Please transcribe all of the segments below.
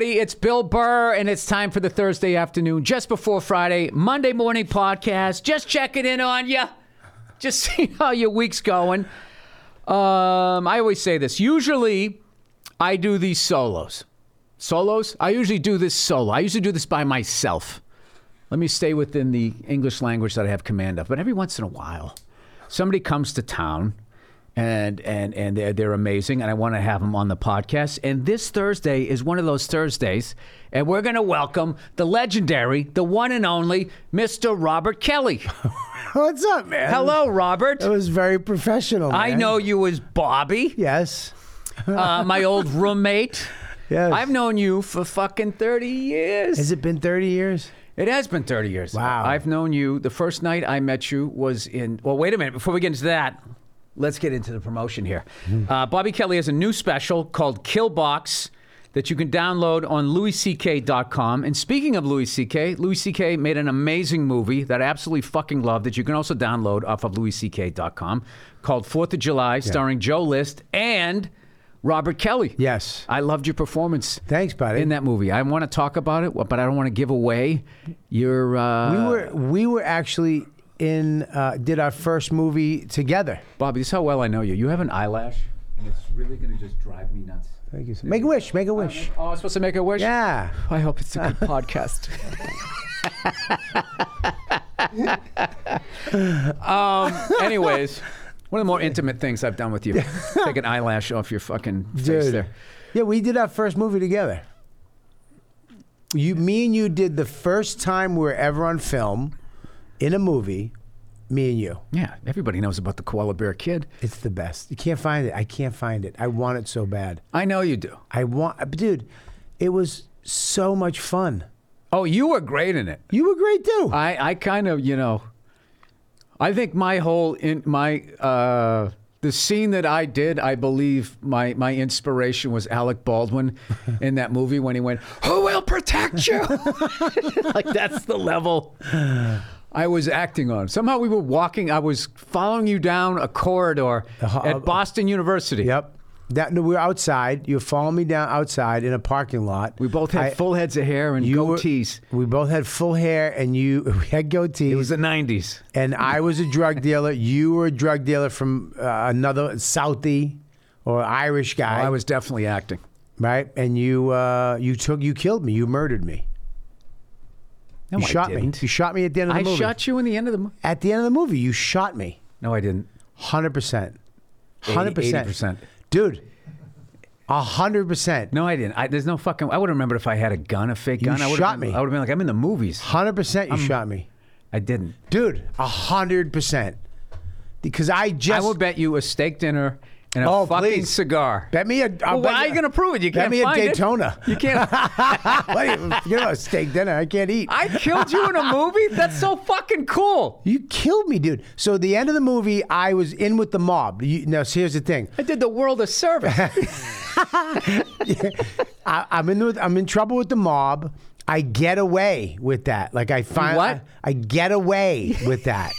It's Bill Burr, and it's time for the Thursday afternoon, just before Friday, Monday morning podcast. Just checking in on you, just seeing how your week's going. Um, I always say this. Usually, I do these solos. Solos? I usually do this solo. I usually do this by myself. Let me stay within the English language that I have command of. But every once in a while, somebody comes to town and and and they're, they're amazing and I want to have them on the podcast. And this Thursday is one of those Thursdays and we're going to welcome the legendary, the one and only Mr. Robert Kelly. What's up, man? Hello, Robert. It was very professional. I know you as Bobby, Yes. uh, my old roommate. Yes. I've known you for fucking 30 years. Has it been 30 years? It has been 30 years. Wow. I've known you. The first night I met you was in. Well, wait a minute. Before we get into that, let's get into the promotion here. Uh, Bobby Kelly has a new special called Kill Box that you can download on louisck.com. And speaking of Louis C.K., Louis C.K. made an amazing movie that I absolutely fucking love that you can also download off of louisck.com called Fourth of July, starring Joe List and Robert Kelly. Yes. I loved your performance Thanks, buddy. in that movie. I want to talk about it, but I don't want to give away your. Uh, we were we were actually in uh, did our first movie together. Bobby. This is how well I know you. You have an eyelash, and it's really going to just drive me nuts. Thank you. so- Make a wish. Make a wish. Oh, I'm supposed to make a wish. Yeah. I hope it's a good podcast. um. Anyways, one of the more intimate things I've done with you. Take an eyelash off your fucking face Dude. there. Yeah, we did our first movie together. You, me and you did the first time we were ever on film in a movie. Me and you. Yeah, everybody knows about the koala bear kid. It's the best. You can't find it. I can't find it. I want it so bad. I know you do. I want, dude. It was so much fun. Oh, you were great in it. You were great too. I, I kind of, you know, I think my whole in my uh, the scene that I did, I believe my my inspiration was Alec Baldwin in that movie when he went, "Who will protect you?" like that's the level I was acting on. Somehow we were walking. I was following you down a corridor at Boston University. Yep. That no, we were outside. You were following me down outside in a parking lot. We both had I- full heads of hair and you were- goatees. we both had full hair, and you we had goatees. It was the '90s. and I was a drug dealer. You were a drug dealer from uh, another Southie or Irish guy, I was definitely acting. right? And you uh, you took you killed me. You murdered me. No, you I shot didn't. me. You shot me at the end of the movie. I movie. shot you in the end of the movie. at the end of the movie. You shot me. No, I didn't. Hundred percent. Hundred percent. 80%. Dude. Hundred percent. No, I didn't. I, there's no fucking. I would have remembered if I had a gun, a fake You gun. I would shot me. I would have been like, I'm in the movies. Hundred percent. You shot me, I didn't. dude. A hundred percent. Because I just I will bet you a steak dinner and a Oh, fucking please. cigar. bet me a. Well, bet why are you going to prove it? You can't bet me a find it. Daytona. You can't. what you, you know, a steak dinner. I can't eat. I killed you in a movie. That's so fucking cool. You killed me, dude. So the end of the movie, I was in with the mob. You, now, so here's the thing. I did the world a service. I, I'm in with, I'm in trouble with the mob. I get away with that. Like I find what? I, I get away with that.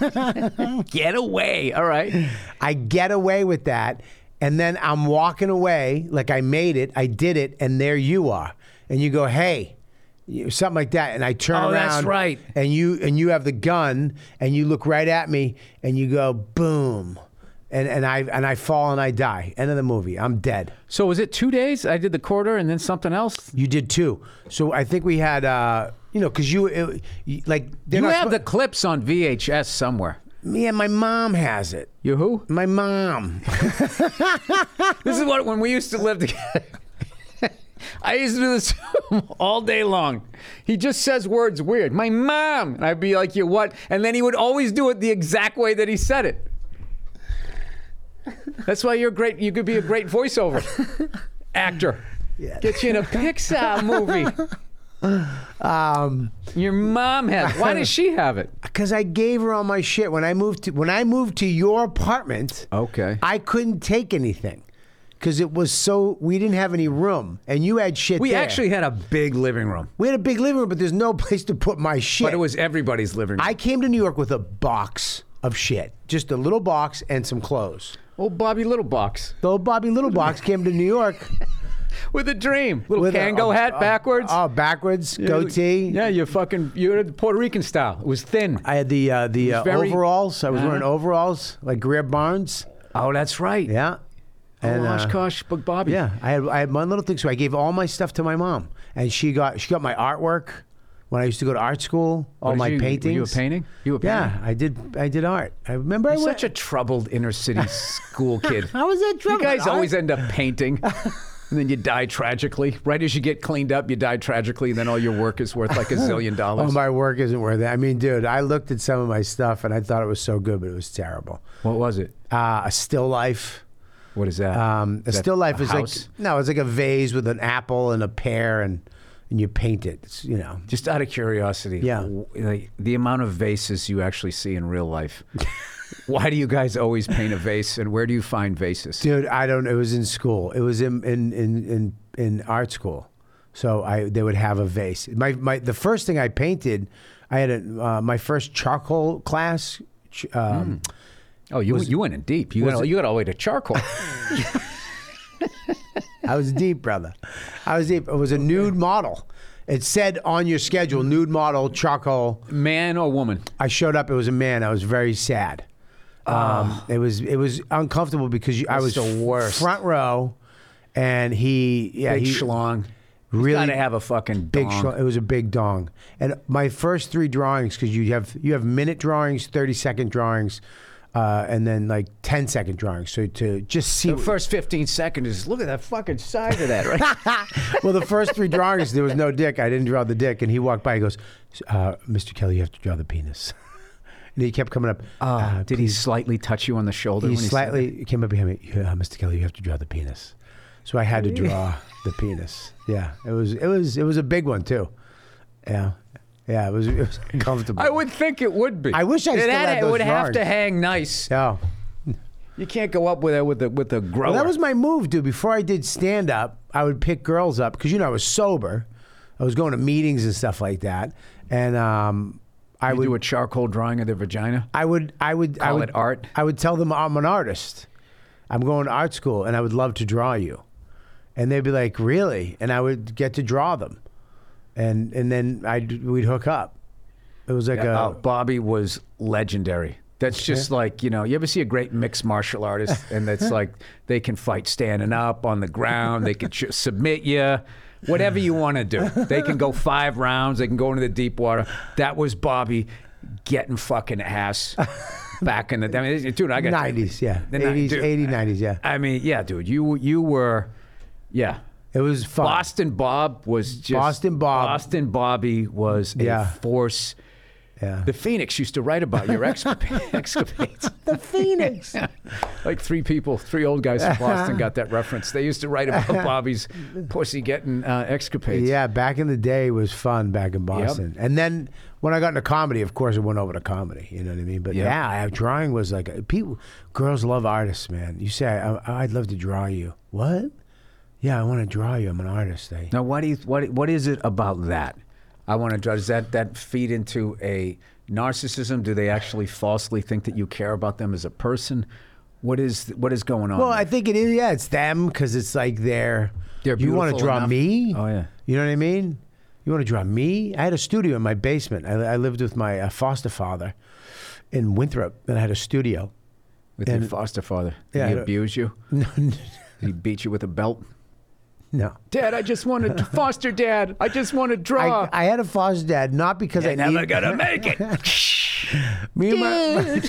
Get away. All right. I get away with that, and then I'm walking away like I made it. I did it, and there you are, and you go, "Hey." you- Something like that, and I turn Oh, around. that's right. And you and you have the gun, and you look right at me, and you go, "Boom," and and I and I fall and I die. End of the movie. I'm dead. So was it two days? I did the quarter and then something else. You did too. So I think we had, uh, you know, because you, it, you like they're You not have the clips on VHS somewhere. me and my mom has it. You who? My mom. This is what when we used to live together. I used to do this all day long. He just says words weird. My mom, and I'd be like, "You what?" And then he would always do it the exact way that he said it. That's why you're great. You could be a great voiceover actor. Get you in a Pixar movie. Um, Your mom has. Why does she have it? because I gave her all my shit when I moved to when I moved to your apartment. Okay. I couldn't take anything because it was so we didn't have any room, and you had shit. We there. actually had a big living room, we had a big living room, but there's no place to put my shit. but it was everybody's living room. I came to New York with a box of shit, just a little box and some clothes. Oh, Bobby Little Box. The old Bobby Little box came to New York. with a dream. Little With a- Kangol oh, hat oh, backwards. Oh, backwards, goatee. Yeah, you're fucking. You're Puerto Rican style. It was thin. I had the uh, the uh, very- overalls. I was Uh-huh. wearing overalls like Greer Barnes. Oh, that's right. Yeah. And, uh, Oshkosh, Bug Bobby. yeah, I had I had one little thing. So I gave all my stuff to my mom, and she got she got my artwork when I used to go to art school. All did my you, paintings. Were you a painting? You were painting? Yeah. I did. I did art. I remember. You're I went, such a troubled inner city school kid. How was that You guys always end up painting. And then you die tragically. Right as you get cleaned up, you die tragically, and then all your work is worth like a zillion dollars. Oh, my work isn't worth it. I mean, dude, I looked at some of my stuff and I thought it was so good, but it was terrible. what was it? Uh, a still life. What is that? Um, a Is that still life a is house? like no, it's like a vase with an apple and a pear, and and you paint it. It's you know. Just out of curiosity, Yeah. w- like the amount of vases you actually see in real life. Why do you guys always paint a vase, and where do you find vases? Dude, I don't. Know. It was in school. It was in in in in, in art school. So I they would have a vase. My my the first thing I painted, I had a, uh, my first charcoal class. ch- Um, Oh, you you went in deep. You got, you got all the way to charcoal. I was deep, brother. I was deep. It was a nude model. It said on your schedule, nude model, charcoal. Man or woman? I showed up. It was a man. I was very sad. Um, it was it was uncomfortable because you, I was Ah. That's the worst. front row, and he yeah Big he schlong. really got to have a fucking big. dong. schl- It was a big dong. And my first three drawings because you have you have minute drawings, thirty second drawings, uh, and then like 10 second drawings. So to just see The first 15 seconds is look at that fucking size of that, right? well, the first three drawings, there was no dick. I didn't draw the dick. And he walked by. He goes, uh, Mr. Kelly, you have to draw the penis. and he kept coming up. Uh, did he slightly touch you on the shoulder? He when he slightly came up behind me. Yeah, Mr. Kelly, you have to draw the penis. So I had to draw the penis. Yeah, it was it was it was a big one too. Yeah, yeah, it was it was uncomfortable. I would think it would be. I wish I it still had, had It those would have to hang nice. Yeah. You can't go up with it with the with the grower. Well, that was my move, dude. Before I did stand up, I would pick girls up because you know I was sober. I was going to meetings and stuff like that, and um, I you would do a charcoal drawing of their vagina. I would, I would, I would, it art? I would tell them I'm an artist. I'm going to art school, and I would love to draw you. And they'd be like, "Really?" And I would get to draw them, and and then I we'd hook up. It was like Uh, a Bobby was legendary. That's just like you know. You ever see a great mixed martial artist, and it's like they can fight standing up on the ground. They can ch- submit you, whatever you want to do. They can go five rounds. They can go into the deep water. That was Bobby getting fucking ass back in the. I mean, dude, I got 90s, yeah, The ni- 80s, dude. 80s, 90s, yeah. I mean, yeah, dude, you you were, yeah. It was fun. Boston Bob was just Boston Bob. Boston Bobby was a Yeah. force. Yeah. The Phoenix used to write about your exca- escapades. The Phoenix. Like three people, three old guys from Boston got that reference. They used to write about Bobby's pussy getting uh, escapades. yeah, back in the day was fun back in Boston. And then when I got into comedy, of course, it went over to comedy. You know what I mean? But Yep. yeah, I, drawing was like people. Girls love artists, man. You say, I, "I'd love to draw you." What? Yeah, I want to draw you. I'm an artist. Eh? Now, what do you, what what is it about that? I want to draw. Does that that feed into a narcissism? Do they actually falsely think that you care about them as a person? What is what is going on? Well? I think it is. Yeah, it's them because it's like they're. They're you want to beautiful draw enough. me? Oh, yeah. You know what I mean? You want to draw me? I had a studio in my basement. I, I lived with my uh, foster father in Winthrop, and I had a studio. with your and- foster father, did Yeah, he I don't- abuse you? No, Did he beat you with a belt? No. Dad, I just want to foster dad. I just want to draw. I, I had a foster dad, not because I You're never need- gonna make it. Me and my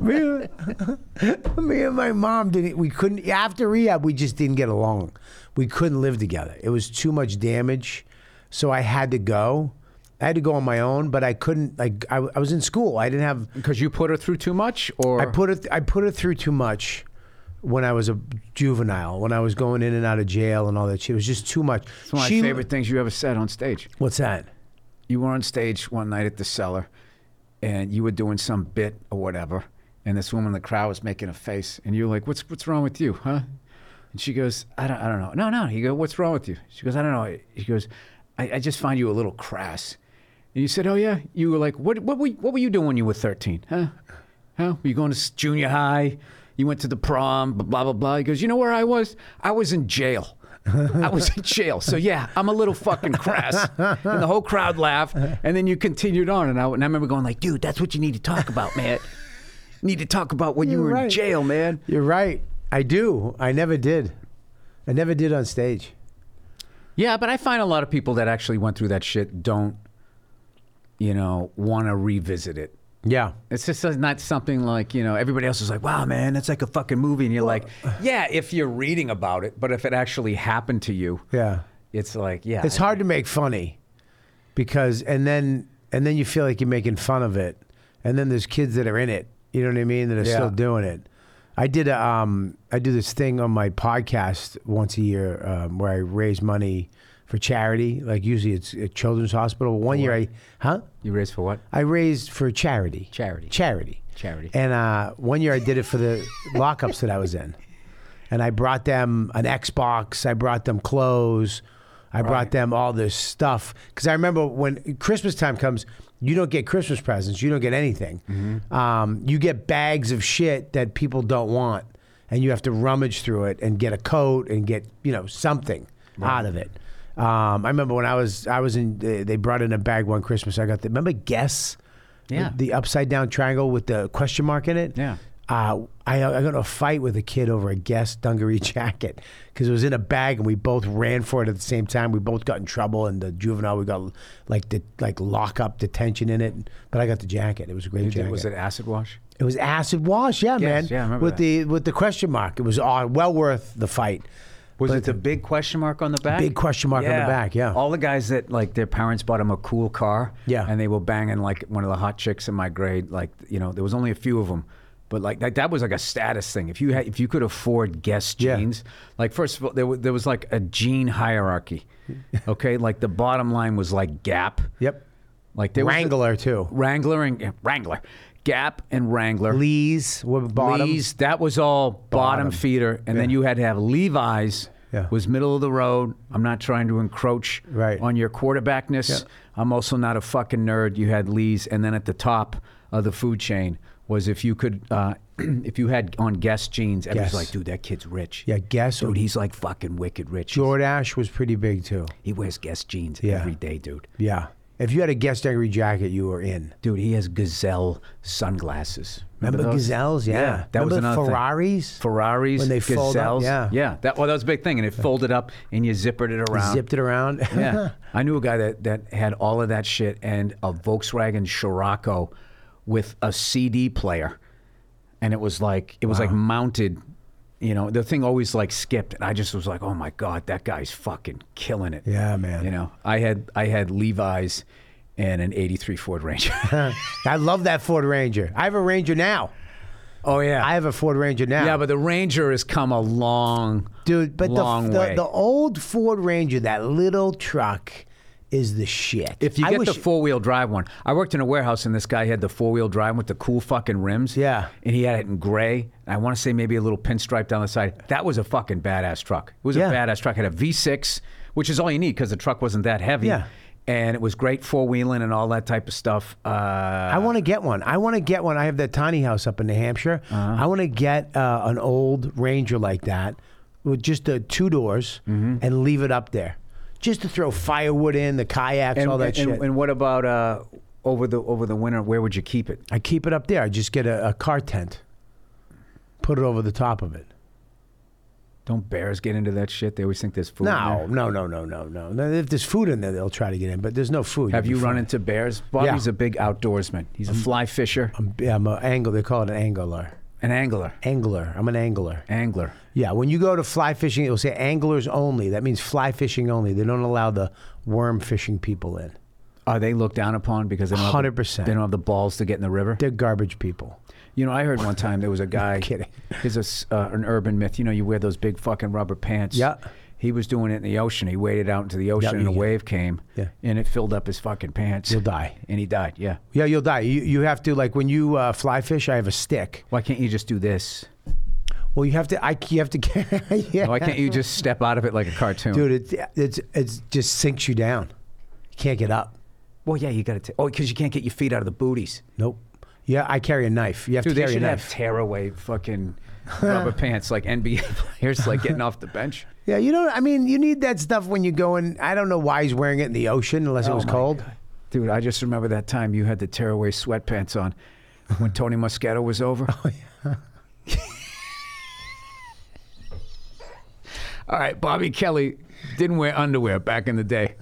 me, and- me and my mom didn't. We couldn't after rehab. We just didn't get along. We couldn't live together. It was too much damage, so I had to go. I had to go on my own, but I couldn't. Like I, I was in school. I didn't have. Because you put her through too much, or I put it. I put it through too much when I was a juvenile. When I was going in and out of jail and all that shit. It was just too much. It's one of my She- favorite things you ever said on stage. What's that? You were on stage one night at the cellar, and you were doing some bit or whatever, and this woman in the crowd was making a face, and you're like, "What's what's wrong with you, huh?" And she goes, "I don't I don't know." No, no. He goes, "What's wrong with you?" She goes, "I don't know." He goes, "I, I just find you a little crass." And you said, "Oh yeah." You were like, "What what were what were you doing when you were 13, huh? Huh? Were you going to s- junior high?" You went to the prom, blah blah blah. He goes, you know where I was? I was in jail. I was in jail. So yeah, I'm a little fucking crass. And the whole crowd laughed, and then you continued on, and I, and I remember going like, dude, that's what you need to talk about, man. Need to talk about when you You're were in jail, man. You're right. I do. I never did. I never did on stage. Yeah, but I find a lot of people that actually went through that shit don't, you know, want to revisit it. Yeah. It's just not something like, you know, everybody else is like, wow, man, that's like a fucking movie. And you're like, yeah, if you're reading about it, but if it actually happened to you, Yeah. it's like, yeah. It's hard to make funny because and then and then you feel like you're making fun of it. And then there's kids that are in it, you know what I mean, that are Yeah. still doing it. I did a um I do this thing on my podcast once a year um, where I raise money for charity. Like usually it's a children's hospital. One year I huh? You raised for what? I raised for charity. Charity. Charity. Charity. And uh, one year I did it for the lockups that I was in. And I brought them an Xbox, I brought them clothes, I brought them all this stuff. Because I remember when Christmas time comes, you don't get Christmas presents, you don't get anything. Mm-hmm. Um, you get bags of shit that people don't want. And you have to rummage through it and get a coat and get, you know, something out of it. Um, I remember when I was I was in they brought in a bag one Christmas. I got the remember Guess Yeah. the upside down triangle with the question mark in it. Yeah. Uh, I, I got in a fight with a kid over a Guess dungaree jacket because it was in a bag and we both ran for it at the same time. We both got in trouble and the juvenile we got like the like lock up detention in it. But I got the jacket. It was a great You jacket. did- was it acid wash? It was acid wash. Yeah, man. yeah, I remember with that. the with the question mark. It was uh, well worth the fight. Was But it the big question mark on the back? Big question mark on the back, yeah. All the guys that like their parents bought them a cool car. Yeah. And they were banging like one of the hot chicks in my grade. Like you know, there was only a few of them, but like that, that was like a status thing. If you had, if you could afford Guess Yeah. jeans, like first of all, there was, there was like a jean hierarchy. Okay, like the bottom line was like Gap. Yep. Like there was a- Wrangler too. Wrangler and yeah, Wrangler, Gap and Wrangler. Lee's were bottom. Lee's, that was all bottom, Bottom. feeder, and then you had to have Levi's. Yeah. Was middle of the road. I'm not trying to encroach Right. on your quarterbackness. Yeah. I'm also not a fucking nerd. You had Lee's, and then at the top of the food chain was if you could, uh, if you had on Guess jeans, Guess. like, dude, that kid's rich. Yeah, Guess dude, he's like fucking wicked rich. Jordache was pretty big too. He wears Guess jeans Yeah. every day, dude. Yeah. If you had a guest dungaree jacket, you were in. Dude, he has Gazelle sunglasses. Remember, those? Gazelles? Yeah. that was Remember another thing. Ferraris? Ferraris, When they fold up, yeah. yeah. That well, that was a big thing, and it folded up, and you zippered it around. Zipped it around. yeah, I knew a guy that that had all of that shit and a Volkswagen Scirocco with a CD player, and it was like it was like mounted. You know, the thing always like skipped, and I just was like, "Oh my god, that guy's fucking killing it." Yeah, man. You know, I had I had Levi's and an '83 Ford Ranger. I love that Ford Ranger. I have a Ranger now. oh yeah, I have a Ford Ranger now. yeah, but the Ranger has come a long, dude, but long the, the the old Ford Ranger, that little truck, is the shit. If you I get wish- the four wheel drive one, I worked in a warehouse and this guy had the four wheel drive with the cool fucking rims. Yeah. And he had it in gray. I want to say maybe a little pinstripe down the side. That was a fucking badass truck. It was Yeah. a badass truck. It had a V6, which is all you need because the truck wasn't that heavy. Yeah. And it was great four wheeling and all that type of stuff. Uh, I want to get one. I want to get one. I have that tiny house up in New Hampshire. Uh-huh. I want to get uh, an old Ranger like that with just the two doors Mm-hmm. and leave it up there, just to throw firewood in, the kayaks, and, all that and, shit. and what about uh, over the over the winter? Where would you keep it? I keep it up there. I just get a, a car tent, put it over the top of it. Don't bears get into that shit? They always think there's food. in No, there. no, no, no, no, no. No, If there's food in there, they'll try to get in, but there's no food. Have You'll you be run fine. into bears? Bobby's Yeah. a big outdoorsman. He's a fly fisher, I'm, yeah, I'm an angler. They call it an angler. an angler, Angler. I'm an angler. angler. Yeah, when you go to fly fishing, it will say anglers only. That means fly fishing only. They don't allow the worm fishing people in. Are they looked down upon because they don't have the- 100%. They don't have the balls to get in the river. They're garbage people. You know, I heard one time there was a guy. kidding. Here's a uh, an urban myth. You know, you wear those big fucking rubber pants. Yeah. He was doing it in the ocean. He waded out into the ocean, Yeah, and a you- wave came. Yeah. And it filled up his fucking pants. You'll die. And he died. Yeah. Yeah, you'll die. You, you have to like when you uh, fly fish. I have a stick. Why can't you just do this? Well, you have to. I you have to. yeah. Why can't you just step out of it like a cartoon? dude? It it's it's just sinks you down. You can't get up. Well, yeah, you got to. Oh, because you can't get your feet out of the booties. Nope. Yeah, I carry a knife. You have Dude, to they carry a should have tearaway fucking rubber pants like NBA players, like getting off the bench. Yeah, you don't. I mean, you need that stuff when you go in. I don't know why he's wearing it in the ocean unless it Oh was cold. God. Dude, I just remember that time you had the tearaway sweatpants on when Tony Moscato was over. Oh, All right, Bobby Kelly didn't wear underwear back in the day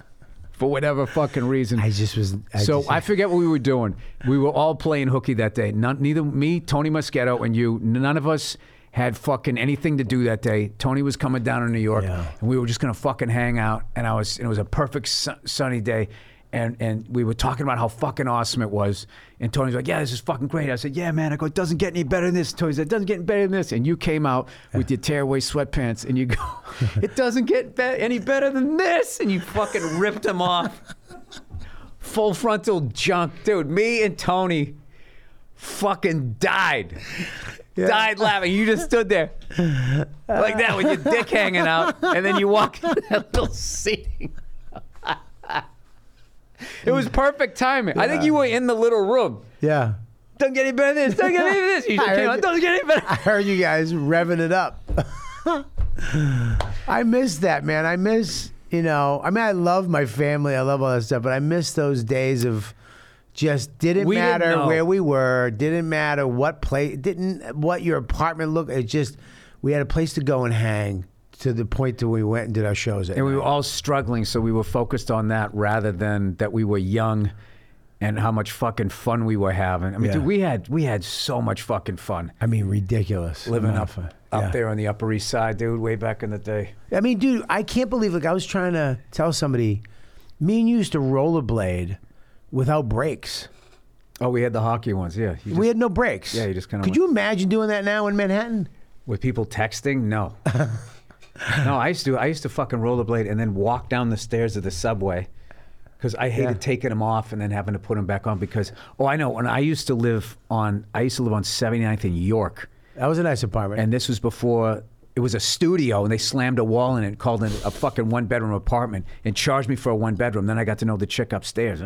for whatever fucking reason. I just was. I so just, I forget what we were doing. We were all playing hooky that day. None, neither me, Tony Moscato, and you. None of us had fucking anything to do that day. Tony was coming down to New York, Yeah. and we were just gonna fucking hang out. And I was. And it was a perfect su- sunny day. And, and we were talking about how fucking awesome it was. And Tony's like, Yeah, this is fucking great. I said, Yeah, man. I go, It doesn't get any better than this. Tony said, It doesn't get any better than this. And you came out with your tearaway sweatpants and you go, It doesn't get be- any better than this. And you fucking ripped them off full frontal junk, dude. Me and Tony fucking died. Died laughing. You just stood there like that with your dick hanging out, and then you walk in that little seating. It was perfect timing. I think you were in the little room. yeah. Don't get any better than this. Doesn't get any better than this. You came out. Doesn't get any better. I heard you guys revving it up. I miss that, man. I miss, you know, I mean, I love my family. I love all that stuff, but I miss those days of just didn't We didn't matter where we were, didn't matter what place, didn't what your apartment looked. It just we had a place to go and hang to the point that we went and did our shows. And we were all struggling, so we were focused on that rather than that we were young and how much fucking fun we were having. I mean, Yeah. dude, we had we had so much fucking fun I mean, ridiculous. living up up Yeah. there on the Upper East Side, dude, way back in the day. I mean, dude, I can't believe like I was trying to tell somebody, me and you used to rollerblade without brakes. Oh, we had the hockey ones, yeah. You we just- had no brakes. Yeah, you just kinda Could went- you imagine doing that now in Manhattan? with people texting, no. no, I used to I used to fucking rollerblade and then walk down the stairs of the subway because I hated Yeah. taking them off and then having to put them back on because oh I know when I used to live on I used to live on 79th in York. That was a nice apartment. and this was before it was a studio and they slammed a wall in it called it a fucking one bedroom apartment and charged me for a one bedroom then i got to know the chick upstairs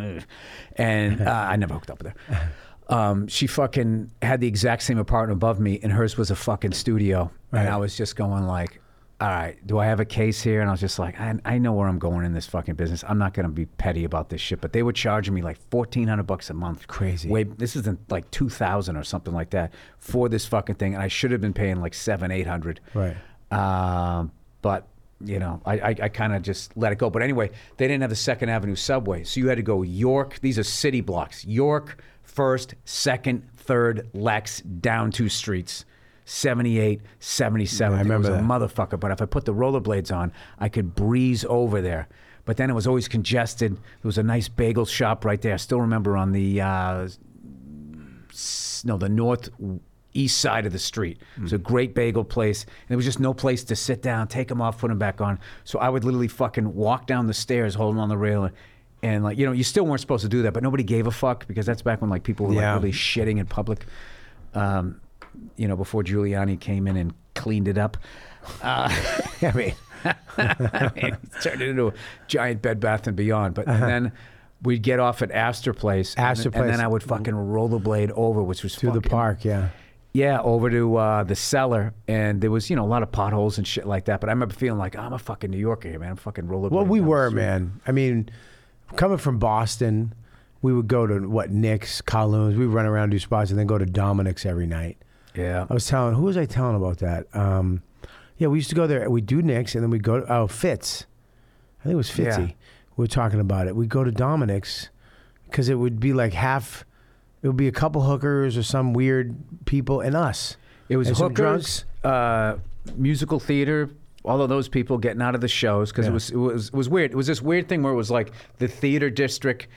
and uh, i never hooked up with her. Um, she fucking had the exact same apartment above me and hers was a fucking studio. And i was just going like all right do i have a case here? And i was just like i, I know where i'm going in this fucking business. I'm not going to be petty about this shit but they were charging me like 1400 bucks a month. Crazy. Wait, this isn't like 2000 or something like that for this fucking thing. And i should have been paying like seven eight hundred. Right. um, but you know i, I, I kind of just let it go. But anyway they didn't have the second avenue subway. So you had to go york. These are city blocks. York first second third lex down two streets 78 77 Yeah, I It was remember a motherfucker but if i put the rollerblades on i could breeze over there but then it was always congested there was a nice bagel shop right there i still remember on the uh, no the north east side of the street. It was a great bagel place. And there was just no place to sit down, take them off, put them back on. So I would literally fucking walk down the stairs holding on the railing. And like you know, you still weren't supposed to do that, but nobody gave a fuck because that's back when like people were Yeah. like really shitting in public. Um, you know, before Giuliani came in and cleaned it up. Uh, I mean, I mean, turned it into a giant Bed Bath and Beyond. But and then we'd get off at Astor Place. Astor and, Place. then I would fucking rollerblade over, which was to the park, yeah. Yeah, over to uh, the cellar, and there was you know a lot of potholes and shit like that. But I remember feeling like I'm a fucking New Yorker here, man. I'm fucking rollerblading. Well, we were, man. I mean, coming from Boston, we would go to what Nick's, Columns. We would run around do spots and then go to Dominic's every night. Yeah, I was telling who was I telling about that? Um, yeah, we used to go there. We do Nick's and then we go to oh Fitz. I think it was Fitzy. Yeah. We were talking about it. We go to Dominic's because it would be like half. It would be a couple hookers or some weird people and us. it was and hookers, uh, musical theater. All of those people getting out of the shows because Yeah. it was it was it was weird. It was this weird thing where it was like the theater district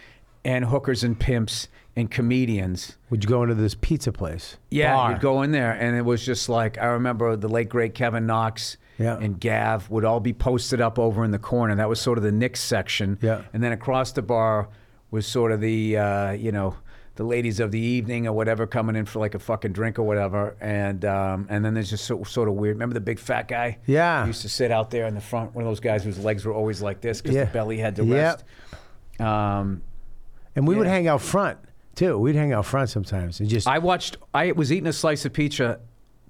and hookers and pimps and comedians. Would you go into this pizza place? Yeah, Bar. you'd go in there, and it was just like I remember the late great Kevin Knox Yeah. and Gav would all be posted up over in the corner. That was sort of the Knicks section. Yeah. and then across the bar was sort of the uh, you know the ladies of the evening or whatever coming in for like a fucking drink or whatever, and um, and then there's just so, sort of weird. Remember the big fat guy? Yeah. He used to sit out there in the front. One of those guys whose legs were always like this because Yeah. the belly had to Yeah. rest. Um, And we would hang out front too. We'd hang out front sometimes and just I watched. I was eating a slice of pizza,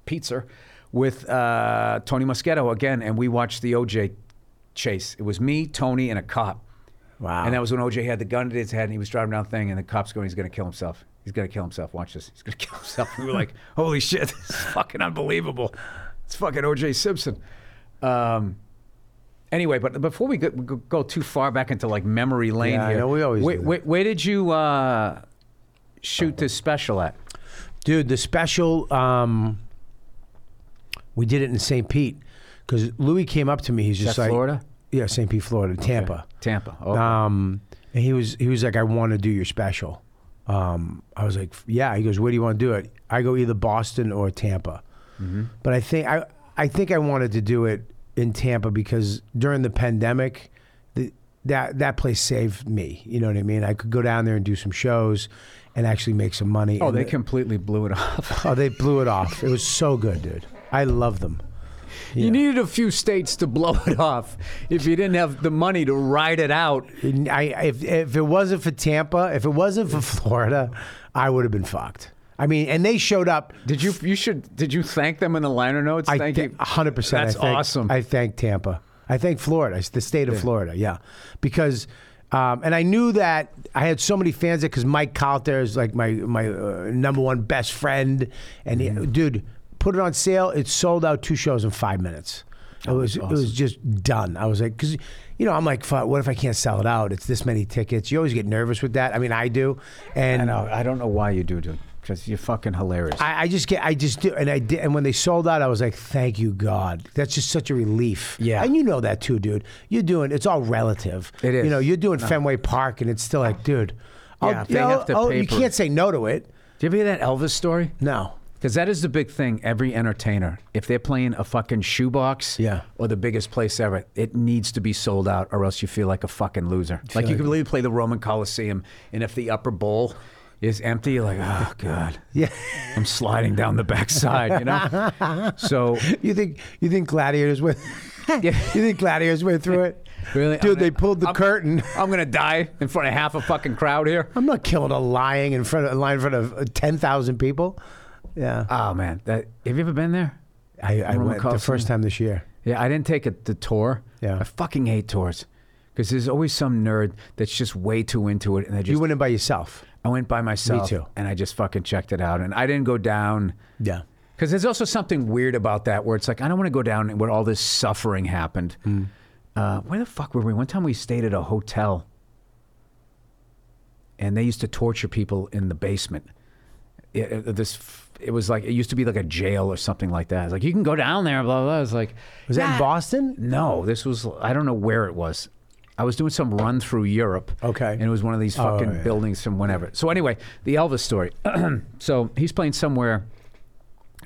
pizza, with uh, Tony Moschetto again, and we watched the OJ chase. It was me, Tony, and a cop. Wow. And that was when OJ had the gun to his head and he was driving down the thing, and the cop's going, he's going to kill himself. He's going to kill himself. Watch this. He's going to kill himself. we were like, holy shit, this is fucking unbelievable. It's fucking OJ Simpson. Um, anyway, but before we go, go, too far back into like memory lane Yeah, I here, know, we always where, do that. where, where did you uh, shoot this special at? Dude, the special, um, we did it in St. Pete because Louis came up to me. He's just that like, Florida? Yeah, St. Pete, Florida, Tampa. Tampa. Oh, Um, and he was he was like, I want to do your special. Um, I was like, yeah. He goes, where do you want to do it? I go either Boston or Tampa. Mm-hmm. But I think I I think I wanted to do it in Tampa because during the pandemic, the, that that place saved me. You know what I mean? I could go down there and do some shows, and actually make some money. oh, And they the- completely blew it off. Oh, they blew it off. It was so good, dude. I love them. You needed a few states to blow it off if you didn't have the money to ride it out. I if if it wasn't for Tampa, if it wasn't for Florida, I would have been fucked. I mean, and they showed up. Did you? You should. Did you thank them in the liner notes? I Thank th- you. 100%. That's I thank, awesome. I thank Tampa. I thank Florida. It's the state of Florida. Yeah, because. Um, and I knew that I had so many fans there because Mike Calta is like my my uh, number one best friend, and he, Mm-hmm. dude, put it on sale. It sold out two shows in five minutes. It was it was just done. I was like, because you know, I'm like, what if I can't sell it out? It's this many tickets. You always get nervous with that. I mean, I do, and I know. I don't know why you do, dude. Because you're fucking hilarious. I, I just get, I just do, and I did, and when they sold out, I was like, "Thank you, God." That's just such a relief. Yeah. and you know that too, dude. You're doing, it's all relative. It is. You know, you're doing Fenway Park, and it's still like, dude. I'll- Yeah, if you they know, have to oh, pay you for can't say no to it. Do you ever hear that Elvis story? No. Because that is the big thing. Every entertainer, if they're playing a fucking shoebox, Yeah. or the biggest place ever, it needs to be sold out, or else you feel like a fucking loser. Like you can really play the Roman Coliseum, and if the upper bowl is empty, you're like, oh god, Yeah. I'm sliding down the backside, you know. so you think you think gladiators went? you think gladiators went through it? Really? dude? I'm they gonna- pulled the I'm- curtain. I'm gonna die in front of half a fucking crowd here. I'm not killing a lying in front of a line in front of uh, ten thousand people. Yeah, Oh man, that have you ever been there? I, I went the first time this year. Yeah, I didn't take a, the tour. Yeah. I fucking hate tours because there's always some nerd that's just way too into it, and they just You went in by yourself. I went by myself. too. And I just fucking checked it out, and I didn't go down Yeah. because there's also something weird about that where it's like I don't want to go down where all this suffering happened. Hmm. Uh, where the fuck were we? One time we stayed at a hotel, and they used to torture people in the basement. It, it- this it was like it used to be like a jail or something like that. It's like you can go down there, blah blah. blah. It's like Was that in Boston? No, this was I don't know where it was. I was doing some run through Europe. Okay. And it was one of these Oh, fucking yeah. buildings from whenever. So anyway, the Elvis story. so he's playing somewhere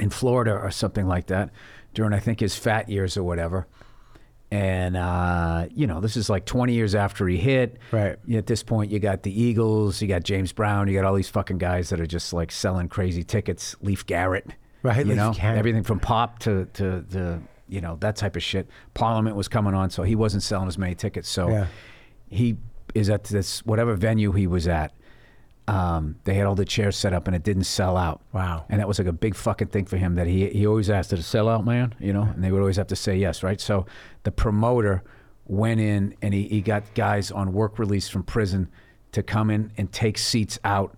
in Florida or something like that during I think his fat years or whatever. And uh, you know, this is like 20 years after he hit. Right. At this point, you got the Eagles, you got James Brown, you got all these fucking guys that are just like selling crazy tickets. Leif Garrett, Right, You Leif know, Garrett. everything from pop to to to you know that type of shit. Parliament was coming on, so he wasn't selling as many tickets. So Yeah. he is at this whatever venue he was at. Um, they had all the chairs set up and it didn't sell out. Wow. And that was like a big fucking thing for him that he he always asked, it sell out, man? You know, and they would always have to say yes, right? So the promoter went in and he, he got guys on work release from prison to come in and take seats out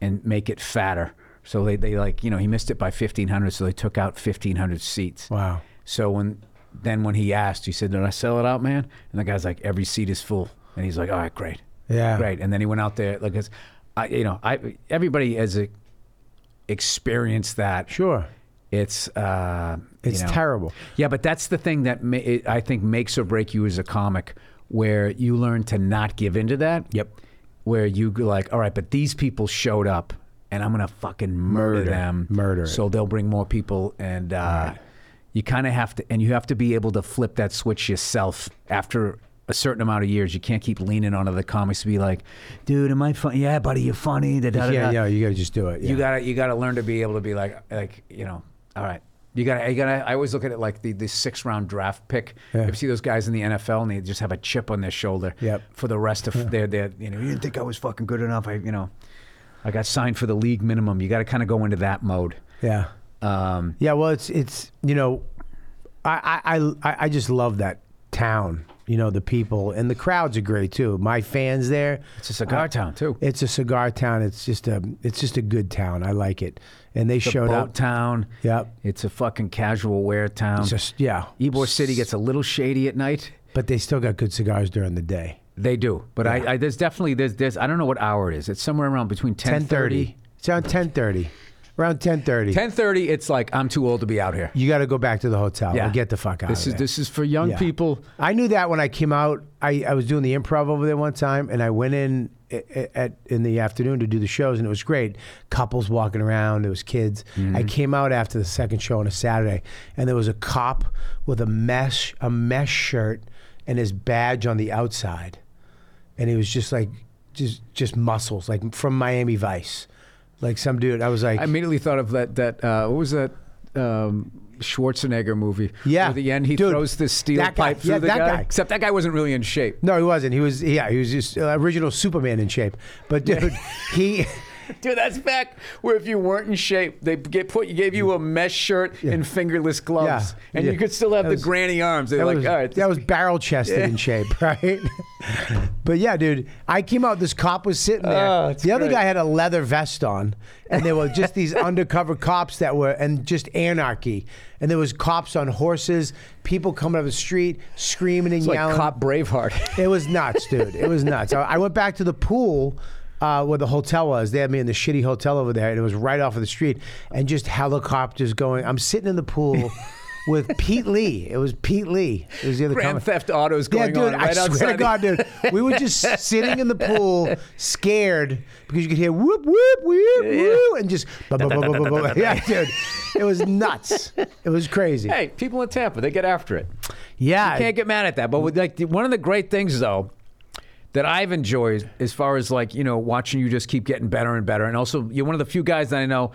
and make it fatter. So they, they like, you know, he missed it by 1,500, so they took out 1,500 seats. Wow. So when then when he asked, he said, "Did I sell it out, man?" And the guy's like, "Every seat is full." And he's like, "All right, great, Yeah. great." And then he went out there, like, I, you know, I everybody has a, experienced that. Sure. It's uh, you It's know. terrible. Yeah, but that's the thing that ma- it, I think makes or break you as a comic, where you learn to not give into that. Yep. Where you go like, all right, but these people showed up, and I'm gonna fucking murder, Murder. them. Murder. So they'll bring more people, and uh, you kind of have to, and you have to be able to flip that switch yourself after a certain amount of years. You can't keep leaning onto the comics to be like, dude, am I funny? Yeah, buddy, you're funny. Da, da, da, Yeah, da. yeah, you got to just do it. Yeah. You gotta you gotta learn to be able to be like like you know all right you gotta you gotta I always look at it like the the six round draft pick. Yeah. You see those guys in the NFL and they just have a chip on their shoulder. Yep. For the rest of their their you know you didn't think I was fucking good enough. I you know I got signed for the league minimum. You got to kind of go into that mode. yeah. Um, Yeah, well, it's it's you know, I I I, I just love that town. You know, the people and the crowds are great too. My fans there. it's a cigar town too. It's a cigar town. It's just a it's just a good town. I like it. And they It's showed up. town. Yep. It's a fucking casual wear town. It's just yeah. Ybor City gets a little shady at night. But they still got good cigars during the day. They do, but I, I there's definitely there's there's I don't know what hour it is. It's somewhere around between ten Ten thirty. It's around ten thirty. Around ten thirty. Ten thirty. It's like I'm too old to be out here. You got to go back to the hotel Yeah. and get the fuck out This of is there. this is for young Yeah. people. I knew that when I came out. I, I was doing the improv over there one time, and I went in at, at in the afternoon to do the shows, and it was great. Couples walking around, there was kids. Mm-hmm. I came out after the second show on a Saturday, and there was a cop with a mesh a mesh shirt and his badge on the outside, and he was just like just just muscles, like from Miami Vice, like some dude. I was like, I immediately thought of that that uh, what was that um, Schwarzenegger movie? Yeah. At the end he Dude, throws the steel that guy. pipe through Yeah, the that guy. guy. Except that guy wasn't really in shape. no, he wasn't. He was yeah, he was just uh, original Superman in shape. But dude, he. Dude, that's back where if you weren't in shape, they get put. You gave you a mesh shirt and fingerless gloves, Yeah. and Yeah. you could still have That the was- granny arms. They're That like, was, all right, that was barrel chested in shape, right? but yeah, dude, I came out. This cop was sitting there. Oh, the other great. guy had a leather vest on, and there were just these undercover cops that were, and just anarchy. And there was cops on horses, people coming up the street screaming and it's like yelling. cop Braveheart. It was nuts, dude. It was nuts. I, I went back to the pool uh, where the hotel was. They had me in the shitty hotel over there, and it was right off of the street. And just helicopters going. I'm sitting in the pool with Pete Lee. It was Pete Lee. It was the other Grand comic. Theft Autos Yeah, going dude, on right I outside. swear to God, dude. We were just sitting in the pool, scared because you could hear whoop whoop whoop whoop, and just yeah, dude. It was nuts. It was crazy. Hey, people in Tampa, they get after it. Yeah, you Can't get mad at that. But with, like one of the great things though that I've enjoyed as far as like you know watching you just keep getting better and better, and also you're one of the few guys that I know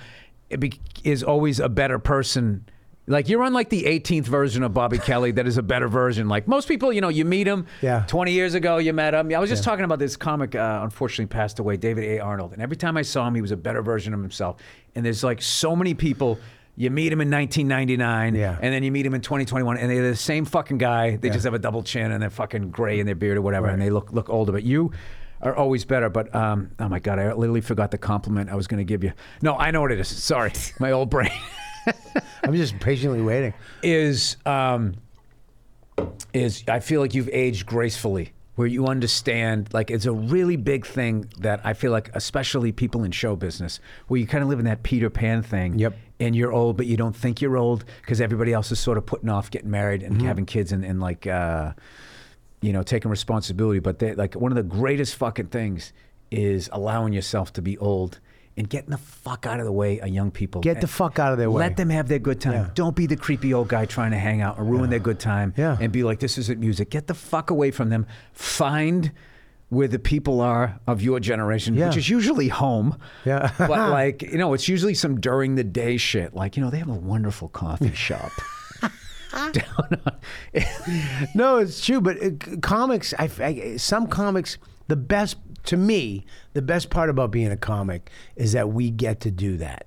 is always a better person. Like you're on like the 18th version of Bobby Kelly that is a better version. Like most people, you know, you meet him. Yeah. 20 years ago, you met him. I was just talking about this comic. Uh, unfortunately, passed away, David A. Arnold. And every time I saw him, he was a better version of himself. And there's like so many people. You meet him in 1999, Yeah. and then you meet him in 2021, and they're the same fucking guy. They just have a double chin and they're fucking gray in their beard or whatever, and they look look older. But you are always better. But um, oh my god, I literally forgot the compliment I was going to give you. No, I know what it is. Sorry, my old brain I'm just patiently waiting. is um, is I feel like you've aged gracefully, where you understand. Like it's a really big thing that I feel like, especially people in show business, where you kind of live in that Peter Pan thing. Yep. And you're old, but you don't think you're old because everybody else is sort of putting off getting married and having kids and, and like, uh, you know, taking responsibility. But they, like one of the greatest fucking things is allowing yourself to be old. And getting the fuck out of the way of young people. Get the fuck out of their way. Let them have their good time. Yeah. Don't be the creepy old guy trying to hang out or ruin their good time Yeah. and be like, this isn't music. Get the fuck away from them. Find where the people are of your generation, Yeah. which is usually home. Yeah. but like, you know, it's usually some during the day shit. Like, you know, they have a wonderful coffee shop. No, it's true. But uh, comics, I, I- some comics, the best to me, the best part about being a comic is that we get to do that.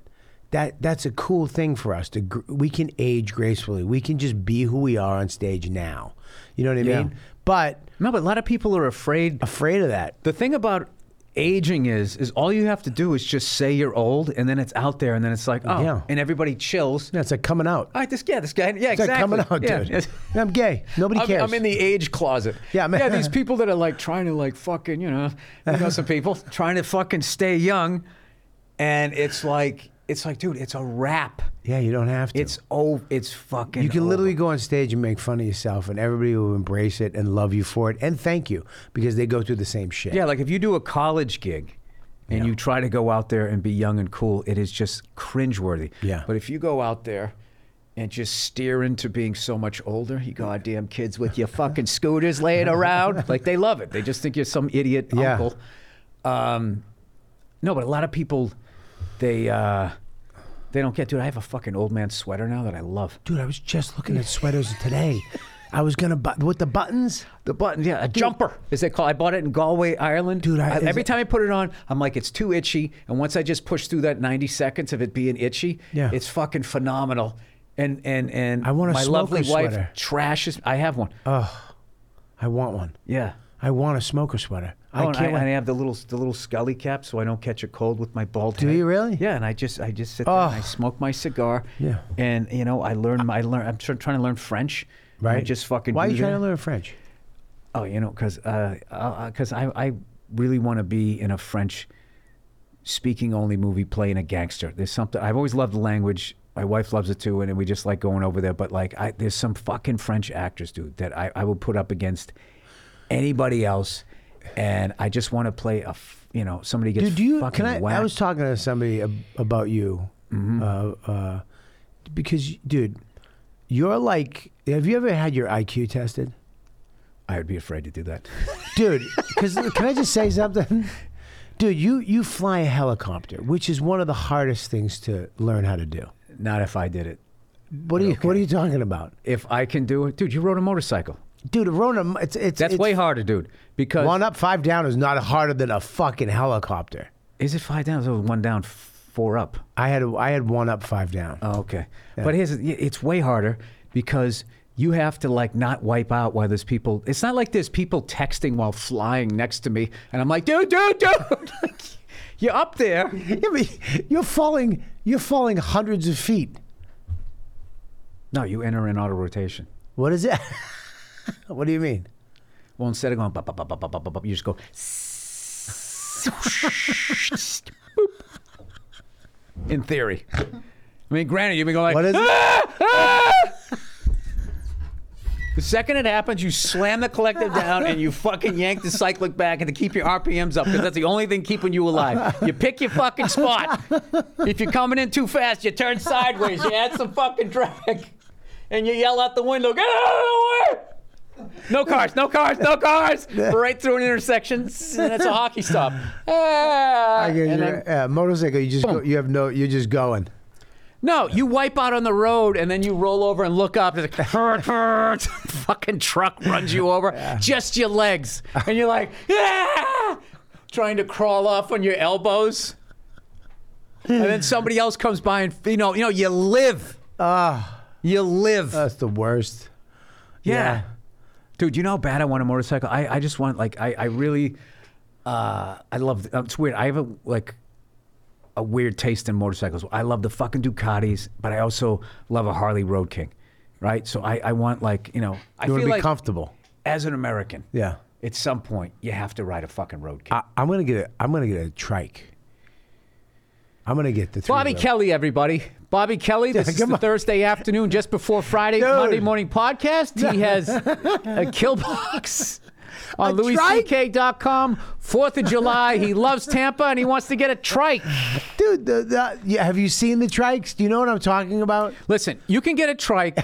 That that's a cool thing for us. To gr- we can age gracefully. We can just be who we are on stage now. You know what I Yeah. mean? But no, but a lot of people are afraid. afraid of that. The thing about aging is, is all you have to do is just say you're old, and then it's out there, and then it's like, oh, Yeah. and everybody chills. Yeah, it's like coming out. All right, this yeah, this guy, yeah, It's like exactly. coming out, yeah. dude. yes. I'm gay. Nobody I'm, cares. I'm in the age closet. Yeah, man. yeah. These people that are like trying to like fucking, you know, you know some people trying to fucking stay young, and it's like, it's like, dude, it's a wrap. yeah, you don't have to. It's oh, it's fucking. You can over. literally go on stage and make fun of yourself, and everybody will embrace it and love you for it and thank you because they go through the same shit. Yeah, like if you do a college gig and Yeah. you try to go out there and be young and cool, it is just cringeworthy. Yeah. But if you go out there and just steer into being so much older, you goddamn kids with your fucking scooters laying around, like they love it. They just think you're some idiot Yeah. uncle. Um, no, but a lot of people, they uh, they don't get. Dude, I have a fucking old man sweater now that I love. Dude, I was just looking at sweaters today. I was gonna bu- with the buttons. The button, yeah, a jumper, is they call. it. I bought it in Galway, Ireland. Dude, I- is every time I put it on, I'm like, it's too itchy. And once I just push through that 90 seconds of it being itchy, Yeah. it's fucking phenomenal. And and and I want a my smoker lovely wife sweater. trashes. I have one. I want one. yeah. I want a smoker sweater. I Oh, can't. I, and I have the little the little scully cap so I don't catch a cold with my bald Do head. you really? Yeah, and I just I just sit there and I Oh. smoke my cigar. Yeah. And you know I learn I learn I'm tr- trying to learn French. and I right. just fucking. Why are do you trying that. to learn French? Oh, you know, because uh, uh, cause I, I really want to be in a French speaking only movie playing a gangster. There's something I've always loved the language. My wife loves it too, and we just like going over there. But like, I, there's some fucking French actors, dude, that I, I will put up against anybody else, and I just want to play a, f- you know, somebody gets Dude, do you? fucking Can I? I was talking to somebody ab- about you, Mm-hmm. uh, uh, because, dude, you're like. Have you ever had your IQ tested, I would be afraid to do that. dude? Because can I just say something, dude? You you fly a helicopter, which is one of the hardest things to learn how to do. Not if I did it. What are you What are you talking about, If I can do it, dude, you rode a motorcycle. Dude? A Rona, it's it's That's it's, way harder, dude. Because One up, five down is not harder than a fucking helicopter. is it five down? So one down, four up. I had I had one up, five down. Oh, okay. But here's it's way harder because you have to like not wipe out while there's people. It's not like there's people texting while flying next to me, and I'm like, dude, dude, dude. You're up there. Yeah, you're falling. You're falling hundreds of feet. No, you enter in auto rotation. What is it? what do you mean? Well, instead of going, bop, bop, bop, bop, bop, bop, bop, you just go. In theory. I mean, granted, you've been going like, What is it? "Ah, ah!" The second it happens, you slam the collective down and you fucking yank the cyclic back and to keep your RPMs up because that's the only thing keeping you alive. You pick your fucking spot. If you're coming in too fast, you turn sideways. You add some fucking drag, and you yell out the window, "Get out of the way!" No cars, no cars, no cars! right through an intersection, and it's a hockey stop. Ah, I get and your then- uh, motorcycle. You just go, you have no. You're just going. no, you wipe out on the road and then you roll over and look up. It's like, fucking truck runs you over. Just your legs. And you're like, yeah! Trying to crawl off on your elbows. And then somebody else comes by and, you know, you know, you live. Ah, You live. that's the worst. yeah. yeah. Dude, you know how bad I want a motorcycle? I, I just want, like, I, I really, uh, I love, it's weird. I have a, like, a weird taste in motorcycles. I love the fucking Ducatis, but I also love a Harley Road King, right? So I, I want like you know I You want feel to be like comfortable. as an American, Yeah. at some point you have to ride a fucking Road King. I, I'm gonna get. A, I'm gonna get a trike. I'm gonna get the. Bobby wheel. Kelly, everybody. Bobby Kelly. This is the on. Thursday afternoon, just before Friday, Dude. Monday morning podcast. He has a kill box on? LouisCK.com. Fourth of July. He loves Tampa and he wants to get a trike. dude. The, the, yeah, have you seen the trikes? Do you know what I'm talking about? Listen, you can get a trike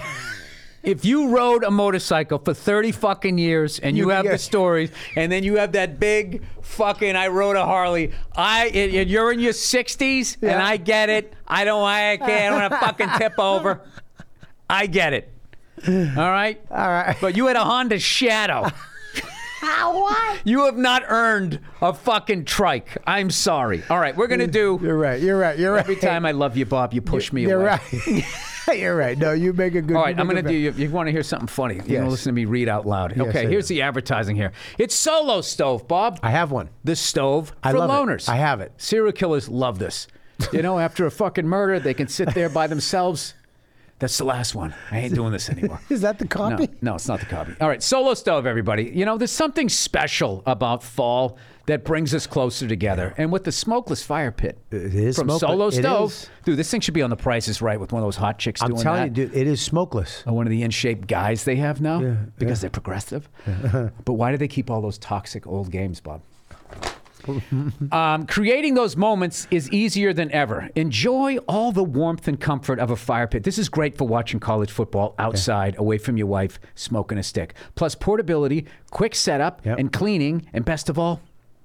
if you rode a motorcycle for 30 fucking years and you, You- have yeah. the stories and then you have that big fucking I rode a Harley. I and and you're in your 60s and I get it. I don't I can't I don't want to fucking tip over. I get it. All right? All right. But you had a Honda Shadow. what? You have not earned a fucking trike. I'm sorry. All right, we're going to do You're right. You're right. You're right. every time I love you Bob, you push me You're away. right. you're right. No, you make a good. All right, I'm going to do. You, you want to hear something funny? You're going Yes. to listen to me read out loud. Yes, okay, here's the advertising here. It's Solo Stove, Bob. I have one. the stove I for love it. loners. I have it. Serial killers love this. You know, after a fucking murder, they can sit there by themselves. That's the last one. I ain't doing this anymore. Is that the No, copy? no, it's not the copy. All right, Solo Stove, everybody. You know, there's something special about fall that brings us closer together. And with the smokeless fire pit It is from smokeless. Solo Stove, dude, this thing should be on the prices right with one of those hot chicks I'm doing telling that. you, dude, it is smokeless. Or one of the in-shape guys they have now Yeah, because yeah. they're progressive. but why do they keep all those toxic old games, Bob? um, creating those moments is easier than ever. Enjoy all the warmth and comfort of a fire pit. This is great for watching college football outside, away from your wife, smoking a stick. Plus portability, quick setup, Yep. and cleaning, and best of all,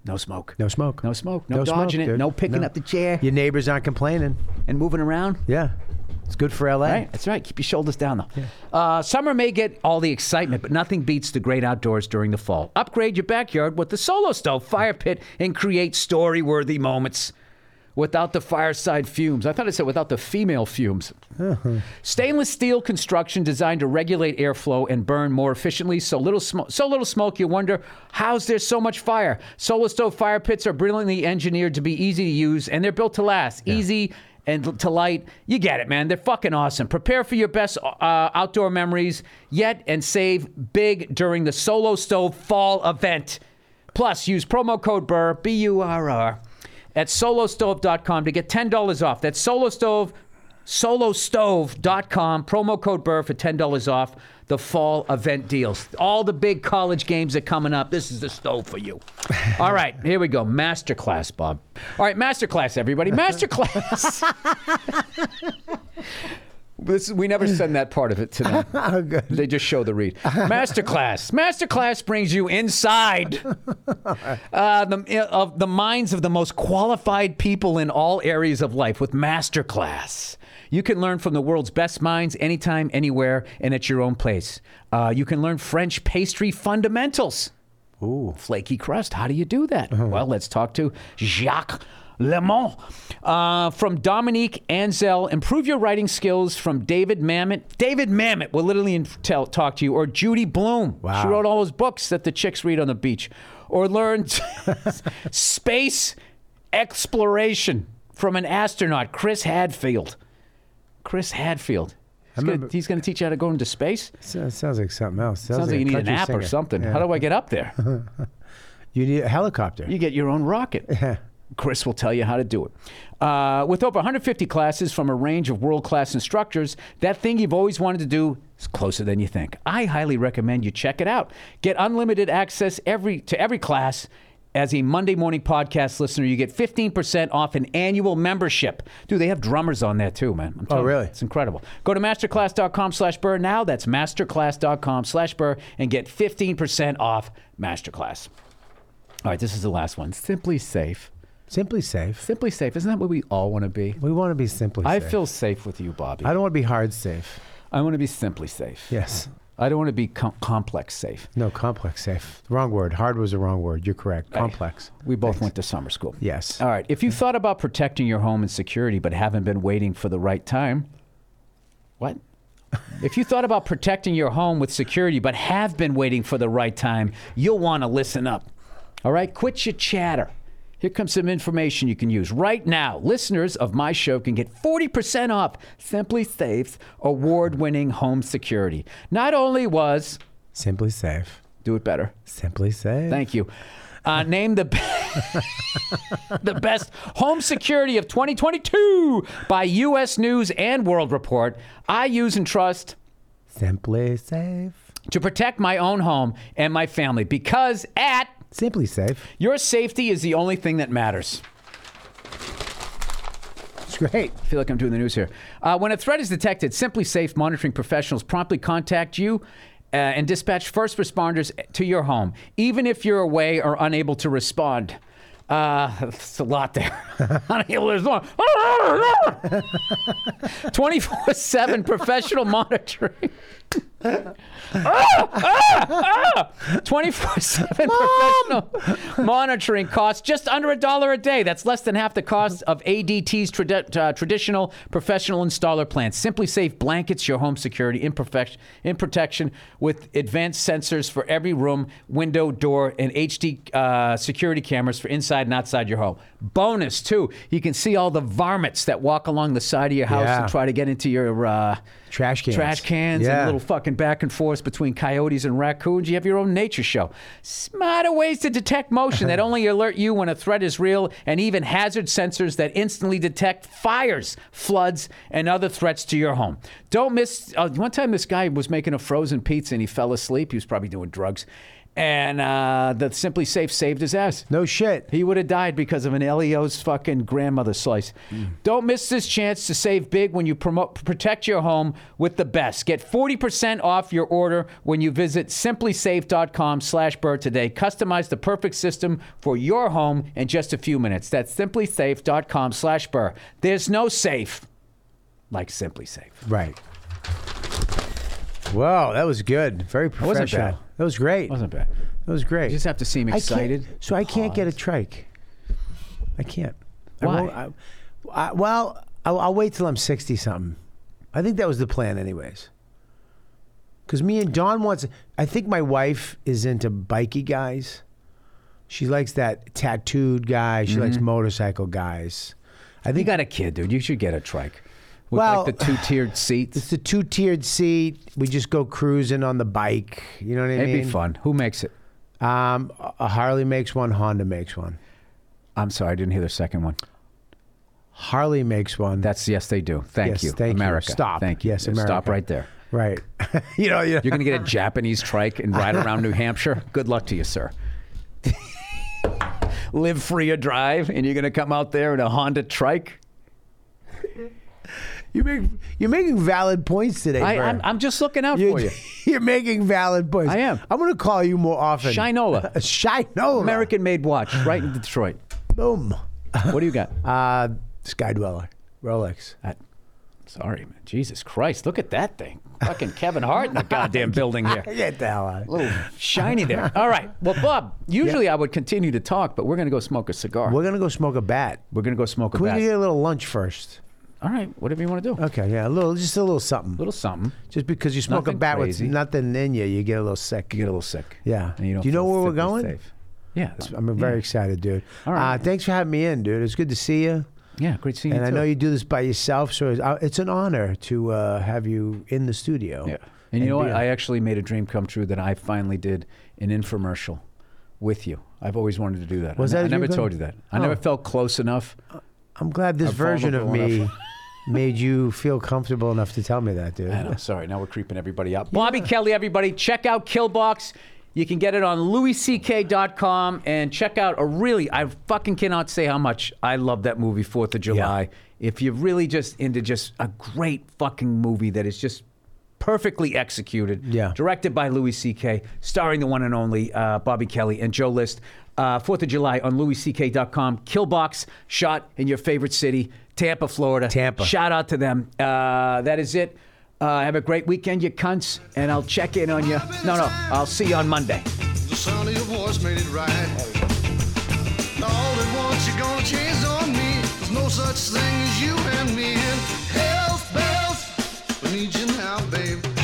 No smoke. No smoke. No smoke. No, No smoke, dodging it. dude. No picking No. up the chair Your neighbors aren't complaining. and moving around. Yeah. It's good for LA. Right, that's right. Keep your shoulders down, though. Uh, summer may get all the excitement, but nothing beats the great outdoors during the fall. Upgrade your backyard with the Solo Stove Fire Pit and create story-worthy moments without the fireside fumes. I thought it said without the female fumes. Stainless steel construction designed to regulate airflow and burn more efficiently. So little, sm- so little smoke, you wonder how's there so much fire? Solo Stove Fire Pits are brilliantly engineered to be easy to use, and they're built to last. Easy and to light. You get it, man. They're fucking awesome. Prepare for your best uh, outdoor memories yet and save big during the Solo Stove Fall event. Plus, use promo code BURR, B U R R, at solostove.com to get $10 off. That's Solo Stove, solostove.com, promo code BURR for $10 off the fall event deals. All the big college games are coming up. This is the stove for you. All right, here we go. Masterclass, Bob. All right, masterclass, everybody. Masterclass. This, we never send that part of it to them. Oh, good. They just show the read. Masterclass. Masterclass brings you inside uh, the, of the minds of the most qualified people in all areas of life with Masterclass. You can learn from the world's best minds anytime, anywhere, and at your own place. Uh, you can learn French pastry fundamentals. Ooh. Flaky crust. How do you do that? Well, let's talk to Jacques Lemont. Uh, from Dominique Ansel, improve your writing skills from David Mamet. David Mamet will literally tell, talk to you. Or Judy Blume. Wow. She wrote all those books that the chicks read on the beach. Or learn space exploration from an astronaut, Chris Hadfield. Chris Hadfield. He's going to teach you how to go into space. Sounds like something else. Sounds like you need an app or something. Yeah. How do I get up there? You need a helicopter. You get your own rocket. Chris will tell you how to do it. Uh, with over 150 classes from a range of world class instructors, that thing you've always wanted to do is closer than you think. I highly recommend you check it out. Get unlimited access every to every class. As a Monday morning podcast listener, you get 15% off an annual membership. Dude, they have drummers on there too, man. I'm telling you, really? It's incredible. Go to masterclass.com slash burr now. That's masterclass.com slash burr and get 15% off Masterclass. All right, this is the last one. Simply safe. Simply safe. Simply safe. Isn't that what we all want to be? We want to be simply safe. I safe. feel safe with you, Bobby. I don't want to be hard safe. I want to be simply safe. Yes. I don't want to be com- complex safe. No, complex safe. Wrong word. Hard was the wrong word. You're correct. Complex. We both went to summer school. Yes. All right. If you thought about protecting your home and security but haven't been waiting for the right time, what? if you thought about protecting your home with security but have been waiting for the right time, you'll want to listen up. All right? Quit your chatter. Here comes some information you can use. Right now, listeners of my show can get 40% off SimpliSafe's award winning home security. Not only was, Simply safe. do it better. Simply safe. Thank you. Uh, named the the best home security of 2022 by U.S. News and World Report. I use and trust SimpliSafe. to protect my own home and my family because at SimpliSafe. your safety is the only thing that matters. It's great. I feel like I'm doing the news here. Uh, when a threat is detected, SimpliSafe monitoring professionals promptly contact you. Uh, and dispatch first responders to your home, even if you're away or unable to respond. Uh, it's a lot there. unable to respond. 24 7 professional monitoring. 24 7 professional monitoring costs just under a dollar a day. That's less than half the cost of ADT's trad- uh, traditional professional installer plan. SimpliSafe blankets your home security in, perfec- in protection with advanced sensors for every room, window, door, and HD uh, security cameras for inside and outside your home. Bonus, too, you can see all the varmints that walk along the side of your house Yeah. and try to get into your. Uh, Trash cans. trash cans Yeah. and little fucking back and forth between coyotes and raccoons. You have your own nature show. Smarter ways to detect motion that only alert you when a threat is real, and even hazard sensors that instantly detect fires, floods, and other threats to your home. Don't miss. Uh, one time, this guy was making a frozen pizza and he fell asleep. He was probably doing drugs. And uh, the SimpliSafe saved his ass. No shit. He would have died because of an Elio's fucking grandmother slice. Don't miss this chance to save big when you promote protect your home with the best. Get 40% off your order when you visit simplisafe.com slash bird today. Customize the perfect system for your home in just a few minutes. That's simplisafe.com slash burr. There's no safe like Simply Safe. Right. Wow, that was good. Very professional. Wasn't. That was great. Wasn't bad. That was great. You just have to seem I can't- excited. so I can't get a trike. I can't. I Why? won't- I, I, well, I'll, I'll wait till I'm sixty something. I think that was the plan, anyways. Because me and Dawn wants. I think my wife is into bikey guys. She likes that tattooed guy. She likes mm-hmm. motorcycle guys. I You think got a kid, dude. You should get a trike. With Well- like the two tiered seats. it's a two tiered seat. We just go cruising on the bike. You know what I mean? It'd be fun. Who makes it? Um, a Harley makes one. Honda makes one. I'm sorry, I didn't hear the second one. Harley makes one. That's yes, they do. Thank Yes, you, thank you. America. Stop. Thank you. Yes, Stop right there. right. you know, you You're going to get a Japanese trike and ride around New Hampshire. Good luck to you, sir. Live free or drive, and you're going to come out there in a Honda trike. You make you're making valid points today. I, I'm, I'm just looking out you're, for you. you're making valid points. I am. I'm going to call you more often. Shinola. Shinola. American made watch right in Detroit. Boom. What do you got? Uh, Sky Dweller. Rolex. Sorry, man. Jesus Christ. Look at that thing. Fucking Kevin Hart in the goddamn building here. Get the hell out of here. little shiny there. All right. Well, Bob, usually I would continue to talk, but we're going to go smoke a cigar. We're going to go smoke a bat. We're going to go smoke a bat. Can we get a little lunch first? All right. Whatever you want to do. Okay, yeah, a little, just a little something. little something. Just because you smoke Nothing a bat crazy. with nothing in you, you get a little sick. You get a little sick. Yeah. And you don't Do you know feel where we're going? Safe. Yeah. I'm very excited, dude. All right. Uh, thanks for having me in, dude. It's good to see you. Yeah. Great seeing you. And you. I know too. you do this by yourself, so it's, uh, it's an honor to uh, have you in the studio. Yeah. And you know what? I actually made a dream come true that I finally did an infomercial with you. I've always wanted to do that. Was I, that I a dream never come- told you that. I Oh. never felt close enough. I'm glad this I'm version of me made you feel comfortable enough to tell me that, dude. I know. Sorry. Now we're creeping everybody out. Bobby Kelly, everybody, check out Kill Box. You can get it on louisck.com and check out a really, I fucking cannot say how much I love that movie, 4th of July. If you're really just into just a great fucking movie that is just perfectly executed, Yeah. directed by Louis C.K., starring the one and only uh, Bobby Kelly and Joe List. Uh, 4th of July on louisck.com. Kill Box shot in your favorite city, Tampa, Florida. Tampa. Shout out to them. Uh, that is it. Uh, have a great weekend, you cunts, and I'll check in on you. No, no, I'll see you on Monday. The sound of your voice made it right. All at once you're gonna change on me. There's no such thing as you and me. And health bells, we need you now, babe.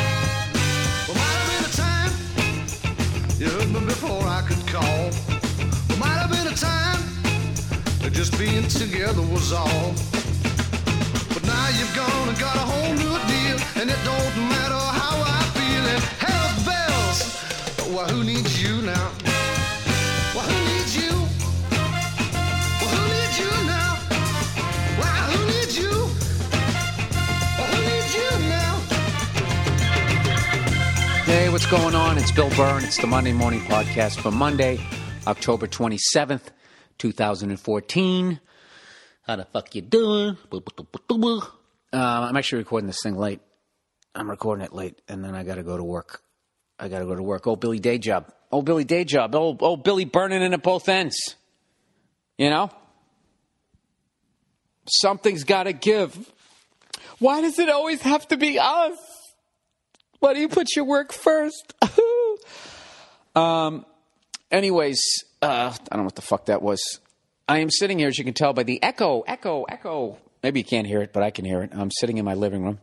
Just being together was all. But now you've gone and got a whole new deal, and it don't matter how I feel. And health bells, well, who needs you now? Well, who needs you? Well, who needs you now? Well, who needs you? Well, who needs you now? Hey, what's going on? It's Bill Burr. It's the Monday Morning Podcast for Monday, October 27th, 2014. How the fuck you doing? Uh, I'm actually recording this thing late. I'm recording it late, and then I got to go to work. I got to go to work. Oh, Billy Day Job. Oh, Billy Day Job. Oh, oh, Billy burning in at both ends. You know? Something's got to give. Why does it always have to be us? Why do you put your work first? um. Anyways, uh, I don't know what the fuck that was. I am sitting here, as you can tell by the echo, echo, echo. Maybe you can't hear it, but I can hear it. I'm sitting in my living room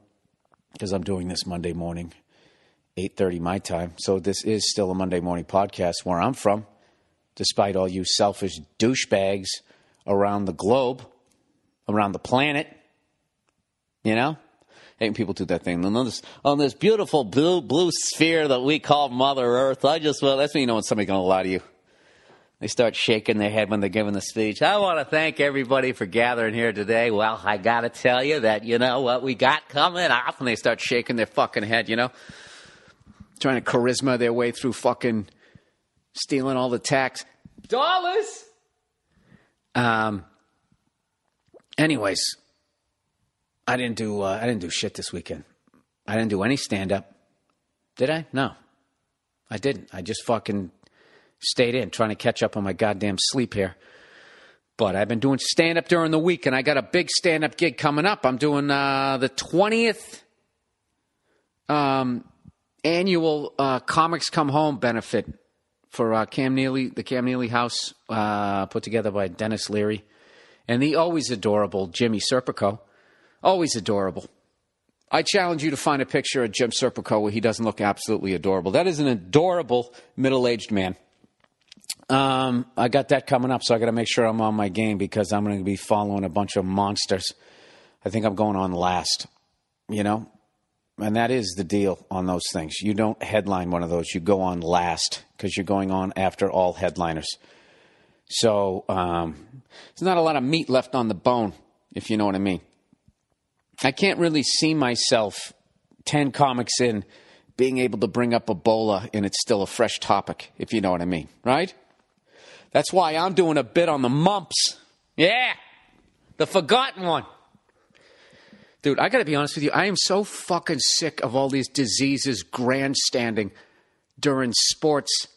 because I'm doing this Monday morning, 8:30 my time. So this is still a Monday morning podcast where I'm from, despite all you selfish douchebags around the globe, around the planet. You know, Hey, people do that thing on this on this beautiful blue blue sphere that we call Mother Earth. I just well, that's when you know when somebody's going to lie to you. They start shaking their head when they're giving the speech. I want to thank everybody for gathering here today. Well, I got to tell you that you know what we got coming up, and they start shaking their fucking head. You know, trying to charisma their way through fucking stealing all the tax dollars. Um. Anyways, I didn't do uh, I didn't do shit this weekend. I didn't do any stand up. Did I? No, I didn't. I just fucking stayed in trying to catch up on my goddamn sleep here. But I've been doing stand up during the week, and I got a big stand up gig coming up. I'm doing uh, the 20th um, annual uh, Comics Come Home benefit for uh, Cam Neely, the Cam Neely House, uh, put together by Denis Leary and the always adorable Jimmy Serpico. Always adorable. I challenge you to find a picture of Jim Serpico where he doesn't look absolutely adorable. That is an adorable middle aged man. Um, I got that coming up, so I got to make sure I'm on my game because I'm going to be following a bunch of monsters. I think I'm going on last, you know, and that is the deal on those things. You don't headline one of those; you go on last because you're going on after all headliners. So um, there's not a lot of meat left on the bone, if you know what I mean. I can't really see myself ten comics in being able to bring up Ebola and it's still a fresh topic, if you know what I mean, right? That's why I'm doing a bit on the mumps. Yeah, the forgotten one. Dude, I gotta be honest with you. I am so fucking sick of all these diseases grandstanding during sports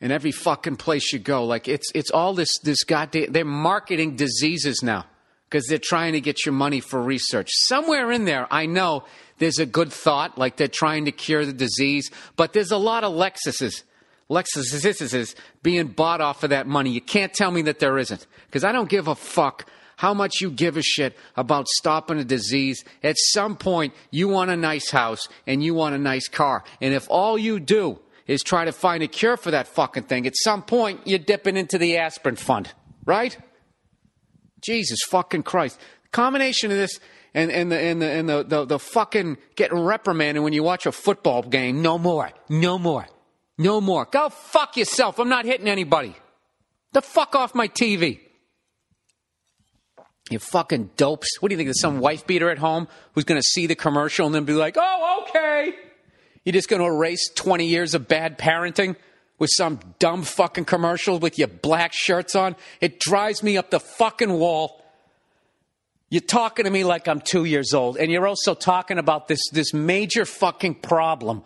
in every fucking place you go. Like it's it's all this this goddamn. They're marketing diseases now because they're trying to get your money for research. Somewhere in there, I know there's a good thought, like they're trying to cure the disease, but there's a lot of Lexuses. Lexuses being bought off of that money. You can't tell me that there isn't. Because I don't give a fuck how much you give a shit about stopping a disease. At some point, you want a nice house and you want a nice car. And if all you do is try to find a cure for that fucking thing, at some point, you're dipping into the aspirin fund. Right? Jesus fucking Christ. Combination of this and, and, the, and, the, and the, the, the fucking getting reprimanded when you watch a football game. No more. No more. No more. Go fuck yourself. I'm not hitting anybody. The fuck off my TV. You fucking dopes. What do you think? There's some wife beater at home who's going to see the commercial and then be like, oh, okay. You're just going to erase 20 years of bad parenting with some dumb fucking commercial with your black shirts on? It drives me up the fucking wall. You're talking to me like I'm two years old, and you're also talking about this, this major fucking problem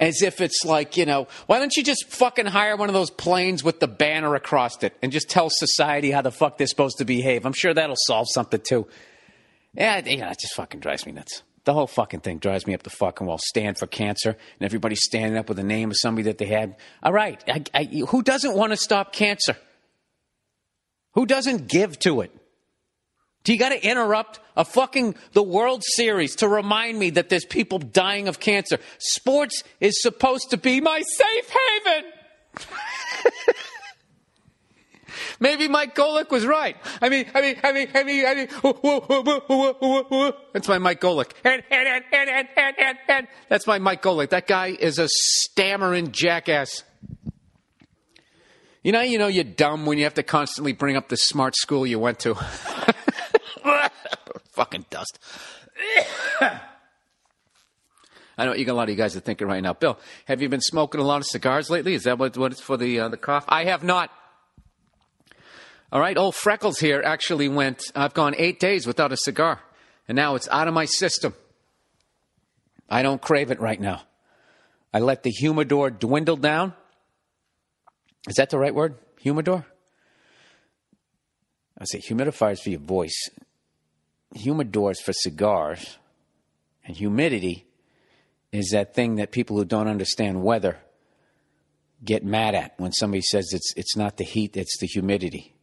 as if it's like, you know, why don't you just fucking hire one of those planes with the banner across it and just tell society how the fuck they're supposed to behave? I'm sure that'll solve something too. Yeah, yeah, it just fucking drives me nuts. The whole fucking thing drives me up the fucking wall. Stand for cancer, and everybody's standing up with the name of somebody that they had. All right, I, I, who doesn't want to stop cancer? Who doesn't give to it? Do you got to interrupt a fucking the World Series to remind me that there's people dying of cancer? Sports is supposed to be my safe haven. Maybe Mike Golic was right. I mean, I mean, I mean, I mean, I mean, that's my Mike Golic. That's my Mike Golic. That guy is a stammering jackass. You know, you know, you're dumb when you have to constantly bring up the smart school you went to. Fucking dust. I know you got a lot of you guys are thinking right now. Bill, have you been smoking a lot of cigars lately? Is that what, what it's for the uh, the cough? I have not. All right, old Freckles here actually went. I've gone eight days without a cigar, and now it's out of my system. I don't crave it right now. I let the humidor dwindle down. Is that the right word? Humidor? I say humidifiers for your voice, humidors for cigars, and humidity is that thing that people who don't understand weather get mad at when somebody says it's it's not the heat, it's the humidity.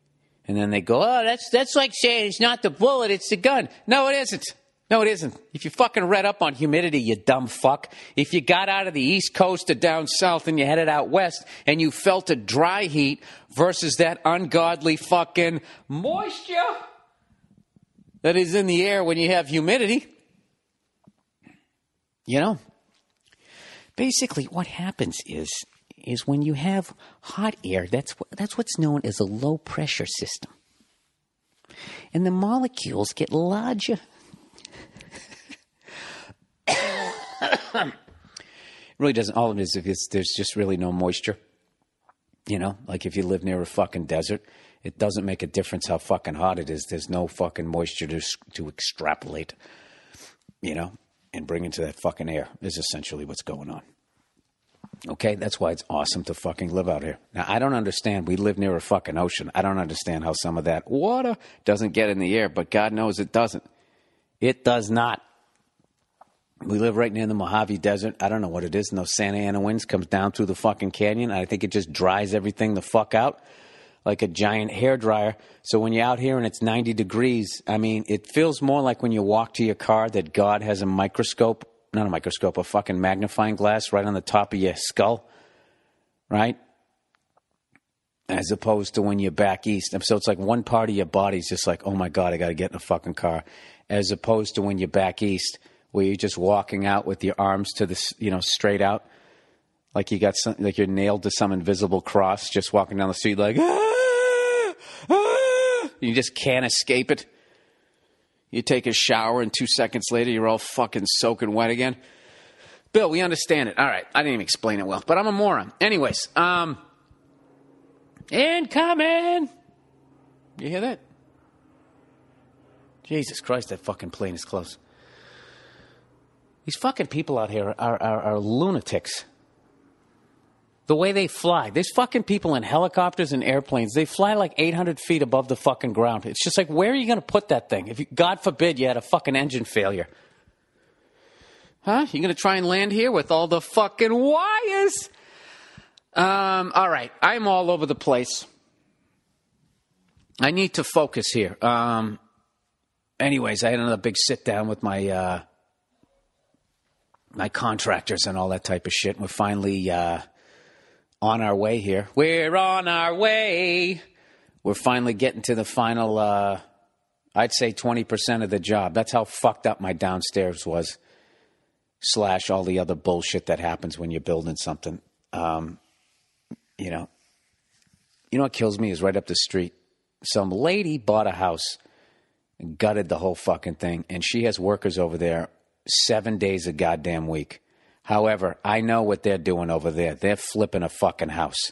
And then they go, "Oh, that's that's like saying it's not the bullet, it's the gun." No, it isn't. No, it isn't. If you fucking read up on humidity, you dumb fuck. If you got out of the East Coast to down south and you headed out west and you felt a dry heat versus that ungodly fucking moisture that is in the air when you have humidity, you know, basically what happens is is when you have hot air, that's that's what's known as a low pressure system. And the molecules get larger really doesn't. All it is if there's just really no moisture. You know, like if you live near a fucking desert, it doesn't make a difference how fucking hot it is. There's no fucking moisture to, to extrapolate, you know, and bring into that fucking air is essentially what's going on. Okay, that's why it's awesome to fucking live out here. Now, I don't understand. We live near a fucking ocean. I don't understand how some of that water doesn't get in the air, but God knows it doesn't. It does not. We live right near the Mojave Desert. I don't know what it is. Those Santa Ana winds comes down through the fucking canyon. I think it just dries everything the fuck out like a giant hair dryer. So when you're out here and it's 90 degrees, I mean, it feels more like when you walk to your car that God has a microscope, not a microscope, a fucking magnifying glass right on the top of your skull, right? As opposed to when you're back east. So it's like one part of your body's just like, oh my God, I got to get in a fucking car. As opposed to when you're back east, where you're just walking out with your arms to the, you know, straight out. Like you got some, like you're nailed to some invisible cross, just walking down the street like, ah, ah. you just can't escape it. You take a shower, and two seconds later, you're all fucking soaking wet again. Bill, we understand it. All right, I didn't even explain it well, but I'm a moron. Anyways, um, incoming. You hear that? Jesus Christ, that fucking plane is close. These fucking people out here are, are, are lunatics the way they fly. There's fucking people in helicopters and airplanes. They fly like 800 feet above the fucking ground. It's just like, where are you going to put that thing? If you, God forbid you had a fucking engine failure. Huh? You're going to try and land here with all the fucking wires? Um, all right. I'm all over the place. I need to focus here. Um, anyways, I had another big sit down with my, uh, my contractors and all that type of shit. And we're finally, uh, on our way here. We're on our way. We're finally getting to the final, uh, I'd say 20% of the job. That's how fucked up my downstairs was, slash all the other bullshit that happens when you're building something. Um, you know, you know what kills me is right up the street. Some lady bought a house, gutted the whole fucking thing, and she has workers over there seven days a goddamn week. However, I know what they're doing over there. They're flipping a fucking house.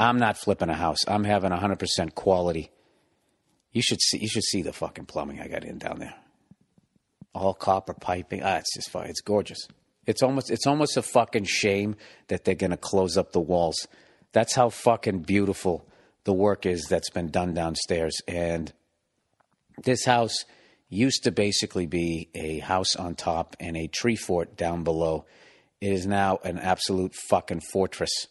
I'm not flipping a house. I'm having 100% quality. You should see. You should see the fucking plumbing I got in down there. All copper piping. Ah, it's just fine. It's gorgeous. It's almost. It's almost a fucking shame that they're gonna close up the walls. That's how fucking beautiful the work is that's been done downstairs. And this house used to basically be a house on top and a tree fort down below it is now an absolute fucking fortress.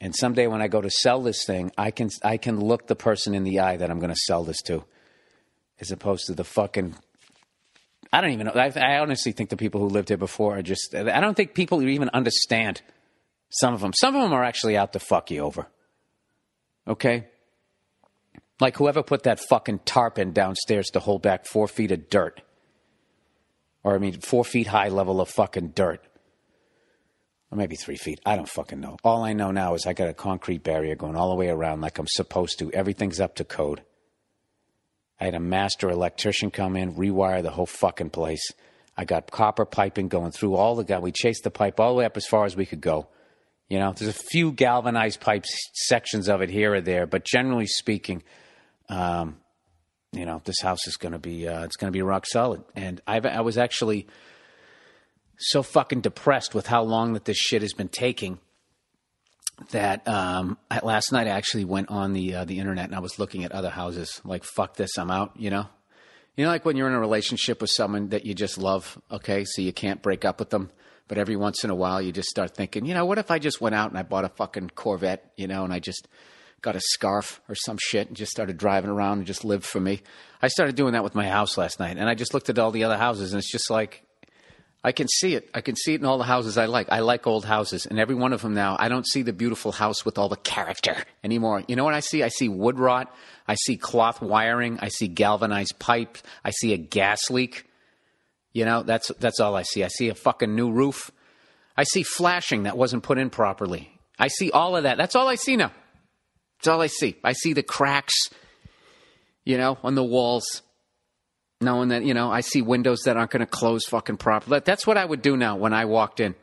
And someday when I go to sell this thing, I can I can look the person in the eye that I'm going to sell this to, as opposed to the fucking. I don't even know. I, I honestly think the people who lived here before are just. I don't think people even understand. Some of them. Some of them are actually out to fuck you over. Okay. Like whoever put that fucking tarp in downstairs to hold back four feet of dirt. Or I mean, four feet high level of fucking dirt or maybe three feet. I don't fucking know. All I know now is I got a concrete barrier going all the way around like I'm supposed to. Everything's up to code. I had a master electrician come in, rewire the whole fucking place. I got copper piping going through all the guy. We chased the pipe all the way up as far as we could go. You know, there's a few galvanized pipes, sections of it here or there, but generally speaking, um, you know, this house is going to be uh, it's going to be rock solid. And I've, I was actually so fucking depressed with how long that this shit has been taking that um, last night I actually went on the uh, the internet and I was looking at other houses. Like fuck this, I'm out. You know, you know, like when you're in a relationship with someone that you just love. Okay, so you can't break up with them, but every once in a while you just start thinking, you know, what if I just went out and I bought a fucking Corvette, you know, and I just got a scarf or some shit and just started driving around and just lived for me. I started doing that with my house last night, and I just looked at all the other houses, and it's just like I can see it. I can see it in all the houses I like. I like old houses, and every one of them now. I don't see the beautiful house with all the character anymore. You know what I see? I see wood rot. I see cloth wiring. I see galvanized pipe. I see a gas leak. You know, that's that's all I see. I see a fucking new roof. I see flashing that wasn't put in properly. I see all of that. That's all I see now. That's all I see. I see the cracks, you know, on the walls knowing that you know I see windows that aren't going to close fucking properly. That's what I would do now when I walked in.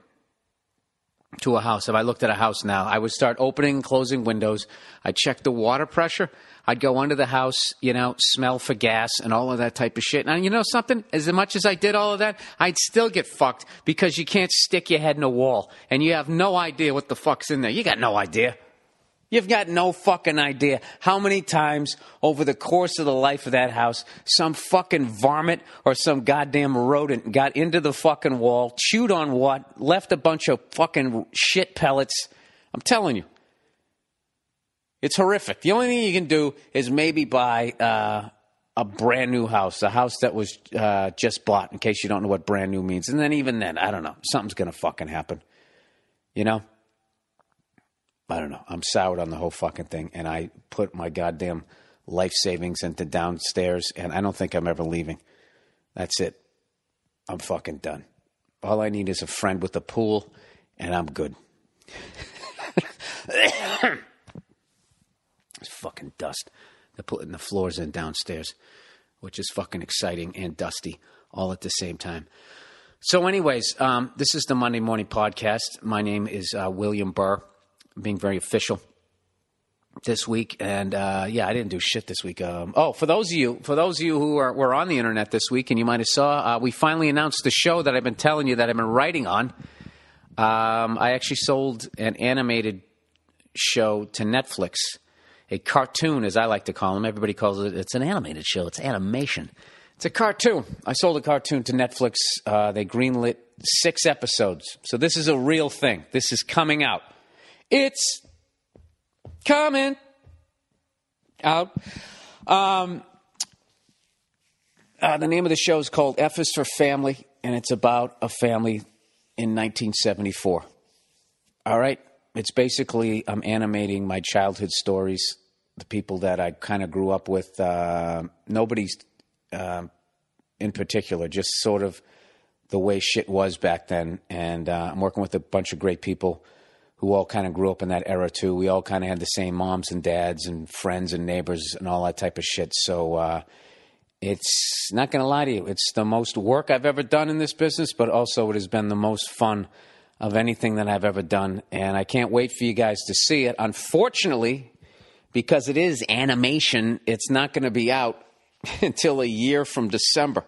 to a house, if I looked at a house now, I would start opening and closing windows. I'd check the water pressure. I'd go under the house, you know, smell for gas and all of that type of shit. And you know something? As much as I did all of that, I'd still get fucked because you can't stick your head in a wall and you have no idea what the fuck's in there. You got no idea. You've got no fucking idea how many times over the course of the life of that house, some fucking varmint or some goddamn rodent got into the fucking wall, chewed on what, left a bunch of fucking shit pellets. I'm telling you. It's horrific. The only thing you can do is maybe buy uh, a brand new house, a house that was uh, just bought, in case you don't know what brand new means. And then even then, I don't know, something's going to fucking happen. You know? I don't know. I'm soured on the whole fucking thing, and I put my goddamn life savings into downstairs, and I don't think I'm ever leaving. That's it. I'm fucking done. All I need is a friend with a pool, and I'm good. it's fucking dust. They're putting the floors in downstairs, which is fucking exciting and dusty all at the same time. So, anyways, um, this is the Monday Morning Podcast. My name is uh, William Burr being very official this week, and uh, yeah, I didn't do shit this week. Um, oh, for those of you, for those of you who are were on the internet this week, and you might have saw, uh, we finally announced the show that I've been telling you that I've been writing on. Um, I actually sold an animated show to Netflix, a cartoon, as I like to call them. Everybody calls it. It's an animated show. It's animation. It's a cartoon. I sold a cartoon to Netflix. Uh, they greenlit six episodes. So this is a real thing. This is coming out. It's coming out. Um, uh, the name of the show is called F is for Family, and it's about a family in 1974. All right? It's basically, I'm animating my childhood stories, the people that I kind of grew up with. Uh, nobody's uh, in particular, just sort of the way shit was back then. And uh, I'm working with a bunch of great people who all kind of grew up in that era too. We all kind of had the same moms and dads and friends and neighbors and all that type of shit. So uh, it's not going to lie to you, it's the most work I've ever done in this business, but also it has been the most fun of anything that I've ever done. And I can't wait for you guys to see it. Unfortunately, because it is animation, it's not going to be out until a year from December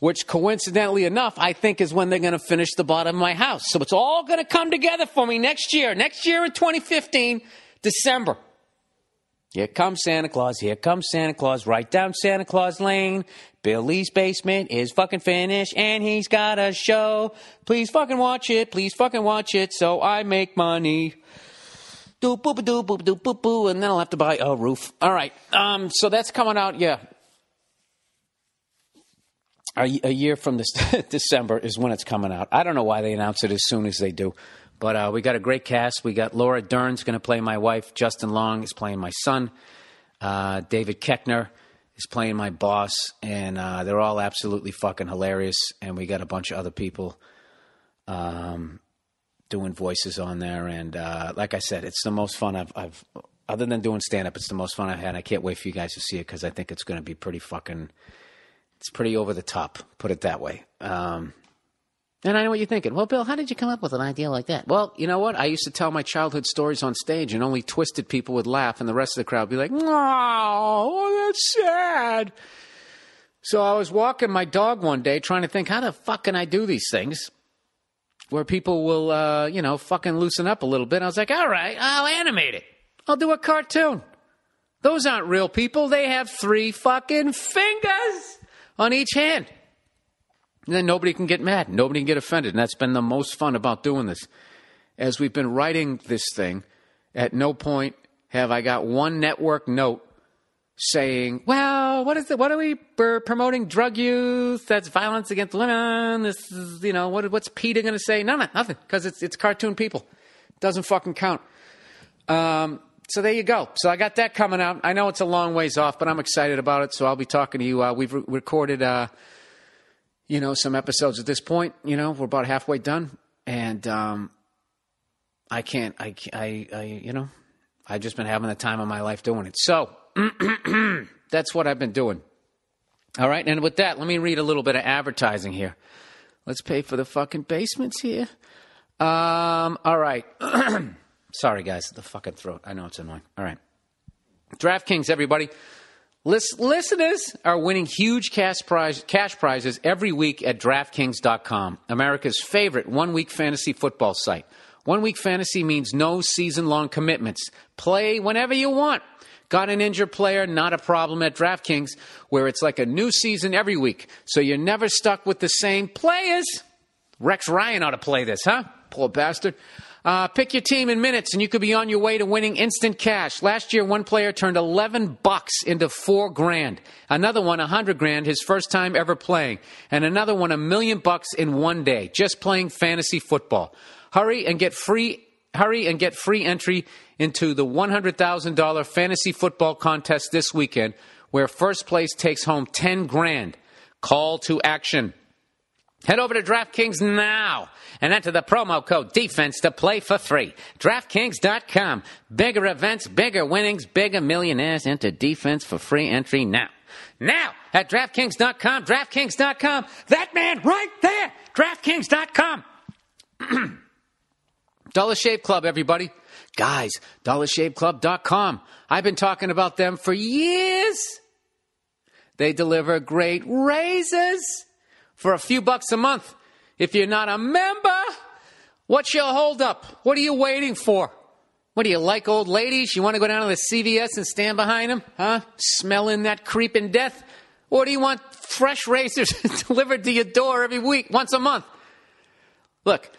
which coincidentally enough, I think is when they're going to finish the bottom of my house. So it's all going to come together for me next year. Next year in 2015, December. Here comes Santa Claus. Here comes Santa Claus. Right down Santa Claus Lane. Billy's basement is fucking finished and he's got a show. Please fucking watch it. Please fucking watch it so I make money. Do boop doo boop doo boop boo, and then I'll have to buy a roof. All right. Um. So that's coming out. Yeah a, a year from this December is when it's coming out. I don't know why they announce it as soon as they do, but uh, we got a great cast. We got Laura Dern's going to play my wife. Justin Long is playing my son. Uh, David Koechner is playing my boss, and uh, they're all absolutely fucking hilarious. And we got a bunch of other people um, doing voices on there. And uh, like I said, it's the most fun I've, I've other than doing stand up, it's the most fun I've had. I can't wait for you guys to see it because I think it's going to be pretty fucking it's pretty over the top, put it that way. Um, and I know what you're thinking. Well, Bill, how did you come up with an idea like that? Well, you know what? I used to tell my childhood stories on stage, and only twisted people would laugh, and the rest of the crowd would be like, "Oh, that's sad." So I was walking my dog one day, trying to think, how the fuck can I do these things where people will, uh, you know, fucking loosen up a little bit? I was like, all right, I'll animate it. I'll do a cartoon. Those aren't real people. They have three fucking fingers on each hand. And then nobody can get mad. Nobody can get offended. And that's been the most fun about doing this. As we've been writing this thing, at no point have I got one network note saying, well, what is it? What are we promoting? Drug use? That's violence against women. This is, you know, what, what's PETA going to say? No, no, nothing. Because it's, it's cartoon people. Doesn't fucking count. Um, so there you go. So I got that coming out. I know it's a long ways off, but I'm excited about it. So I'll be talking to you. Uh, we've re- recorded, uh, you know, some episodes at this point. You know, we're about halfway done, and um, I can't. I, I, I, you know, I've just been having the time of my life doing it. So that's what I've been doing. All right, and with that, let me read a little bit of advertising here. Let's pay for the fucking basements here. Um, all right. Sorry, guys, the fucking throat. I know it's annoying. All right. DraftKings, everybody. Lis- listeners are winning huge cash, prize, cash prizes every week at DraftKings.com, America's favorite one week fantasy football site. One week fantasy means no season long commitments. Play whenever you want. Got an injured player? Not a problem at DraftKings, where it's like a new season every week, so you're never stuck with the same players. Rex Ryan ought to play this, huh? Poor bastard. Uh, pick your team in minutes, and you could be on your way to winning instant cash. Last year, one player turned 11 bucks into four grand. Another one, 100 grand, his first time ever playing. And another one, a million bucks in one day, just playing fantasy football. Hurry and get free. Hurry and get free entry into the $100,000 fantasy football contest this weekend, where first place takes home 10 grand. Call to action. Head over to DraftKings now and enter the promo code DEFENSE to play for free. DraftKings.com. Bigger events, bigger winnings, bigger millionaires. Enter defense for free entry now. Now at DraftKings.com. DraftKings.com. That man right there. DraftKings.com. Dollar Shave Club, everybody. Guys, dollarshaveclub.com. I've been talking about them for years. They deliver great razors for a few bucks a month. If you're not a member, what's your holdup? What are you waiting for? What do you like, old ladies? You want to go down to the CVS and stand behind them? Huh? Smelling that creeping death? Or do you want fresh razors delivered to your door every week, once a month? Look,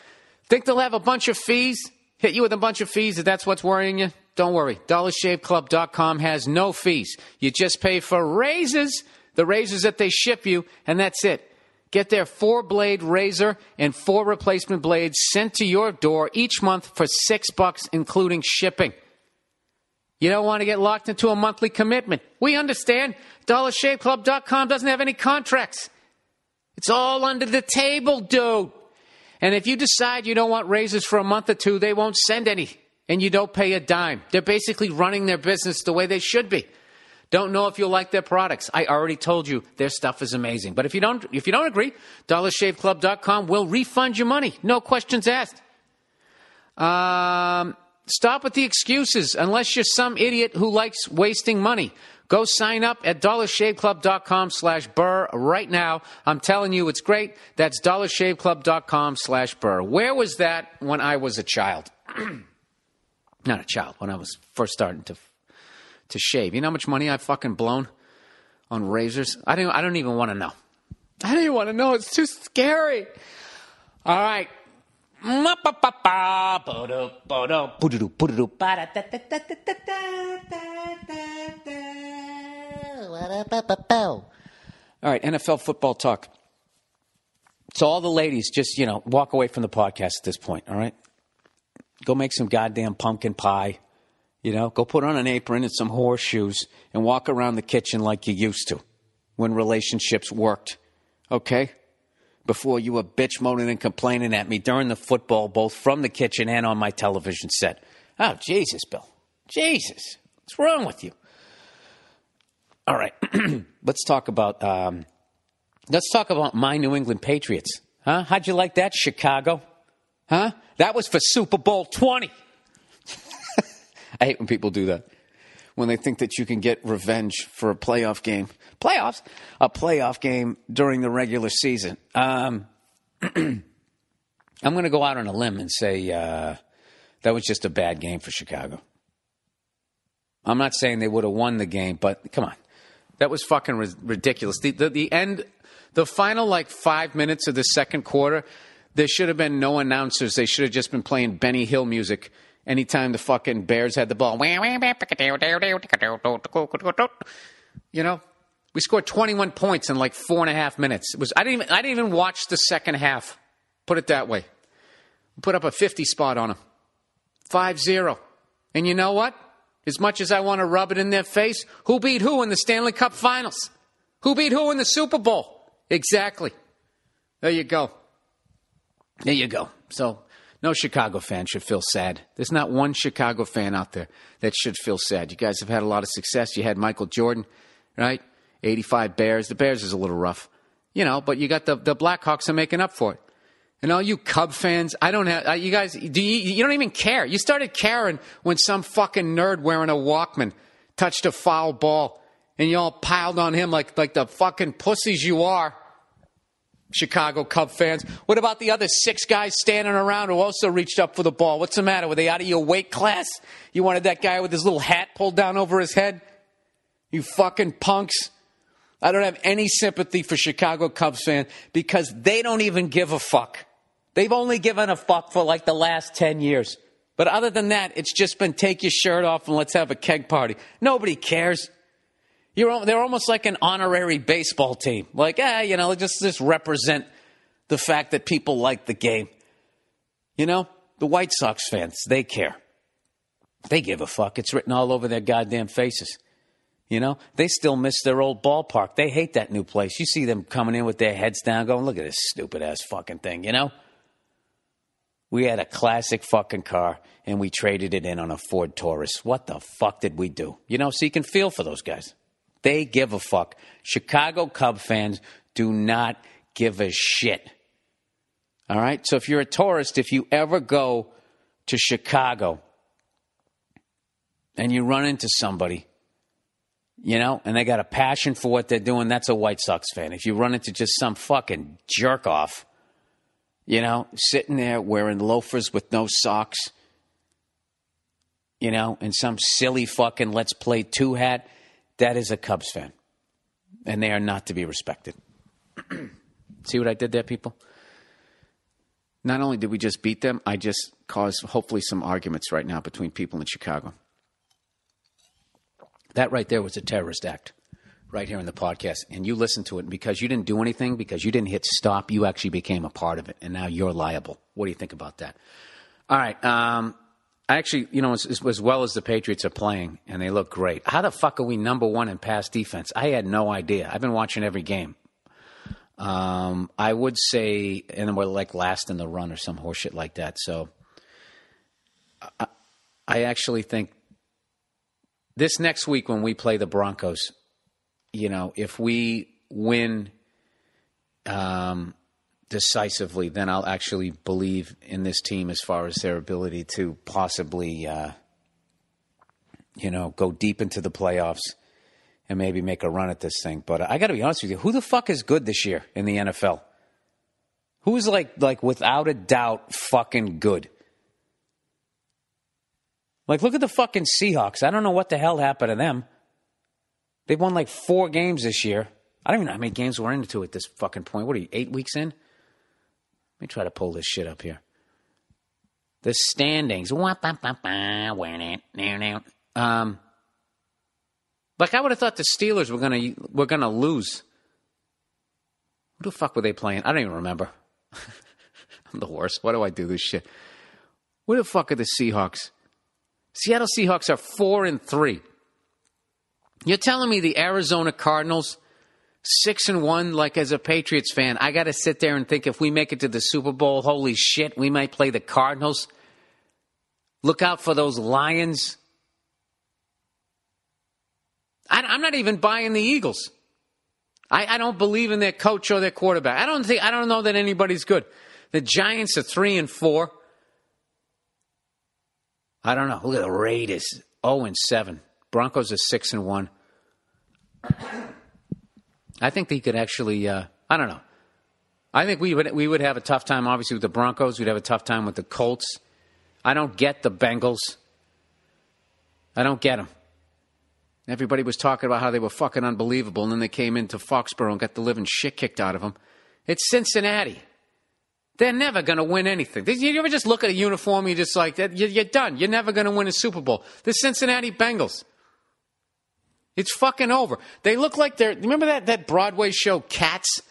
think they'll have a bunch of fees? Hit you with a bunch of fees if that's what's worrying you? Don't worry. DollarShaveClub.com has no fees. You just pay for razors, the razors that they ship you, and that's it. Get their four blade razor and four replacement blades sent to your door each month for six bucks, including shipping. You don't want to get locked into a monthly commitment. We understand. DollarShaveClub.com doesn't have any contracts. It's all under the table, dude. And if you decide you don't want razors for a month or two, they won't send any. And you don't pay a dime. They're basically running their business the way they should be. Don't know if you'll like their products. I already told you their stuff is amazing. But if you don't, if you don't agree, dollarshaveclub.com will refund your money. No questions asked. Um, stop with the excuses unless you're some idiot who likes wasting money. Go sign up at dollarshaveclub.com slash burr right now. I'm telling you, it's great. That's dollarshaveclub.com slash burr. Where was that when I was a child? Not a child, when I was first starting to to shave. You know how much money I've fucking blown on razors? I don't. I don't even want to know. I don't even want to know. It's too scary. All right. All right, NFL football talk. So all the ladies, just you know, walk away from the podcast at this point. All right, go make some goddamn pumpkin pie. You know, go put on an apron and some horseshoes and walk around the kitchen like you used to when relationships worked. Okay? Before you were bitch moaning and complaining at me during the football, both from the kitchen and on my television set. Oh, Jesus, Bill. Jesus. What's wrong with you? All right. let's talk about um, let's talk about my New England Patriots. Huh? How'd you like that, Chicago? Huh? That was for Super Bowl 20. I hate when people do that. When they think that you can get revenge for a playoff game. Playoffs? A playoff game during the regular season. Um, I'm going to go out on a limb and say uh, that was just a bad game for Chicago. I'm not saying they would have won the game, but come on. That was fucking ri- ridiculous. The, the, the end, the final like five minutes of the second quarter, there should have been no announcers. They should have just been playing Benny Hill music anytime the fucking Bears had the ball. You know, we scored 21 points in like four and a half minutes. It was I didn't even, I didn't even watch the second half. Put it that way. Put up a 50 spot on them. 5-0. And you know what? As much as I want to rub it in their face, who beat who in the Stanley Cup Finals? Who beat who in the Super Bowl? Exactly. There you go. There you go. So no Chicago fan should feel sad. There's not one Chicago fan out there that should feel sad. You guys have had a lot of success. You had Michael Jordan, right? 85 Bears. The Bears is a little rough, you know, but you got the, the Blackhawks are making up for it. And all you Cub fans, I don't have, you guys, do you, you don't even care. You started caring when some fucking nerd wearing a Walkman touched a foul ball and you all piled on him like, like the fucking pussies you are. Chicago Cub fans. What about the other six guys standing around who also reached up for the ball? What's the matter? Were they out of your weight class? You wanted that guy with his little hat pulled down over his head? You fucking punks. I don't have any sympathy for Chicago Cubs fans because they don't even give a fuck. They've only given a fuck for like the last 10 years. But other than that, it's just been take your shirt off and let's have a keg party. Nobody cares. You're, they're almost like an honorary baseball team. Like, ah, you know, just, just represent the fact that people like the game. You know, the White Sox fans, they care. They give a fuck. It's written all over their goddamn faces. You know, they still miss their old ballpark. They hate that new place. You see them coming in with their heads down, going, look at this stupid ass fucking thing, you know? We had a classic fucking car and we traded it in on a Ford Taurus. What the fuck did we do? You know, so you can feel for those guys. They give a fuck. Chicago Cub fans do not give a shit. All right? So if you're a tourist, if you ever go to Chicago and you run into somebody, you know, and they got a passion for what they're doing, that's a White Sox fan. If you run into just some fucking jerk off, you know, sitting there wearing loafers with no socks, you know, and some silly fucking let's play two hat, that is a Cubs fan. And they are not to be respected. See what I did there, people? Not only did we just beat them, I just caused hopefully some arguments right now between people in Chicago. That right there was a terrorist act right here in the podcast. And you listened to it because you didn't do anything, because you didn't hit stop, you actually became a part of it. And now you're liable. What do you think about that? All right. Um, actually, you know, as, as, well as the Patriots are playing and they look great, how the fuck are we number one in pass defense? I had no idea. I've been watching every game. Um, I would say, and we're like last in the run or some horseshit like that. So I, I actually think this next week when we play the Broncos, you know, if we win um, decisively, then I'll actually believe in this team as far as their ability to possibly, uh, you know, go deep into the playoffs and maybe make a run at this thing. But I got to be honest with you, who the fuck is good this year in the NFL? Who's like, like without a doubt, fucking good? Like, look at the fucking Seahawks. I don't know what the hell happened to them. They've won like four games this year. I don't even know how many games we're into at this fucking point. What are you, eight weeks in? Let me try to pull this shit up here. The standings. Um, like I would have thought the Steelers were gonna were gonna lose. Who the fuck were they playing? I don't even remember. I'm the worst. Why do I do this shit? Where the fuck are the Seahawks? Seattle Seahawks are four and three. You're telling me the Arizona Cardinals, six and one, like as a Patriots fan, I got to sit there and think if we make it to the Super Bowl, holy shit, we might play the Cardinals. Look out for those Lions. I, am not even buying the Eagles. I, I don't believe in their coach or their quarterback. I don't think I don't know that anybody's good. The Giants are three and four. I don't know. Look at the Raiders, zero oh and seven. Broncos are six and one. I think they could actually. Uh, I don't know. I think we would we would have a tough time, obviously, with the Broncos. We'd have a tough time with the Colts. I don't get the Bengals. I don't get them. Everybody was talking about how they were fucking unbelievable, and then they came into Foxborough and got the living shit kicked out of them. It's Cincinnati. They're never going to win anything. You ever just look at a uniform you're just like, you're done. You're never going to win a Super Bowl. The Cincinnati Bengals. It's fucking over. They look like they're. Remember that, that Broadway show, Cats?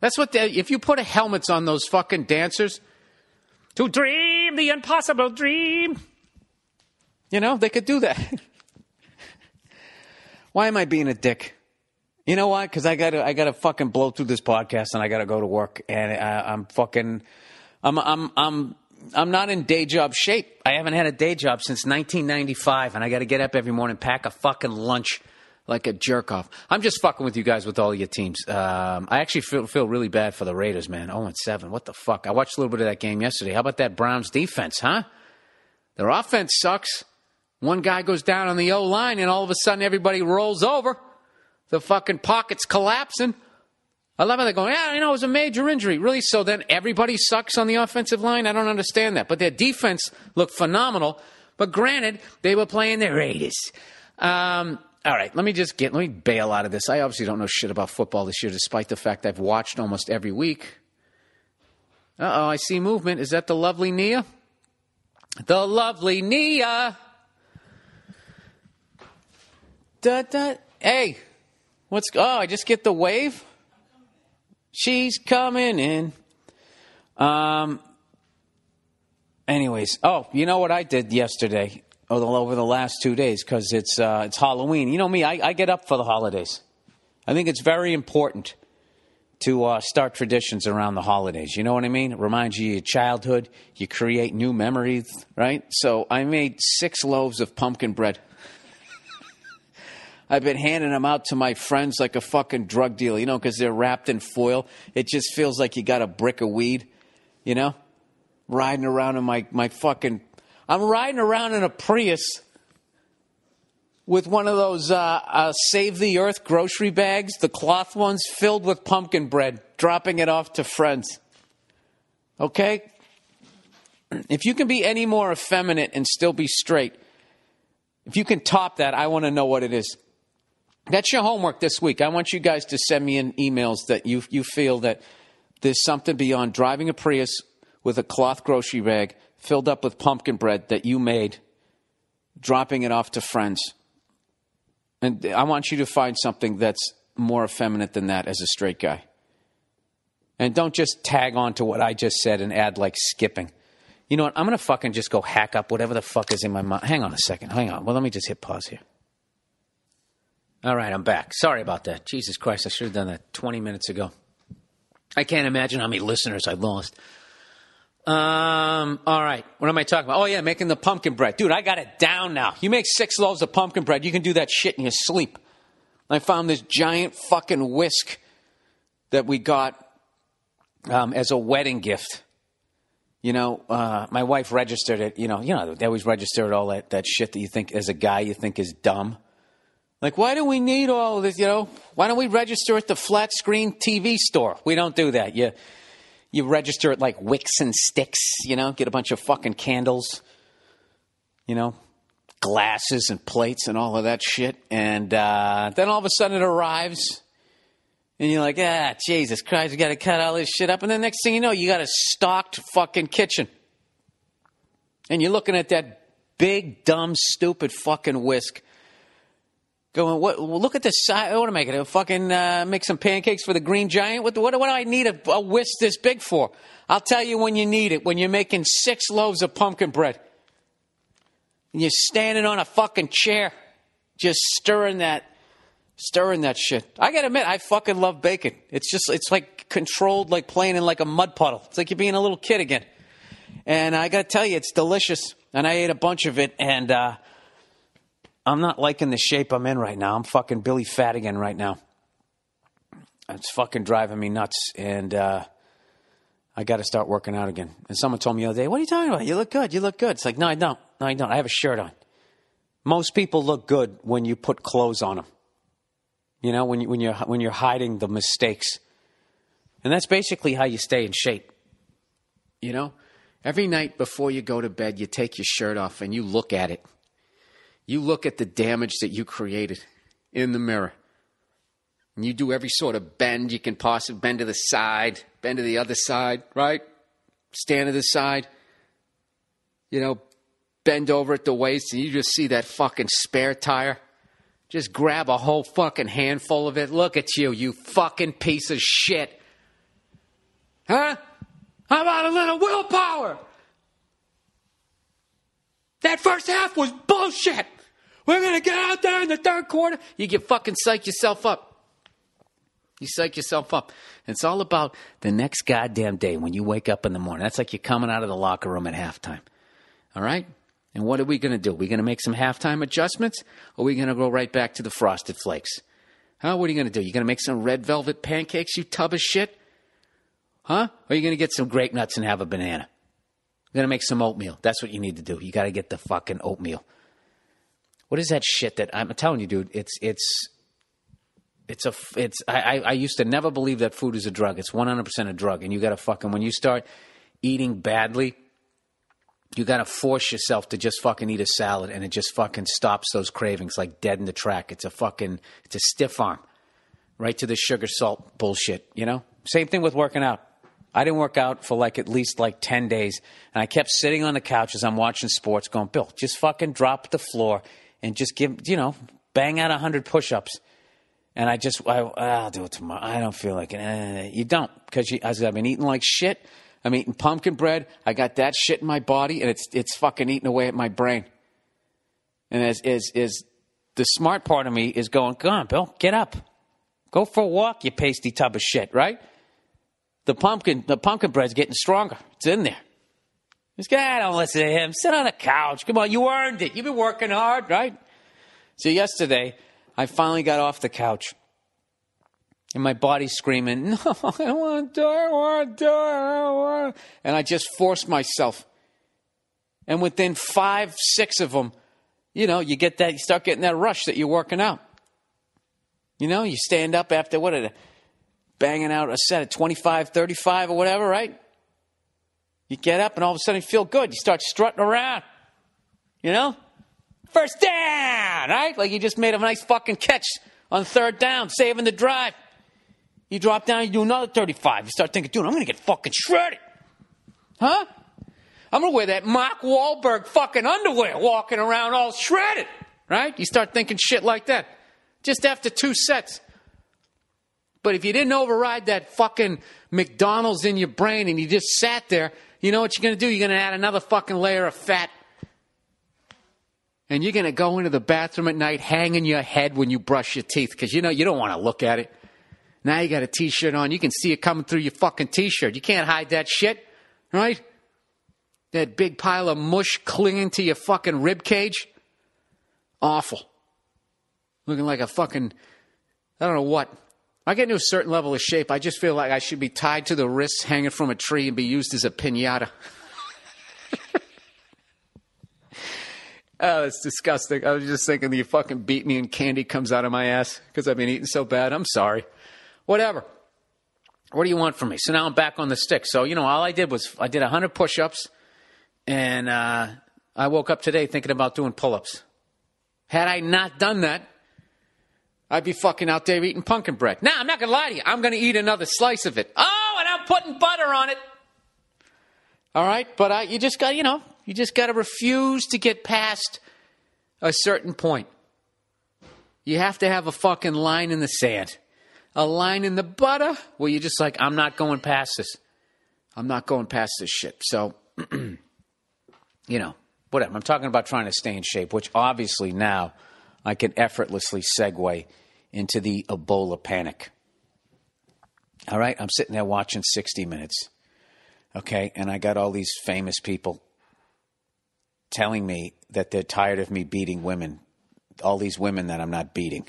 That's what they. If you put helmets on those fucking dancers, to dream the impossible dream. You know, they could do that. why am I being a dick? You know why? Because I gotta, I gotta fucking blow through this podcast and I gotta go to work and I, I'm fucking, I'm, I'm, I'm, I'm not in day job shape. I haven't had a day job since 1995 and I gotta get up every morning, pack a fucking lunch, like a jerk off. I'm just fucking with you guys with all your teams. Um, I actually feel feel really bad for the Raiders, man. Oh and seven. What the fuck? I watched a little bit of that game yesterday. How about that Browns defense, huh? Their offense sucks. One guy goes down on the O line, and all of a sudden everybody rolls over. The fucking pocket's collapsing. I love how they're going, yeah, you know, it was a major injury. Really? So then everybody sucks on the offensive line? I don't understand that. But their defense looked phenomenal. But granted, they were playing the Raiders. Um, all right, let me just get, let me bail out of this. I obviously don't know shit about football this year, despite the fact I've watched almost every week. Uh oh, I see movement. Is that the lovely Nia? The lovely Nia. Da, da. Hey, what's, oh, I just get the wave? She's coming in. Um. Anyways, oh, you know what I did yesterday? Oh, over the last two days because it's uh, it's Halloween. You know me, I, I get up for the holidays. I think it's very important to uh, start traditions around the holidays. You know what I mean? It reminds you of your childhood. You create new memories, right? So I made six loaves of pumpkin bread. I've been handing them out to my friends like a fucking drug dealer, you know, because they're wrapped in foil. It just feels like you got a brick of weed, you know? Riding around in my, my fucking. I'm riding around in a Prius with one of those uh, uh, Save the Earth grocery bags, the cloth ones filled with pumpkin bread, dropping it off to friends. Okay? If you can be any more effeminate and still be straight, if you can top that, I want to know what it is. That's your homework this week. I want you guys to send me in emails that you, you feel that there's something beyond driving a Prius with a cloth grocery bag filled up with pumpkin bread that you made, dropping it off to friends. And I want you to find something that's more effeminate than that as a straight guy. And don't just tag on to what I just said and add like skipping. You know what? I'm going to fucking just go hack up whatever the fuck is in my mind. Hang on a second. Hang on. Well, let me just hit pause here. All right, I'm back. Sorry about that. Jesus Christ, I should have done that 20 minutes ago. I can't imagine how many listeners I lost. Um, all right. What am I talking about? Oh, yeah, making the pumpkin bread. Dude, I got it down now. You make six loaves of pumpkin bread, you can do that shit in your sleep. I found this giant fucking whisk that we got um, as a wedding gift. You know, uh, my wife registered it. You know, you know, they always register all that, that shit that you think, as a guy, you think is dumb. Like, why do we need all this? You know, why don't we register at the flat screen TV store? We don't do that. You, you register at like Wicks and Sticks, you know, get a bunch of fucking candles, you know, glasses and plates and all of that shit. And uh, then all of a sudden it arrives. And you're like, ah, Jesus Christ, you got to cut all this shit up. And then next thing you know, you got a stocked fucking kitchen. And you're looking at that big, dumb, stupid fucking whisk Going, what? Well, look at the size. I going to fucking uh, make some pancakes for the Green Giant? What, what, what do I need a, a whisk this big for? I'll tell you when you need it. When you're making six loaves of pumpkin bread, and you're standing on a fucking chair, just stirring that, stirring that shit. I gotta admit, I fucking love bacon. It's just, it's like controlled, like playing in like a mud puddle. It's like you're being a little kid again. And I gotta tell you, it's delicious. And I ate a bunch of it, and uh, I'm not liking the shape I'm in right now. I'm fucking Billy Fat again right now. It's fucking driving me nuts, and uh, I got to start working out again. And someone told me the other day, "What are you talking about? You look good. You look good." It's like, no, I don't. No, I don't. I have a shirt on. Most people look good when you put clothes on them. You know, when you when you're when you're hiding the mistakes, and that's basically how you stay in shape. You know, every night before you go to bed, you take your shirt off and you look at it you look at the damage that you created in the mirror. And you do every sort of bend you can possibly bend to the side, bend to the other side, right? Stand to the side. You know, bend over at the waist and you just see that fucking spare tire. Just grab a whole fucking handful of it. Look at you, you fucking piece of shit. Huh? How about a little willpower? That first half was bullshit. We're going to get out there in the third quarter. You get fucking psych yourself up. You psych yourself up. It's all about the next goddamn day when you wake up in the morning. That's like you're coming out of the locker room at halftime. All right? And what are we going to do? Are we going to make some halftime adjustments or are we going to go right back to the frosted flakes? Huh? What are you going to do? You going to make some red velvet pancakes, you tub of shit? Huh? Or are you going to get some grape nuts and have a banana? You're going to make some oatmeal. That's what you need to do. You got to get the fucking oatmeal. What is that shit that I'm telling you, dude? It's it's it's a it's I I used to never believe that food is a drug. It's 100% a drug, and you got to fucking when you start eating badly, you got to force yourself to just fucking eat a salad, and it just fucking stops those cravings like dead in the track. It's a fucking it's a stiff arm, right to the sugar salt bullshit. You know, same thing with working out. I didn't work out for like at least like 10 days. And I kept sitting on the couch as I'm watching sports going, Bill, just fucking drop the floor and just give, you know, bang out 100 push ups. And I just, I, I'll do it tomorrow. I don't feel like it. Eh, you don't because I've been eating like shit. I'm eating pumpkin bread. I got that shit in my body and it's, it's fucking eating away at my brain. And as, as, as the smart part of me is going, go on, Bill, get up. Go for a walk, you pasty tub of shit, right? The pumpkin, the pumpkin bread's getting stronger. It's in there. This guy, don't listen to him. Sit on the couch. Come on, you earned it. You've been working hard, right? So yesterday, I finally got off the couch. And my body's screaming, No, I don't want to die. I want to die. I don't want to. And I just forced myself. And within five, six of them, you know, you get that, you start getting that rush that you're working out. You know, you stand up after what, a, banging out a set of 25, 35 or whatever, right? You get up and all of a sudden you feel good. You start strutting around. You know? First down, right? Like you just made a nice fucking catch on third down, saving the drive. You drop down, you do another 35. You start thinking, dude, I'm going to get fucking shredded. Huh? I'm going to wear that Mark Wahlberg fucking underwear walking around all shredded. Right? You start thinking shit like that. Just after two sets. But if you didn't override that fucking McDonald's in your brain and you just sat there, you know what you're going to do? You're going to add another fucking layer of fat. And you're going to go into the bathroom at night hanging your head when you brush your teeth because you know you don't want to look at it. Now you got a t shirt on. You can see it coming through your fucking t shirt. You can't hide that shit, right? That big pile of mush clinging to your fucking rib cage. Awful. Looking like a fucking, I don't know what. I get into a certain level of shape, I just feel like I should be tied to the wrists, hanging from a tree, and be used as a pinata. oh, it's disgusting. I was just thinking that you fucking beat me and candy comes out of my ass because I've been eating so bad. I'm sorry. Whatever. What do you want from me? So now I'm back on the stick. So, you know, all I did was I did 100 push ups, and uh, I woke up today thinking about doing pull ups. Had I not done that, I'd be fucking out there eating pumpkin bread. Now, I'm not going to lie to you. I'm going to eat another slice of it. Oh, and I'm putting butter on it. All right? But I, you just got, you know, you just got to refuse to get past a certain point. You have to have a fucking line in the sand, a line in the butter where you're just like, I'm not going past this. I'm not going past this shit. So, you know, whatever. I'm talking about trying to stay in shape, which obviously now I can effortlessly segue into the Ebola panic. All right, I'm sitting there watching 60 Minutes. Okay, and I got all these famous people telling me that they're tired of me beating women, all these women that I'm not beating.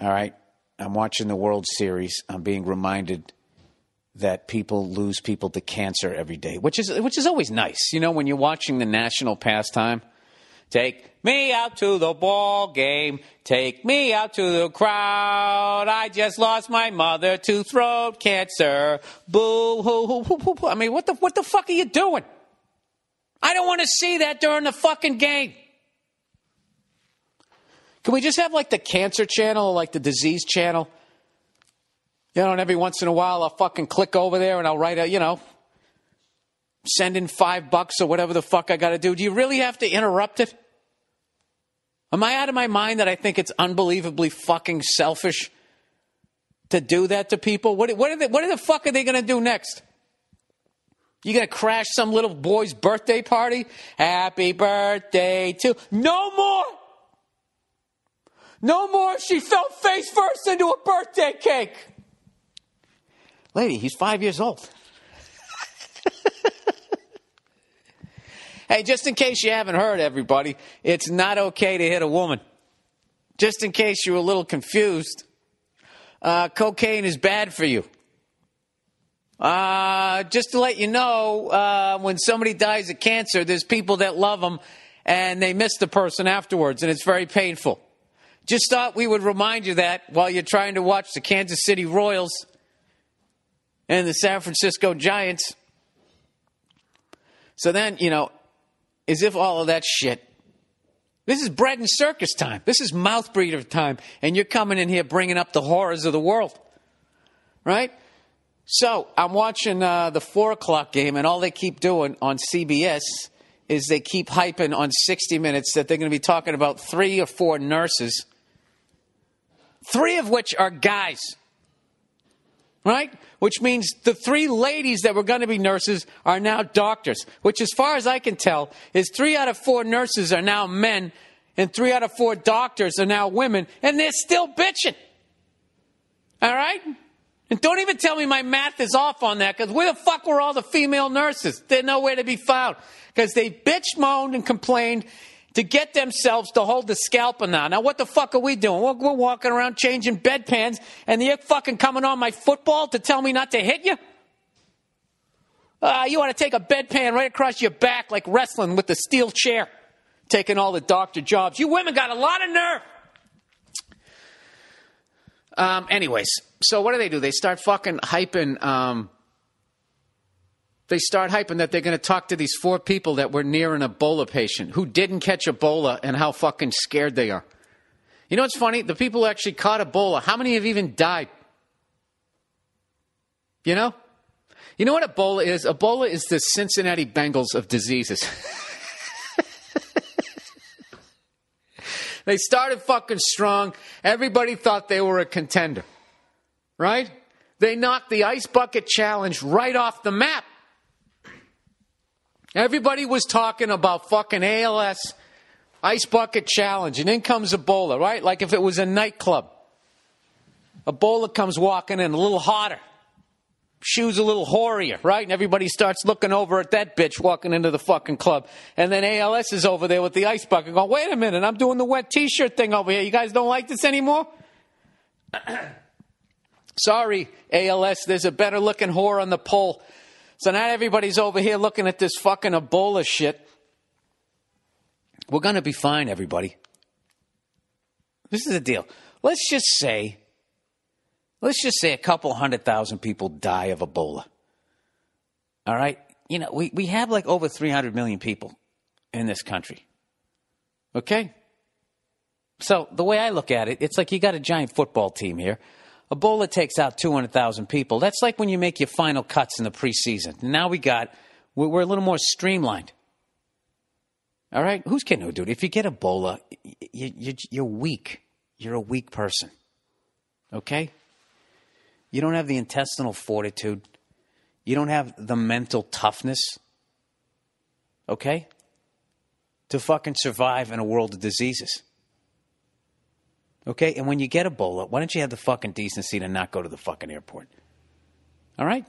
All right, I'm watching the World Series. I'm being reminded that people lose people to cancer every day, which is which is always nice. You know, when you're watching the national pastime Take me out to the ball game. Take me out to the crowd. I just lost my mother to throat cancer. Boo hoo hoo hoo hoo. I mean, what the what the fuck are you doing? I don't want to see that during the fucking game. Can we just have like the cancer channel or like the disease channel? You know, and every once in a while I'll fucking click over there and I'll write a, you know, send in five bucks or whatever the fuck I got to do. Do you really have to interrupt it? Am I out of my mind that I think it's unbelievably fucking selfish to do that to people? What, what, are they, what the fuck are they going to do next? You going to crash some little boy's birthday party? Happy birthday to. No more! No more. She fell face first into a birthday cake. Lady, he's five years old. Hey, just in case you haven't heard, everybody, it's not okay to hit a woman. Just in case you're a little confused, uh, cocaine is bad for you. Uh, just to let you know, uh, when somebody dies of cancer, there's people that love them and they miss the person afterwards, and it's very painful. Just thought we would remind you that while you're trying to watch the Kansas City Royals and the San Francisco Giants. So then, you know, as if all of that shit. This is bread and circus time. This is mouth breather time. And you're coming in here bringing up the horrors of the world. Right? So I'm watching uh, the four o'clock game, and all they keep doing on CBS is they keep hyping on 60 Minutes that they're going to be talking about three or four nurses, three of which are guys. Right? Which means the three ladies that were going to be nurses are now doctors, which, as far as I can tell, is three out of four nurses are now men, and three out of four doctors are now women, and they're still bitching. All right? And don't even tell me my math is off on that, because where the fuck were all the female nurses? They're nowhere to be found. Because they bitch, moaned, and complained to get themselves to hold the scalpel now. Now, what the fuck are we doing? We're, we're walking around changing bedpans, and you're fucking coming on my football to tell me not to hit you? Uh, you want to take a bedpan right across your back like wrestling with the steel chair, taking all the doctor jobs. You women got a lot of nerve. Um, anyways, so what do they do? They start fucking hyping. Um, they start hyping that they're going to talk to these four people that were near an Ebola patient who didn't catch Ebola and how fucking scared they are. You know what's funny? The people who actually caught Ebola, how many have even died? You know? You know what Ebola is? Ebola is the Cincinnati Bengals of diseases. they started fucking strong. Everybody thought they were a contender. Right? They knocked the ice bucket challenge right off the map. Everybody was talking about fucking ALS, ice bucket challenge, and in comes Ebola, right? Like if it was a nightclub. Ebola comes walking in a little hotter, shoes a little hoarier, right? And everybody starts looking over at that bitch walking into the fucking club. And then ALS is over there with the ice bucket going, wait a minute, I'm doing the wet t shirt thing over here. You guys don't like this anymore? Sorry, ALS, there's a better looking whore on the pole. So now everybody's over here looking at this fucking Ebola shit. We're going to be fine, everybody. This is the deal. Let's just say, let's just say a couple hundred thousand people die of Ebola. All right? You know, we, we have like over 300 million people in this country. Okay? So the way I look at it, it's like you got a giant football team here. Ebola takes out 200,000 people. That's like when you make your final cuts in the preseason. Now we got, we're a little more streamlined. All right? Who's kidding dude? If you get Ebola, you, you're weak. You're a weak person. Okay? You don't have the intestinal fortitude. You don't have the mental toughness. Okay? To fucking survive in a world of diseases. Okay? And when you get Ebola, why don't you have the fucking decency to not go to the fucking airport? All right?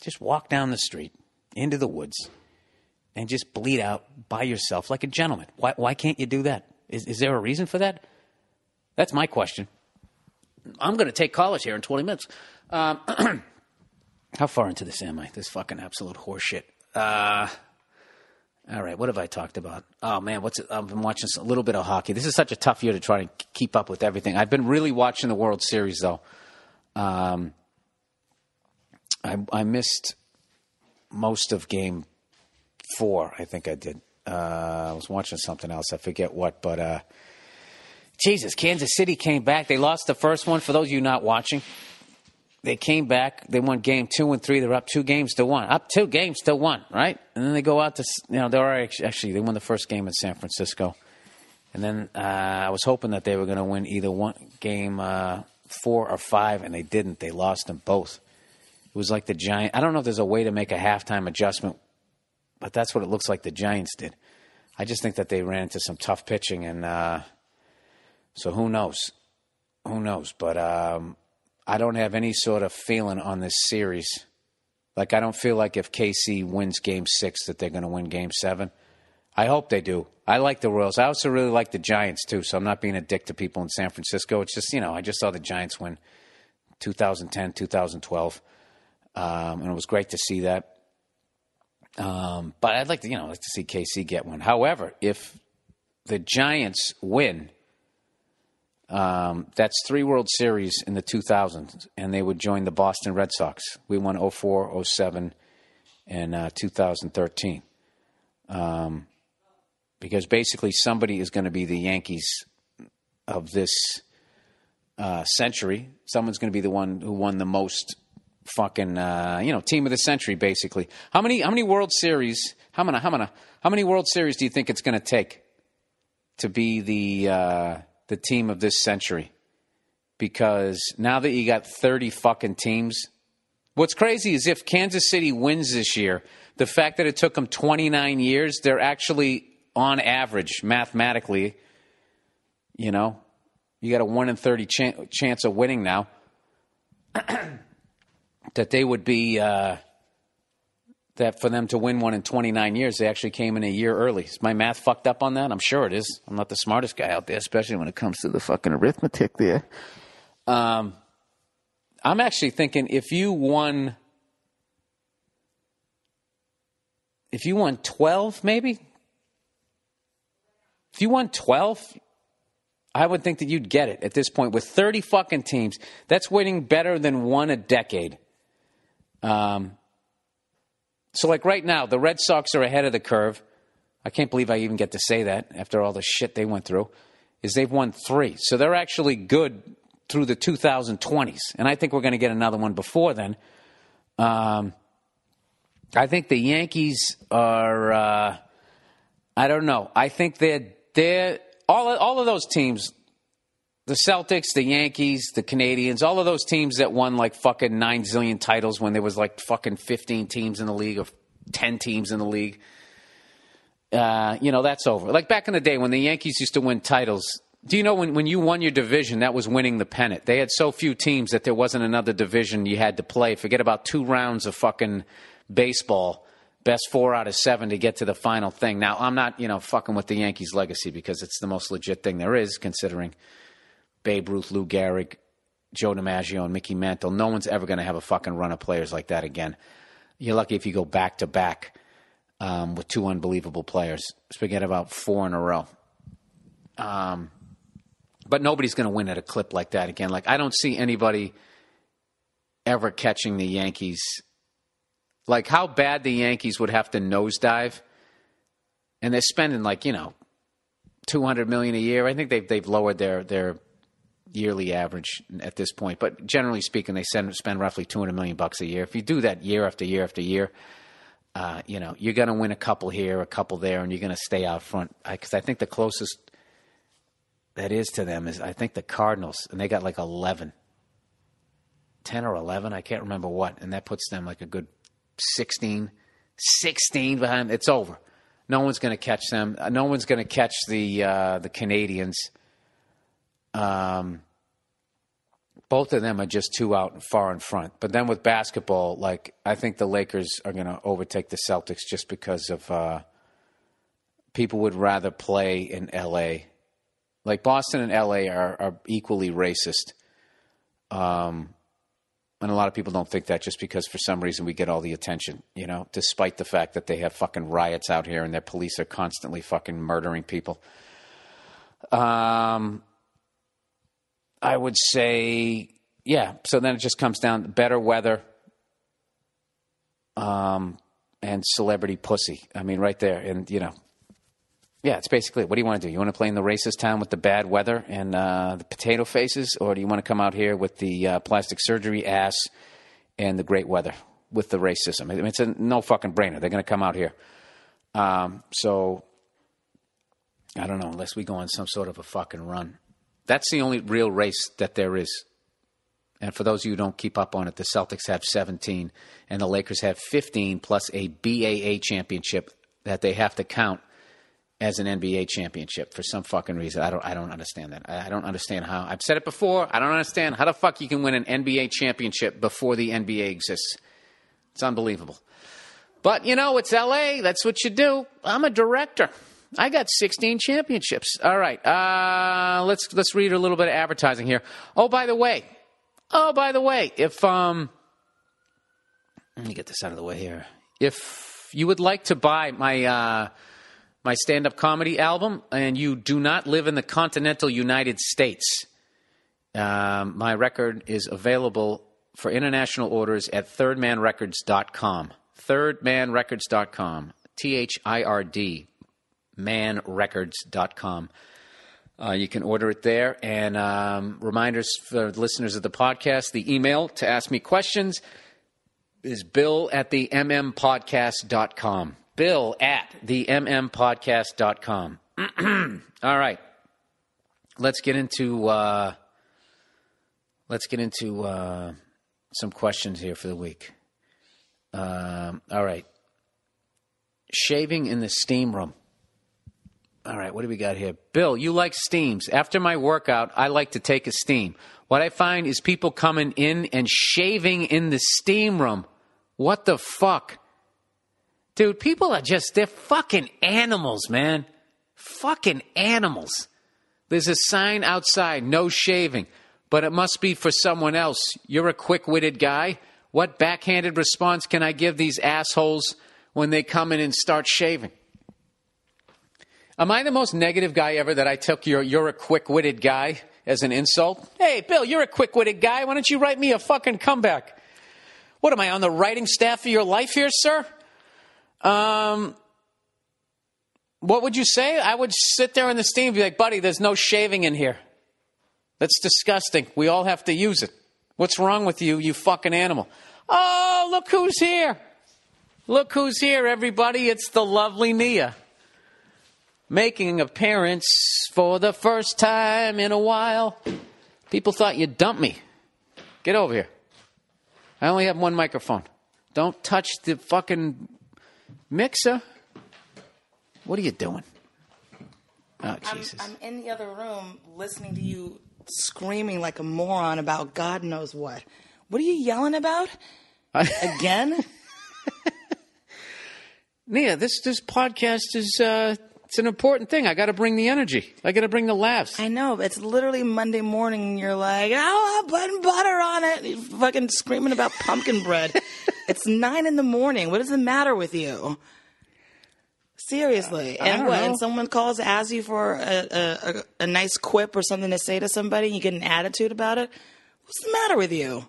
Just walk down the street into the woods and just bleed out by yourself like a gentleman. Why, why can't you do that? Is, is there a reason for that? That's my question. I'm going to take college here in 20 minutes. Um, how far into this am I? This fucking absolute horseshit. Uh, all right, what have I talked about? Oh man, what's it? I've been watching a little bit of hockey. This is such a tough year to try to keep up with everything. I've been really watching the World Series though. Um, I, I missed most of Game Four. I think I did. Uh, I was watching something else. I forget what, but uh, Jesus, Kansas City came back. They lost the first one. For those of you not watching, they came back. They won game two and three. They're up two games to one. Up two games to one, right? And then they go out to, you know, they're actually, they won the first game in San Francisco. And then uh, I was hoping that they were going to win either one game uh, four or five, and they didn't. They lost them both. It was like the Giant. I don't know if there's a way to make a halftime adjustment, but that's what it looks like the Giants did. I just think that they ran into some tough pitching, and uh, so who knows? Who knows? But um, I don't have any sort of feeling on this series Like I don't feel like if KC wins Game Six that they're going to win Game Seven. I hope they do. I like the Royals. I also really like the Giants too. So I'm not being a dick to people in San Francisco. It's just you know I just saw the Giants win 2010, 2012, um, and it was great to see that. Um, but I'd like to you know like to see KC get one. However, if the Giants win, um, that's three World Series in the 2000s, and they would join the Boston Red Sox. We won 04, 07, and uh, 2013. Um, because basically, somebody is going to be the Yankees of this uh, century. Someone's going to be the one who won the most fucking uh, you know team of the century. Basically, how many how many World Series? How many how many how many World Series do you think it's going to take to be the uh, the team of this century? Because now that you got thirty fucking teams, what's crazy is if Kansas City wins this year, the fact that it took them twenty nine years, they're actually on average mathematically. You know, you got a one in thirty chan- chance of winning now. that they would be uh, that for them to win one in 29 years, they actually came in a year early. Is my math fucked up on that? I'm sure it is. I'm not the smartest guy out there, especially when it comes to the fucking arithmetic there. Um, I'm actually thinking if you won, if you won 12, maybe. If you won 12, I would think that you'd get it at this point with 30 fucking teams. That's winning better than one a decade. Um, so, like right now, the Red Sox are ahead of the curve. I can't believe I even get to say that after all the shit they went through. Is they've won three, so they're actually good through the 2020s, and I think we're going to get another one before then. Um, I think the Yankees are. Uh, I don't know. I think they're they're all all of those teams the Celtics, the Yankees, the Canadiens, all of those teams that won like fucking nine zillion titles when there was like fucking 15 teams in the league or 10 teams in the league. Uh, you know, that's over. Like back in the day when the Yankees used to win titles, do you know when, when you won your division, that was winning the pennant? They had so few teams that there wasn't another division you had to play. Forget about two rounds of fucking baseball, best four out of seven to get to the final thing. Now, I'm not, you know, fucking with the Yankees' legacy because it's the most legit thing there is, considering Babe Ruth, Lou Gehrig, Joe DiMaggio, and Mickey Mantle. No one's ever going to have a fucking run of players like that again. You're lucky if you go back to back um, with two unbelievable players. Forget about four in a row. Um, but nobody's going to win at a clip like that again. Like I don't see anybody ever catching the Yankees. Like how bad the Yankees would have to nosedive, and they're spending like you know, two hundred million a year. I think they've they've lowered their their yearly average at this point. But generally speaking, they send, spend roughly 200 million bucks a year. If you do that year after year after year, uh, you know you're going to win a couple here, a couple there, and you're going to stay out front. Because I, I, think the closest that is to them is I think the Cardinals, and they got like 11, 10 or 11, I can't remember what, and that puts them like a good 16, 16 behind. It's over. No one's going to catch them. No one's going to catch the uh, the Canadiens. Um, both of them are just too out and far in front. But then with basketball, like I think the Lakers are going to overtake the Celtics just because of uh, people would rather play in L.A. Like Boston and L.A. are, are equally racist. Um, and a lot of people don't think that just because for some reason we get all the attention, you know, despite the fact that they have fucking riots out here and their police are constantly fucking murdering people. Um, I would say, yeah. So then it just comes down to better weather um, and celebrity pussy. I mean, right there. And, you know, yeah, it's basically what do you want to do? You want to play in the racist town with the bad weather and uh, the potato faces, or do you want to come out here with the uh, plastic surgery ass and the great weather with the racism? I mean, it's a no fucking brainer. They're going to come out here. Um, so I don't know, unless we go on some sort of a fucking run. That's the only real race that there is. And for those of you who don't keep up on it, the Celtics have 17 and the Lakers have 15 plus a BAA championship that they have to count as an NBA championship for some fucking reason. I don't I don't understand that. I don't understand how I've said it before. I don't understand how the fuck you can win an NBA championship before the NBA exists. It's unbelievable. But you know, it's LA. That's what you do. I'm a director. I got 16 championships. All right. Uh, let's let's read a little bit of advertising here. Oh, by the way. Oh, by the way, if um let me get this out of the way here. If you would like to buy my uh my stand-up comedy album and you do not live in the continental United States, um, my record is available for international orders at thirdmanrecords.com. Thirdmanrecords.com. T H I R D, manrecords.com. Uh, you can order it there. And um, reminders for listeners of the podcast the email to ask me questions is bill at the mmpodcast.com. Bill at the mmpodcast.com. All right. Let's get into. Uh, let's get into uh, some questions here for the week. Um, all right. Shaving in the steam room. All right, what do we got here? Bill, you like steams. After my workout, I like to take a steam. What I find is people coming in and shaving in the steam room. What the fuck? Dude, people are just, they're fucking animals, man. Fucking animals. There's a sign outside, no shaving, but it must be for someone else. You're a quick witted guy. What backhanded response can I give these assholes when they come in and start shaving? Am I the most negative guy ever that I took your you're a quick witted guy as an insult? Hey, Bill, you're a quick witted guy. Why don't you write me a fucking comeback? What am I on the writing staff of your life here, sir? Um, what would you say? I would sit there in the steam and be like, buddy, there's no shaving in here. That's disgusting. We all have to use it. What's wrong with you, you fucking animal? Oh, look who's here. Look who's here, everybody. It's the lovely Nia. Making an appearance for the first time in a while. People thought you dumped me. Get over here. I only have one microphone. Don't touch the fucking mixer. What are you doing? Oh, I'm, I'm in the other room listening to you screaming like a moron about God knows what. What are you yelling about? Again? Nia, this this podcast is uh, it's an important thing. I got to bring the energy. I got to bring the laughs. I know, it's literally Monday morning and you're like, oh, I'm putting butter on it. You're fucking screaming about pumpkin bread. it's nine in the morning. What is the matter with you? Seriously. I And don't what? know. And someone calls, asks you for a, a, a, a nice quip or something to say to somebody, and you get an attitude about it? What's the matter with you?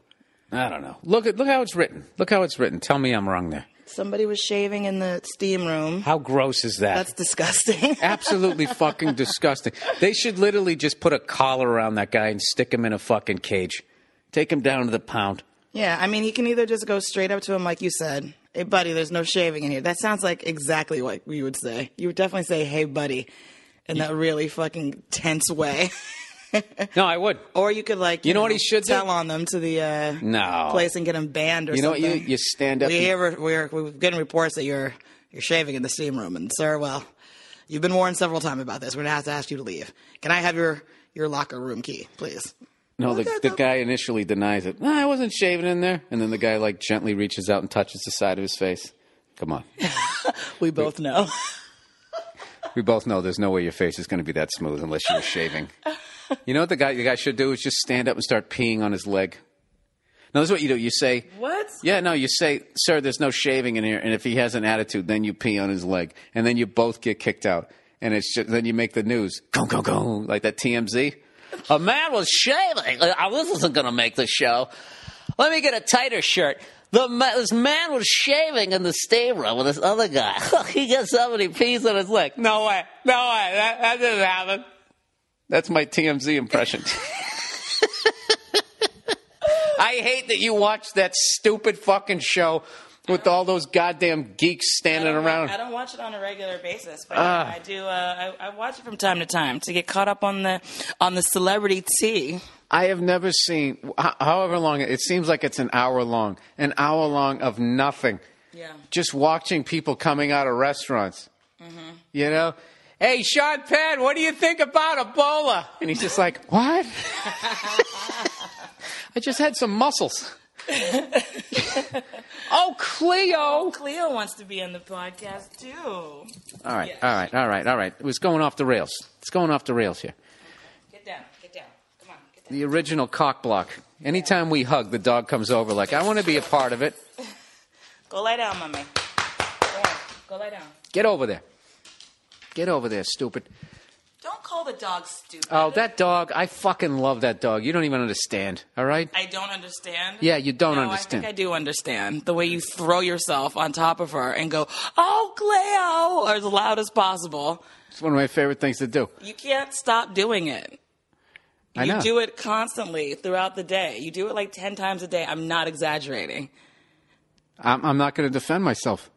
I don't know. Look at look how it's written. Look how it's written. Tell me I'm wrong there. Somebody was shaving in the steam room. How gross is that? That's disgusting. Absolutely fucking disgusting. They should literally just put a collar around that guy and stick him in a fucking cage. Take him down to the pound. Yeah, I mean, he can either just go straight up to him, like you said, "Hey, buddy, there's no shaving in here." That sounds like exactly what you would say. You would definitely say, "Hey, buddy," in that really fucking tense way. No, I would. Or you could like, You know what he should do? tell on them to the uh, No. place and get him banned or You know what? You you stand up. We hear we're, we're getting reports that you're you're shaving in the steam room, and sir, well, you've been warned several times about this. We're gonna have to ask you to leave. Can I have your your locker room key, please? No, the, the guy initially denies it. No, I wasn't shaving in there. And then the guy like gently reaches out and touches the side of his face. Come on. We both know. We both know there's no way your face is going to be that smooth unless you're shaving. You know what the guy the guy should do is just stand up and start peeing on his leg. No, this is what you do. You say, what? Yeah, no, you say, sir, there's no shaving in here. And if he has an attitude, then you pee on his leg. And then you both get kicked out. And it's just, then you make the news. Go, go, go. Like that TMZ. A man was shaving. This isn't going to make the show. Let me get a tighter shirt. The ma- this man was shaving in the steam room with this other guy. he gets somebody pees on his leg. No way. No way. That, that didn't happen. That's my TMZ impression. I hate that you watch that stupid fucking show with all those goddamn geeks standing I around. I don't watch it on a regular basis, but Ah. I do. Uh, I, I watch it from time to time to get caught up on the on the celebrity tea. I have never seen, however long, it seems like it's an hour long, an hour long of nothing. Yeah. Just watching people coming out of restaurants. Mm-hmm. You know? Hey, Sean Penn, what do you think about Ebola? And he's just like, what? I just had some mussels. oh, Cleo. Oh, Cleo wants to be on the podcast too. All right, all right, all right, all right. It was going off the rails. It's going off the rails here. Get down, get down. Come on, get down. The original cock block. Anytime we hug, the dog comes over like, I want to be a part of it. Go lie down, mommy. Go on, go lie down. Get over there. Get over there, stupid. Don't call the dog stupid. Oh, that dog. I fucking love that dog. You don't even understand, all right? I don't understand. Yeah, you don't no, understand. I think I do understand the way you throw yourself on top of her and go, "Oh, Cleo," or as loud as possible. It's one of my favorite things to do. You can't stop doing it. I you know. do it constantly throughout the day. You do it like 10 times a day. I'm not exaggerating. I'm, I'm not going to defend myself.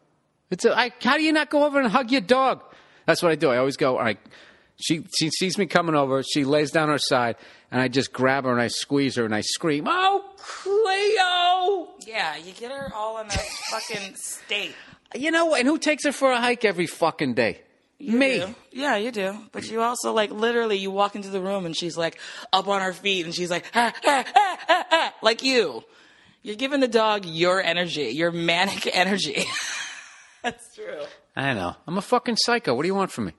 It's a, I, how do you not go over and hug your dog? That's what I do. I always go. All right. She she sees me coming over. She lays down her side, and I just grab her and I squeeze her and I scream, "Oh, Cleo!" Yeah, you get her all in a fucking state. You know, and who takes her for a hike every fucking day? me. do. Yeah, you do. But you also like literally you walk into the room and she's like up on her feet and she's like ah, ah, ah, ah, ah, like you. You're giving the dog your energy, your manic energy. That's true. I know. I'm a fucking psycho. What do you want from me?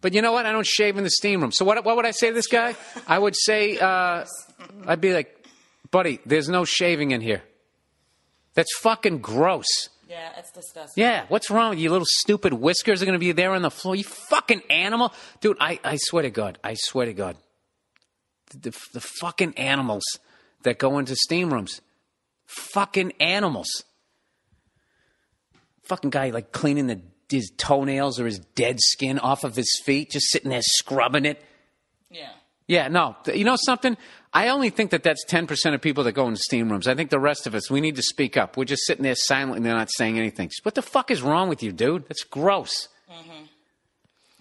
But you know what? I don't shave in the steam room. So what, what would I say to this guy? I would say, uh, I'd be like, buddy, there's no shaving in here. That's fucking gross. Yeah, it's disgusting. Yeah, what's wrong with you? Little stupid whiskers are going to be there on the floor. You fucking animal. Dude, I, I swear to God. I swear to God. The, the, the fucking animals that go into steam rooms. Fucking animals. Fucking guy like cleaning the, his toenails or his dead skin off of his feet, just sitting there scrubbing it. Yeah. Yeah, no. You know something? I only think that that's 10% of people that go into steam rooms. I think the rest of us, we need to speak up. We're just sitting there silently, they're not saying anything. What the fuck is wrong with you, dude? That's gross.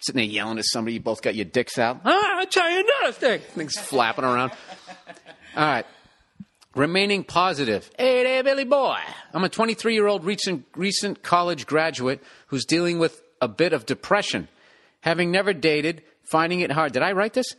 Sitting there yelling at somebody, you both got your dicks out. Ah, I'll tell you another thing. Things flapping around. All right. Remaining positive. Hey there, Billy boy. I'm a 23 year old recent, recent college graduate who's dealing with a bit of depression. Having never dated, finding it hard. Did I write this?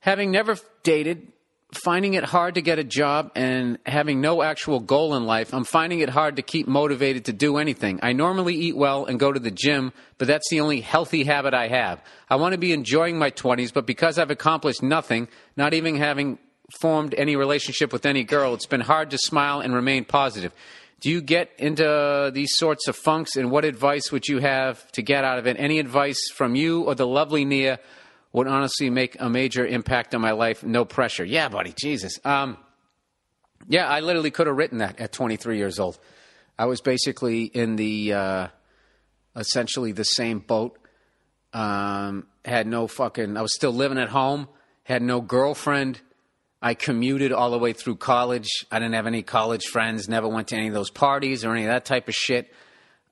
Having never dated, finding it hard to get a job, and having no actual goal in life, I'm finding it hard to keep motivated to do anything. I normally eat well and go to the gym, but that's the only healthy habit I have. I want to be enjoying my 20s, but because I've accomplished nothing, not even having formed any relationship with any girl, it's been hard to smile and remain positive. Do you get into these sorts of funks, and what advice would you have to get out of it? Any advice from you or the lovely Nia would honestly make a major impact on my life. No pressure. Yeah, buddy. Jesus. Um, yeah, I literally could have written that at 23 years old. I was basically in the uh, essentially the same boat. Um, had no fucking. I was still living at home. Had no girlfriend. I commuted all the way through college. I didn't have any college friends. Never went to any of those parties or any of that type of shit.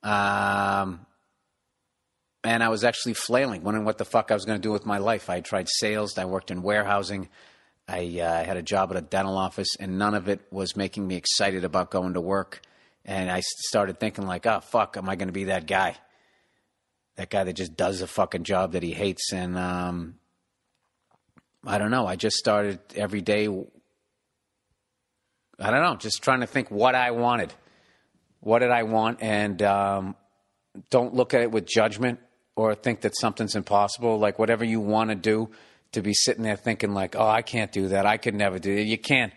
Um, and I was actually flailing, wondering what the fuck I was going to do with my life. I tried sales. I worked in warehousing. I uh, had a job at a dental office, and none of it was making me excited about going to work. And I started thinking, like, oh fuck, am I going to be that guy? That guy that just does a fucking job that he hates. And um, I don't know. I just started every day. I don't know, just trying to think what I wanted. What did I want? And um, don't look at it with judgment or think that something's impossible. Like whatever you want to do, to be sitting there thinking like, "Oh, I can't do that. I could never do it." You can.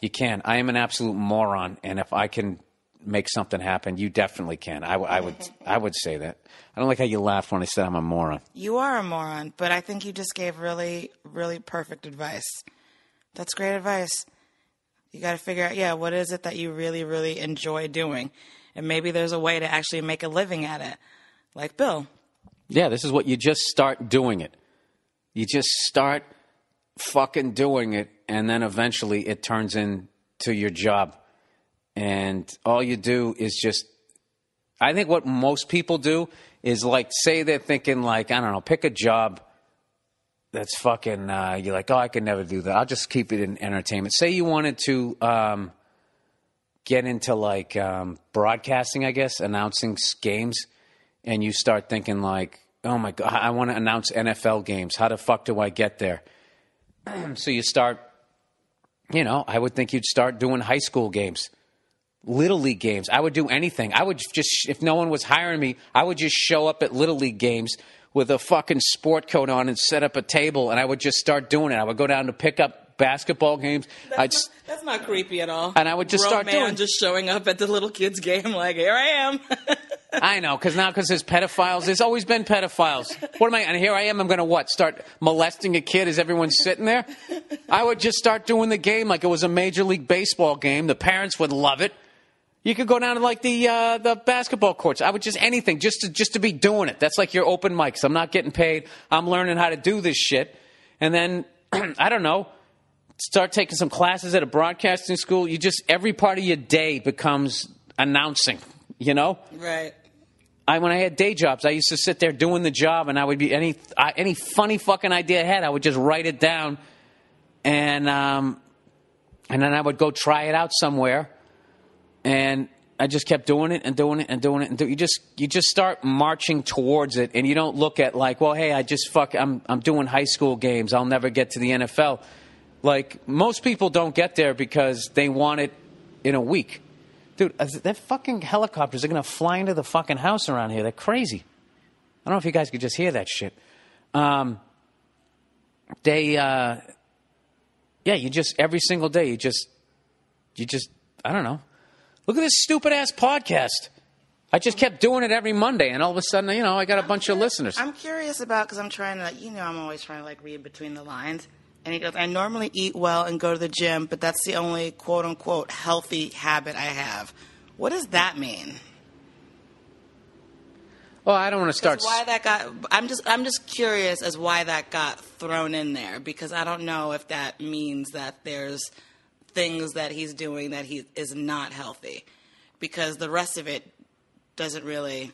You can. I am an absolute moron, and if I can make something happen, you definitely can. I, I would. I would say that. I don't like how you laughed when I said I'm a moron. You are a moron, but I think you just gave really, really perfect advice. That's great advice. You got to figure out, yeah, what is it that you really, really enjoy doing? And maybe there's a way to actually make a living at it. Like Bill. Yeah, this is what you just start doing it. You just start fucking doing it, and then eventually it turns into your job. And all you do is just, I think what most people do is like, say they're thinking, like, I don't know, pick a job that's fucking, uh, you're like, oh, I could never do that. I'll just keep it in entertainment. Say you wanted to, um, get into like um, broadcasting, I guess, announcing games, and you start thinking like, "Oh my god, I want to announce NFL games. How the fuck do I get there?" so you start, you know, I would think you'd start doing high school games. Little league games. I would do anything. I would just if no one was hiring me, I would just show up at little league games with a fucking sport coat on and set up a table and I would just start doing it. I would go down to pick up basketball games. I'd That's, not, that's not creepy at all. And I would just Grown start man doing- just showing up at the little kids game like, here I am. I know, because now, because there's pedophiles, there's always been pedophiles. What am I? And here I am. I'm going to what? Start molesting a kid as everyone's sitting there? I would just start doing the game like it was a major league baseball game. The parents would love it. You could go down to like the uh, the basketball courts. I would just anything just to just to be doing it. That's like your open mics. I'm not getting paid. I'm learning how to do this shit, and then I don't know. Start taking some classes at a broadcasting school. You just every part of your day becomes announcing. You know. right. I when I had day jobs, I used to sit there doing the job, and I would be any I, any funny fucking idea I had, I would just write it down, and um, and then I would go try it out somewhere, and I just kept doing it and doing it and doing it, and do, you just you just start marching towards it, and you don't look at like, well, hey, I just fuck, I'm I'm doing high school games, I'll never get to the NFL. Like most people don't get there because they want it in a week. Dude, is- that fucking helicopters are to fly into the fucking house around here. They're crazy. I don't know if you guys could just hear that shit. Um, they, uh, yeah, you just, every single day, you just, you just, I don't know. Look at this stupid ass podcast. I just kept doing it every Monday, and all of a sudden, you know, I got a bunch of listeners. I'm curious about because I'm trying to, you know, I'm always trying to like read between the lines. And he goes, I normally eat well and go to the gym, but that's the only quote unquote healthy habit I have. What does that mean? well, I don't want to start. Why that got? I'm just I'm just curious as why that got thrown in there because I don't know if that means that there's things that he's doing that he is not healthy because the rest of it doesn't really.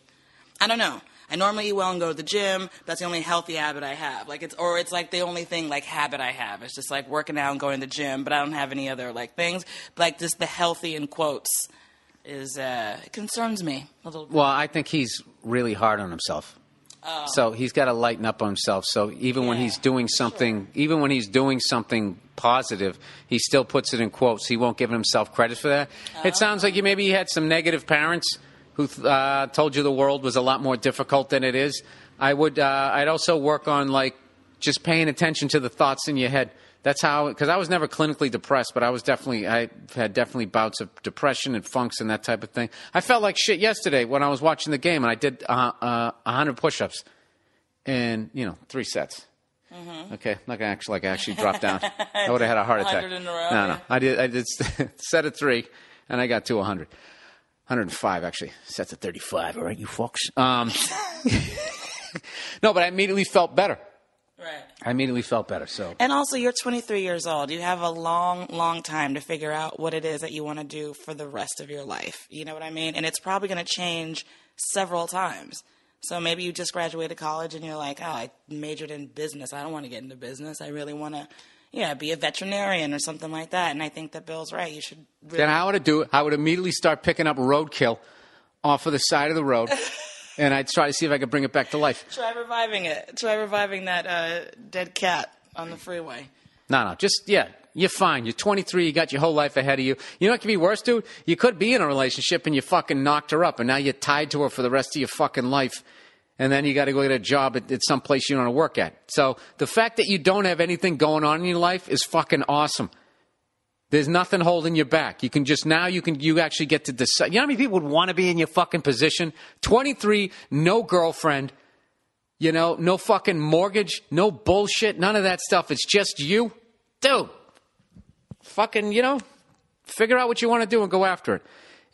I don't know. I normally eat well and go to the gym. That's the only healthy habit I have. Like it's or it's like the only thing like habit I have. It's just like working out and going to the gym, but I don't have any other like things. Like just the healthy in quotes is uh concerns me a little. Well, I think he's really hard on himself. So he's got to lighten up on himself. So even when he's doing something, even when he's doing something positive, he still puts it in quotes. He won't give himself credit for that. It sounds like you maybe you had some negative parents who uh, told you the world was a lot more difficult than it is. I would. Uh, I'd also work on like just paying attention to the thoughts in your head. That's how, because I was never clinically depressed, but I was definitely, I had definitely bouts of depression and funks and that type of thing. I felt like shit yesterday when I was watching the game and I did uh, uh, 100 push ups in, you know, three sets. Okay, I'm not gonna actually like I actually dropped down. I would have had a heart attack. in a row, no, no. I did. I did set of three, and I got to 100. 105 actually. Sets of 35. All right, you fucks. Um, no, but I immediately felt better. Right. I immediately felt better. So And also, you're 23 years old. You have a long, long time to figure out what it is that you want to do for the rest of your life. You know what I mean? And it's probably going to change several times. So maybe you just graduated college and you're like, oh, I majored in business. I don't want to get into business. I really want to, yeah, be a veterinarian or something like that. And I think that Bill's right. You should really. then I would do it? I would immediately start picking up roadkill off of the side of the road, and I'd try to see if I could bring it back to life. Try reviving it. Try reviving that uh, dead cat on the freeway. No, no, just yeah, you're fine. You're 23. You got your whole life ahead of you. You know what could be worse, dude? You could be in a relationship and you fucking knocked her up, and now you're tied to her for the rest of your fucking life. And then you got to go get a job at, at some place you don't want to work at. So the fact that you don't have anything going on in your life is fucking awesome. There's nothing holding you back. You can just now you can you actually get to decide. You know how many people would want to be in your fucking position? 23, no girlfriend, you know, no fucking mortgage, no bullshit, none of that stuff. It's just you. Dude, fucking, you know, figure out what you want to do and go after it.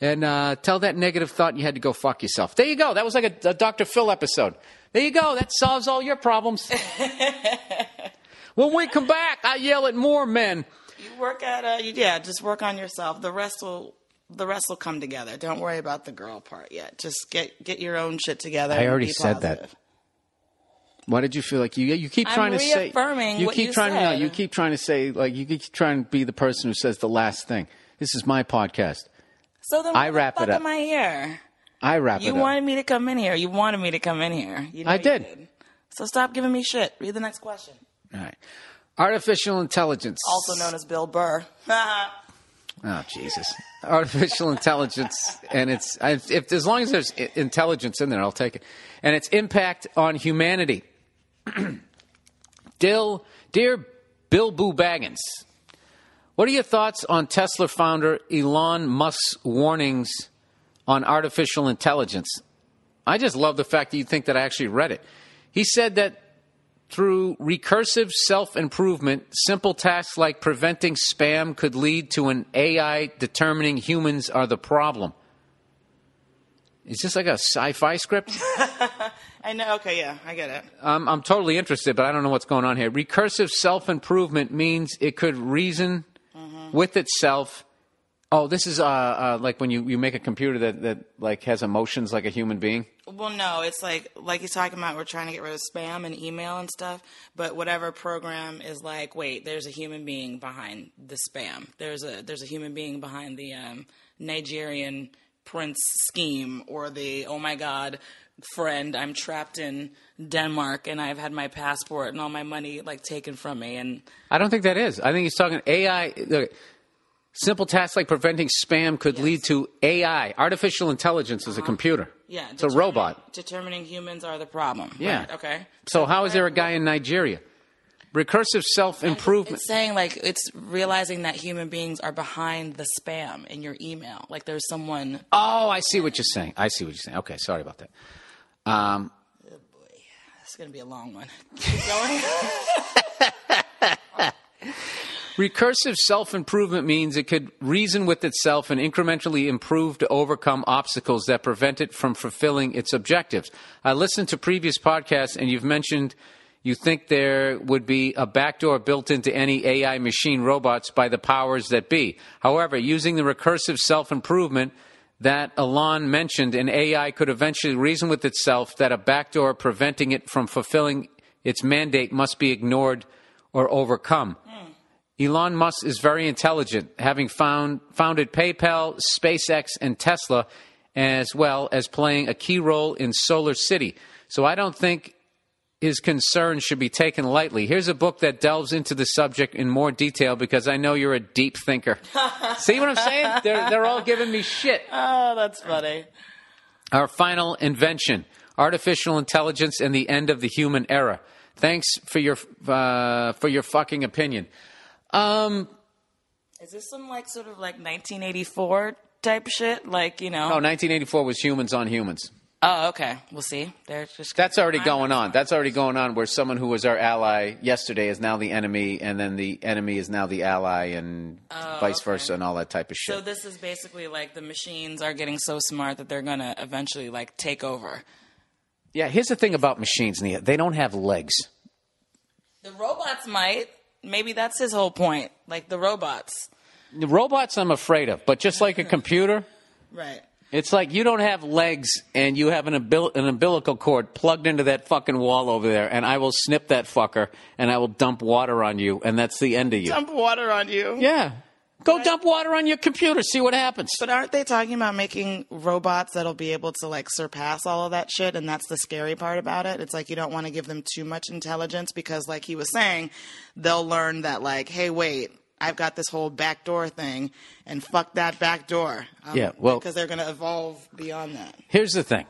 And uh, tell that negative thought you had to go fuck yourself. There you go. That was like a, a Dr. Phil episode. There you go. That solves all your problems. when we come back, I yell at more men. You work at uh, you, yeah, just work on yourself. The rest will the rest will come together. Don't worry about the girl part yet. Just get get your own shit together. I already said that. Why did you feel like you you keep I'm trying to say you what keep you trying no you keep trying to say like you keep trying to be the person who says the last thing. This is my podcast. So then, I why the wrap it up. Am I here? I wrap You it up. wanted me to come in here. You wanted me to come in here. You know I you did. So stop giving me shit. Read the next question. All right. Artificial intelligence. Also known as Bill Burr. Oh Jesus! Artificial intelligence, and it's if, if as long as there's intelligence in there, I'll take it. And its impact on humanity. Dill, dear Bill Boo Baggins, what are your thoughts on Tesla founder Elon Musk's warnings on artificial intelligence? I just love the fact that you think that I actually read it. He said that through recursive self improvement, simple tasks like preventing spam could lead to an AI determining humans are the problem. Is this like a sci fi script? I know. Okay, yeah, I get it. I'm, I'm totally interested, but I don't know what's going on here. Recursive self improvement means it could reason mm-hmm. with itself. Oh, this is uh, uh, like when you, you make a computer that, that like has emotions like a human being. Well, no, it's like like he's talking about. We're trying to get rid of spam and email and stuff. But whatever program is like, wait, there's a human being behind the spam. There's a there's a human being behind the um, Nigerian prince scheme or the oh my god friend i'm trapped in denmark and i've had my passport and all my money like taken from me and I don't think that is. I think he's talking AI. Look, simple tasks like preventing spam could lead to AI, artificial intelligence as a computer. Uh-huh. yeah it's a robot. determining humans are the problem Yeah. Right, okay So how is there a guy in Nigeria? Recursive self improvement. It's saying like it's realizing that human beings are behind the spam in your email. Like there's someone. Oh, I see what you're saying. I see what you're saying. Okay, sorry about that. Um, oh Boy, It's gonna be a long one. Keep going. Recursive self improvement means it could reason with itself and incrementally improve to overcome obstacles that prevent it from fulfilling its objectives. I listened to previous podcasts, and you've mentioned you think there would be a backdoor built into any AI machine robots by the powers that be. However, using the recursive self improvement that Elon mentioned, an AI could eventually reason with itself that a backdoor preventing it from fulfilling its mandate must be ignored or overcome. Elon Musk is very intelligent, having found, founded PayPal, SpaceX, and Tesla, as well as playing a key role in SolarCity. So I don't think his concerns should be taken lightly. Here's a book that delves into the subject in more detail because I know you're a deep thinker. See what I'm saying? They're, they're all giving me shit. oh, that's funny. Our final invention artificial intelligence and the end of the human era. Thanks for your, uh, for your fucking opinion. Um, Is this some like sort of like 1984 type shit? Like you know? No, 1984 was humans on humans. Oh, okay. We'll see. They're just. That's already going on. That's already going on where someone who was our ally yesterday is now the enemy, and then the enemy is now the ally, and vice versa, and all that type of shit. So this is basically like the machines are getting so smart that they're gonna eventually like take over. yeah, here's the thing about machines, Nia. They don't have legs. The robots might. Maybe that's his whole point. Like the robots. The robots I'm afraid of, but just like a computer, Right. it's like you don't have legs and you have an, umbil- an umbilical cord plugged into that fucking wall over there, and I will snip that fucker and I will dump water on you, and that's the end of you. Dump water on you. Yeah. Go dump water on your computer, see what happens. But aren't they talking about making robots that'll be able to like surpass all of that shit? And that's the scary part about it. It's like you don't want to give them too much intelligence because, like he was saying, they'll learn that like, hey, wait, I've got this whole backdoor thing, and fuck that backdoor. Um, Yeah, well- because they're going to evolve beyond that. Here's the thing.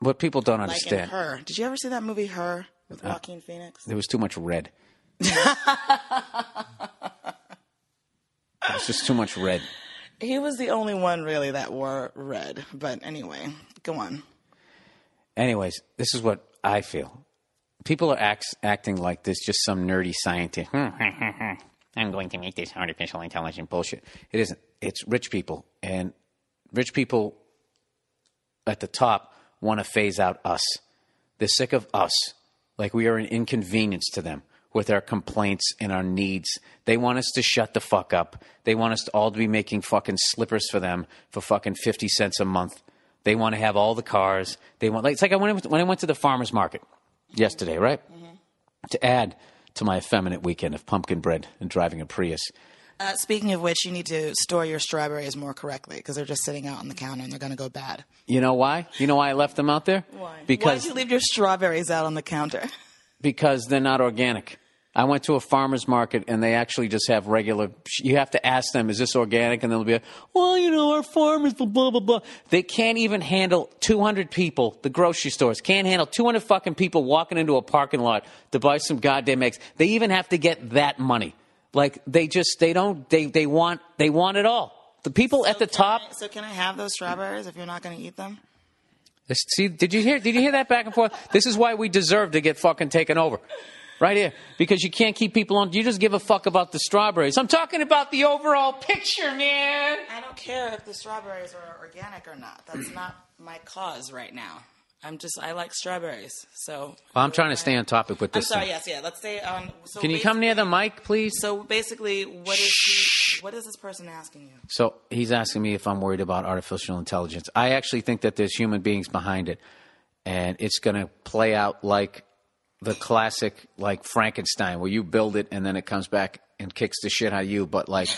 What people don't Like understand. Her. Did you ever see that movie Her with Uh, Joaquin Phoenix? There was too much red. There's just too much red. He was the only one really that wore red. But anyway, go on. Anyways, this is what I feel. People are act- acting like this just some nerdy scientist. I'm going to make this artificial intelligence bullshit. It isn't. It's rich people, and rich people at the top want to phase out us. They're sick of us, like we are an inconvenience to them with our complaints and our needs. They want us to shut the fuck up. They want us to all to be making fucking slippers for them for fucking 50 cents a month. They want to have all the cars. They want like it's like I went when I went to the farmers market yesterday, right? To add to my effeminate weekend of pumpkin bread and driving a Prius. Uh, speaking of which, you need to store your strawberries more correctly because they're just sitting out on the counter and they're going to go bad. You know why? You know why I left them out there? Why? Because Why'd you leave your strawberries out on the counter? because they're not organic. I went to a farmer's market and they actually just have regular. You have to ask them, is this organic? And they'll be, like, well, you know, our farmers, blah, blah, blah, blah. They can't even handle 200 people. The grocery stores can't handle 200 fucking people walking into a parking lot to buy some goddamn eggs. They even have to get that money. Like, they just, they don't, they, they want, they want it all. The people at the top. I- so can I have those strawberries if you're not going to eat them? See, did you hear? Did you hear that back and forth? This is why we deserve to get fucking taken over, right here, because you can't keep people on. You just give a fuck about the strawberries. I'm talking about the overall picture, man. I don't care if the strawberries are organic or not. That's not my cause right now. I'm just I like strawberries. So Well, I'm trying to stay on topic with this. I'm sorry. thing. Yes, yeah. Let's stay on. So Can you come near the mic, please? So basically, what is what is this person asking you? So he's asking me if I'm worried about artificial intelligence. I actually think that there's human beings behind it, and it's going to play out like the classic, like Frankenstein, where you build it and then it comes back and kicks the shit out of you. But like,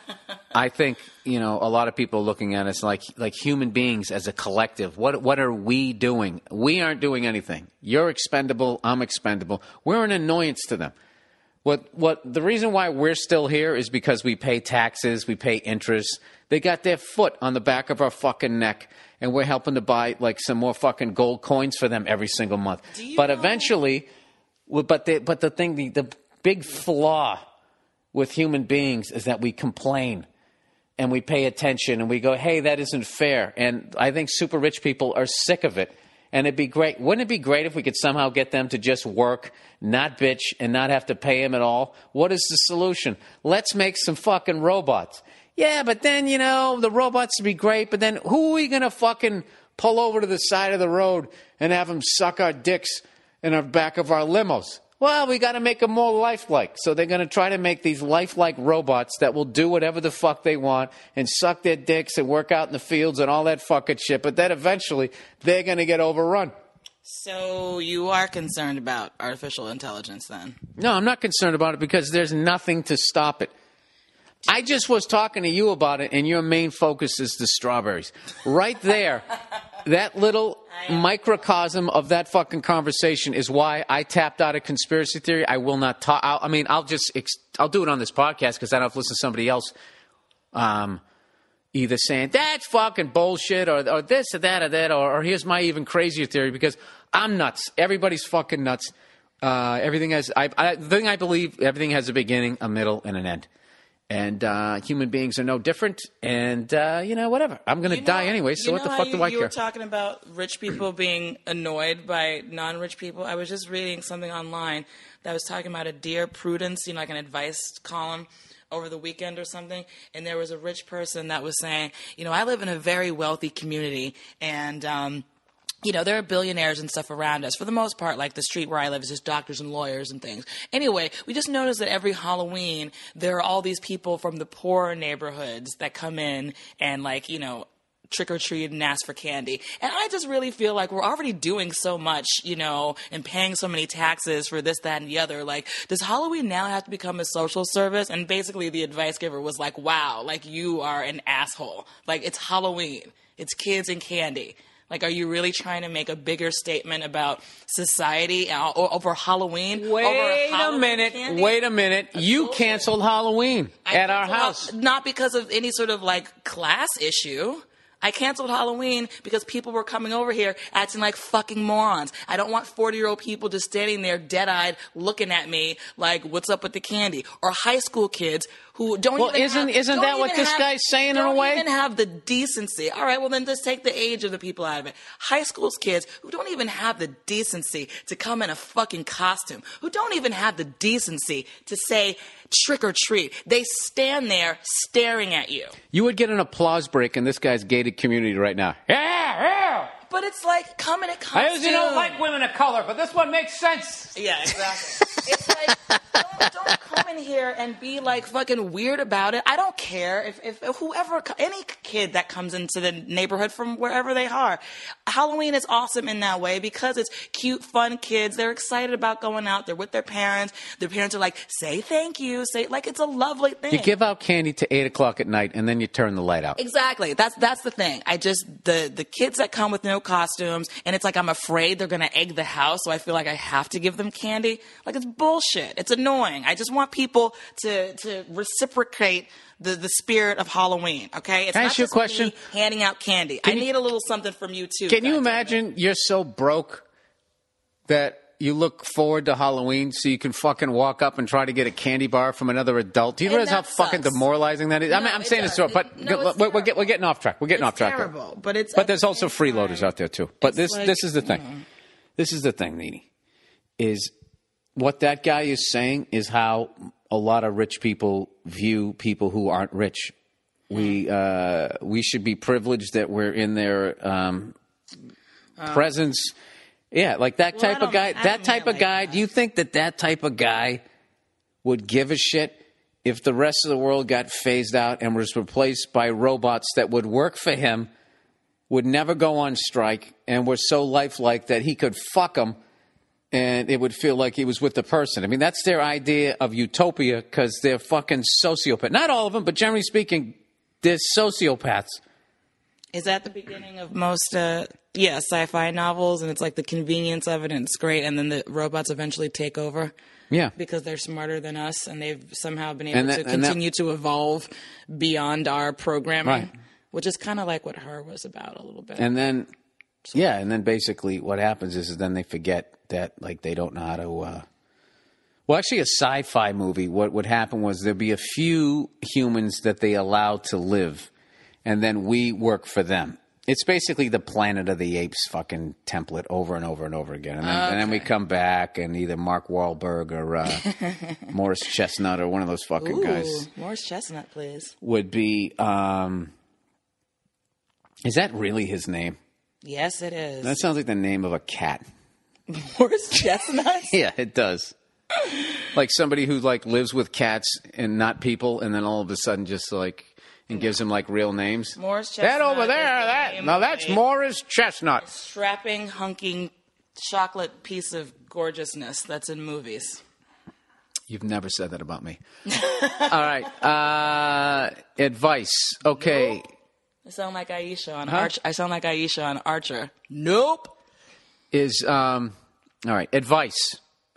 I think you know a lot of people are looking at us like like human beings as a collective. What what are we doing? We aren't doing anything. You're expendable. I'm expendable. We're an annoyance to them. What what the reason why we're still here is because we pay taxes, we pay interest. They got their foot on the back of our fucking neck, and we're helping to buy like some more fucking gold coins for them every single month. But know- eventually, but the but the thing, the, the big flaw with human beings is that we complain and we pay attention and we go, hey, that isn't fair. And I think super rich people are sick of it. And it'd be great. Wouldn't it be great if we could somehow get them to just work, not bitch, and not have to pay them at all? What is the solution? Let's make some fucking robots. Yeah, but then, you know, the robots would be great, but then who are we going to fucking pull over to the side of the road and have them suck our dicks in the back of our limos? Well, we got to make them more lifelike. So they're going to try to make these lifelike robots that will do whatever the fuck they want and suck their dicks and work out in the fields and all that fucking shit. But then eventually they're going to get overrun. So you are concerned about artificial intelligence then? No, I'm not concerned about it because there's nothing to stop it. I just was talking to you about it, and your main focus is the strawberries. Right there, that little microcosm of that fucking conversation is why I tapped out a conspiracy theory. I will not talk. I mean, I'll just ex- I'll do it on this podcast because I don't have to listen to somebody else. Um, either saying that's fucking bullshit or, or this or that or that or, or here's my even crazier theory because I'm nuts. Everybody's fucking nuts. Uh, everything has I, I the thing I believe everything has a beginning, a middle, and an end. And uh, human beings are no different. And uh, you know, whatever. I'm gonna You know- die anyway. So what the fuck how do I you care? You were talking about rich people being annoyed by non-rich people. I was just reading something online that was talking about a Dear Prudence, you know, like an advice column over the weekend or something. And there was a rich person that was saying, you know, I live in a very wealthy community, and um, you know, there are billionaires and stuff around us. For the most part, like the street where I live is just doctors and lawyers and things. Anyway, we just noticed that every Halloween, there are all these people from the poorer neighborhoods that come in and, like, you know, trick or treat and ask for candy. And I just really feel like we're already doing so much, you know, and paying so many taxes for this, that, and the other. Like, does Halloween now have to become a social service? And basically, the advice giver was like, wow, like, you are an asshole. Like, it's Halloween, it's kids and candy. Like, are you really trying to make a bigger statement about society uh, over Halloween? over Wait a minute. candy? Wait a minute. You bullshit. canceled Halloween I at our house. Not because of any sort of like class issue. I canceled Halloween because people were coming over here acting like fucking morons. I don't want 40 year old people just standing there dead eyed looking at me like, what's up with the candy? Or high school kids who don't Well, even isn't- have, isn't that what this have- guy's saying in a don't way? even have the decency. All right, well then just take the age of the people out of it. High school's kids who don't even have the decency to come in a fucking costume, who don't even have the decency to say trick or treat. They stand there staring at you. You would get an applause break in this guy's gated community right now. Yeah, yeah. But it's like come in a I costume. usually don't like women of color, but this one makes sense. Yeah, exactly. it's like don't, don't come in here and be like fucking weird about it. I don't care if, if, if whoever, any kid that comes into the neighborhood from wherever they are, Halloween is awesome in that way because it's cute, fun kids. They're excited about going out. They're with their parents. Their parents are like, say thank you. Say, like, it's a lovely thing. You give out candy to eight o'clock at night, and then you turn the light out. Exactly. That's that's the thing. I just the the kids that come with no costumes, and it's like I'm afraid they're gonna egg the house, so I feel like I have to give them candy. Like it's bullshit. It's annoying. I just want people to to reciprocate the the spirit of Halloween. Okay. It's Can I not ask you a just me question? handing out candy. I you- need a little something from you too. Can you imagine you're so broke that you look forward to Halloween so you can fucking walk up and try to get a candy bar from another adult? Do you And realize how that fucking demoralizing that is? I mean, I'm it saying this, does. but It- no, we're, we're, we're getting off track. We're getting It's off track. terrible, but it's but there's also freeloaders out there too. But it's this like, this is the you thing. know. This is the thing, Nene, is what that guy is saying is how a lot of rich people view people who aren't rich. We uh, we should be privileged that we're in their um, presence. Yeah, like that Well, type of guy. That type of like guy. that. Do you think that that type of guy would give a shit if the rest of the world got phased out and was replaced by robots that would work for him, would never go on strike, and were so lifelike that he could fuck them, and it would feel like he was with the person. I mean, that's their idea of utopia because they're fucking sociopaths. Not all of them, but generally speaking, they're sociopaths. Is that the beginning of most, uh, yeah, sci-fi novels? And it's like the convenience of it, and it's great, and then the robots eventually take over Yeah. because they're smarter than us, and they've somehow been able that- to and that- continue to evolve beyond our programming, Right. which is kind of like what her was about a little bit. And then, yeah, and then basically what happens is, is then they forget that like they don't know how to. Uh, well, actually, a sci-fi movie. What would happen was there'd be a few humans that they allow to live, and then we work for them. It's basically the Planet of the Apes fucking template over and over and over again, and then, and then we come back and either Mark Wahlberg or uh, Morris Chestnut or one of those fucking Ooh, guys Morris Chestnut, please. would be. Um, is that really his name? Yes, it is. That sounds like the name of a cat. Morris Chestnut. Yeah, it does. like somebody who like lives with cats and not people, and then all of a sudden just like and gives them like real names. Morris Chestnut. That over there, the that now that's Morris Chestnut. strapping, hunking, chocolate piece of gorgeousness that's in movies. You've never said that about me. all right, uh, advice. Okay, I sound like Aisha on Archer. I sound like Aisha on Archer. Nope. is um, all right. Advice.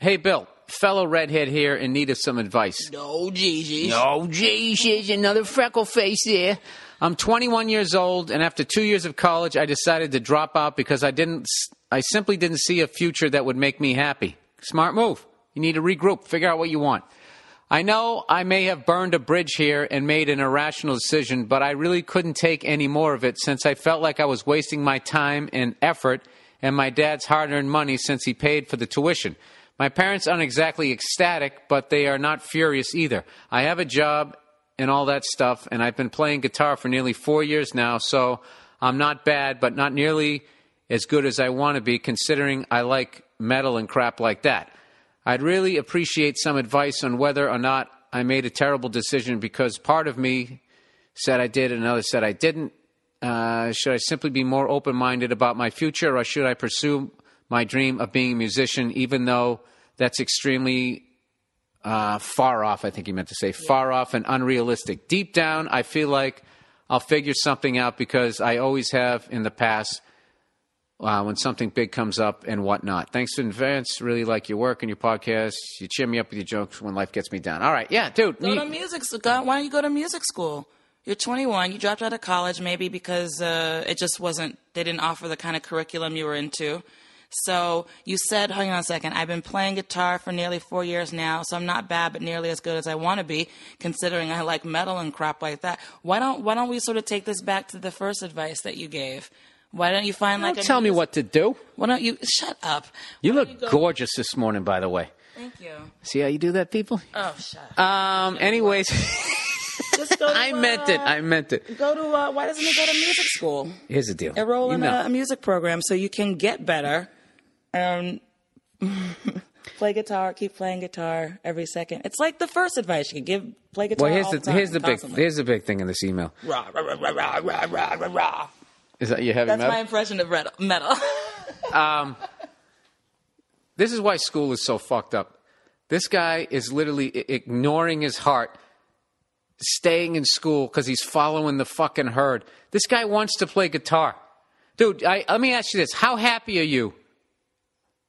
Hey, Bill, fellow redhead here in need of some advice. No, Gigi. No, there's another freckle face there. I'm 21 years old, and after two years of college, I decided to drop out because I didn't. I simply didn't see a future that would make me happy. Smart move. You need to regroup, figure out what you want. I know I may have burned a bridge here and made an irrational decision, but I really couldn't take any more of it since I felt like I was wasting my time and effort and my dad's hard earned money since he paid for the tuition. My parents aren't exactly ecstatic, but they are not furious either. I have a job and all that stuff, and I've been playing guitar for nearly four years now, so I'm not bad, but not nearly as good as I want to be, considering I like metal and crap like that. I'd really appreciate some advice on whether or not I made a terrible decision because part of me said I did and another said I didn't. Uh, should I simply be more open minded about my future or should I pursue my dream of being a musician, even though that's extremely uh, far off? I think he meant to say far off and unrealistic. Deep down, I feel like I'll figure something out because I always have in the past uh, when something big comes up and whatnot. Thanks in advance. Really like your work and your podcast. You cheer me up with your jokes when life gets me down. All right, yeah, dude. Go to music school. Why don't you go to music school? You're 21. You dropped out of college maybe because uh, it just wasn't. They didn't offer the kind of curriculum you were into. So you said, hang on a second. I've been playing guitar for nearly four years now, so I'm not bad, but nearly as good as I want to be, considering I like metal and crap like that. Why don't Why don't we sort of take this back to the first advice that you gave? Why don't you find don't like? tell me what to do. Why don't you shut up? You Why look you gorgeous this morning, by the way. Thank you. See how you do that, people? Oh, shut Um. Anyways. Just go to, I meant it. Uh, I meant it. Go to uh, why doesn't he go to music school? Here's the deal. Enroll you in know. a, music program so you can get better. Um, play guitar, keep playing guitar every second. It's like the first advice you can give. Play guitar. Well, here's the, the time, here's the constantly. big here's the big thing in this email. Rah rah rah rah rah rah rah rah. Is that you heavy That's metal? my impression of red- metal. Um, this is why school is so fucked up. This guy is literally i- ignoring his heart, staying in school because he's following the fucking herd. This guy wants to play guitar. Dude, I, let me ask you this. How happy are you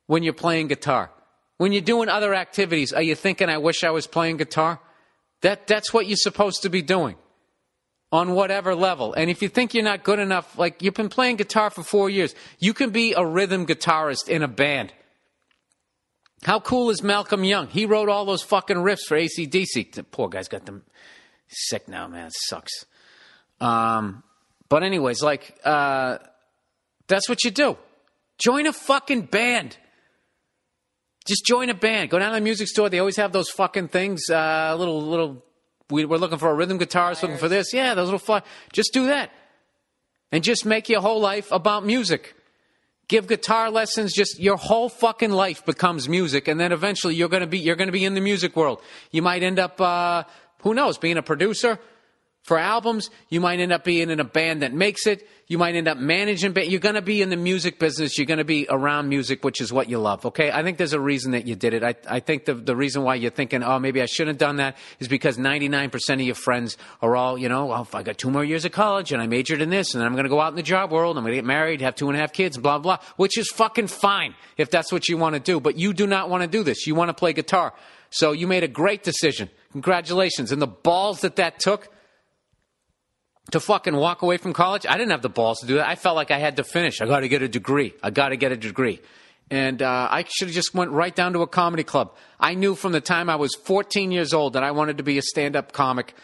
when you're playing guitar? When you're doing other activities, are you thinking, I wish I was playing guitar? That, that's what you're supposed to be doing on whatever level. And if you think you're not good enough, like you've been playing guitar for four years, you can be a rhythm guitarist in a band. How cool is Malcolm Young? He wrote all those fucking riffs for AC/DC. The poor guy's got them sick now, man. It sucks. Um, but anyways, like, uh, that's what you do. Join a fucking band. Just join a band. Go down to the music store. They always have those fucking things. Uh, little, little. We, we're looking for a rhythm guitarist. Looking for this. Yeah, those little. Fly. Just do that, and just make your whole life about music give guitar lessons just your whole fucking life becomes music and then eventually you're to be you're to be in the music world you might end up uh, who knows being a producer for albums you might end up being in a band that makes it. You might end up managing you're going to be in the music business. You're going to be around music which is what you love okay? I think there's a reason that you did it. I, I think the, the reason why you're thinking oh maybe i shouldn't have done that is because 99% of your friends are all you know oh, i got two more years of college and i majored in this and i'm going to go out in the job world. I'm going to get married have two and a half kids blah blah which is fucking fine if that's what you want to do. But you do not want to do this. You want to play guitar. So you made a great decision. Congratulations. And the balls that that took to fucking walk away from college. I didn't have the balls to do that. I felt like I had to finish. I got to get a degree. I got to get a degree. And uh, I should have just went right down to a comedy club. I knew from the time I was 14 years old that I wanted to be a stand-up comic,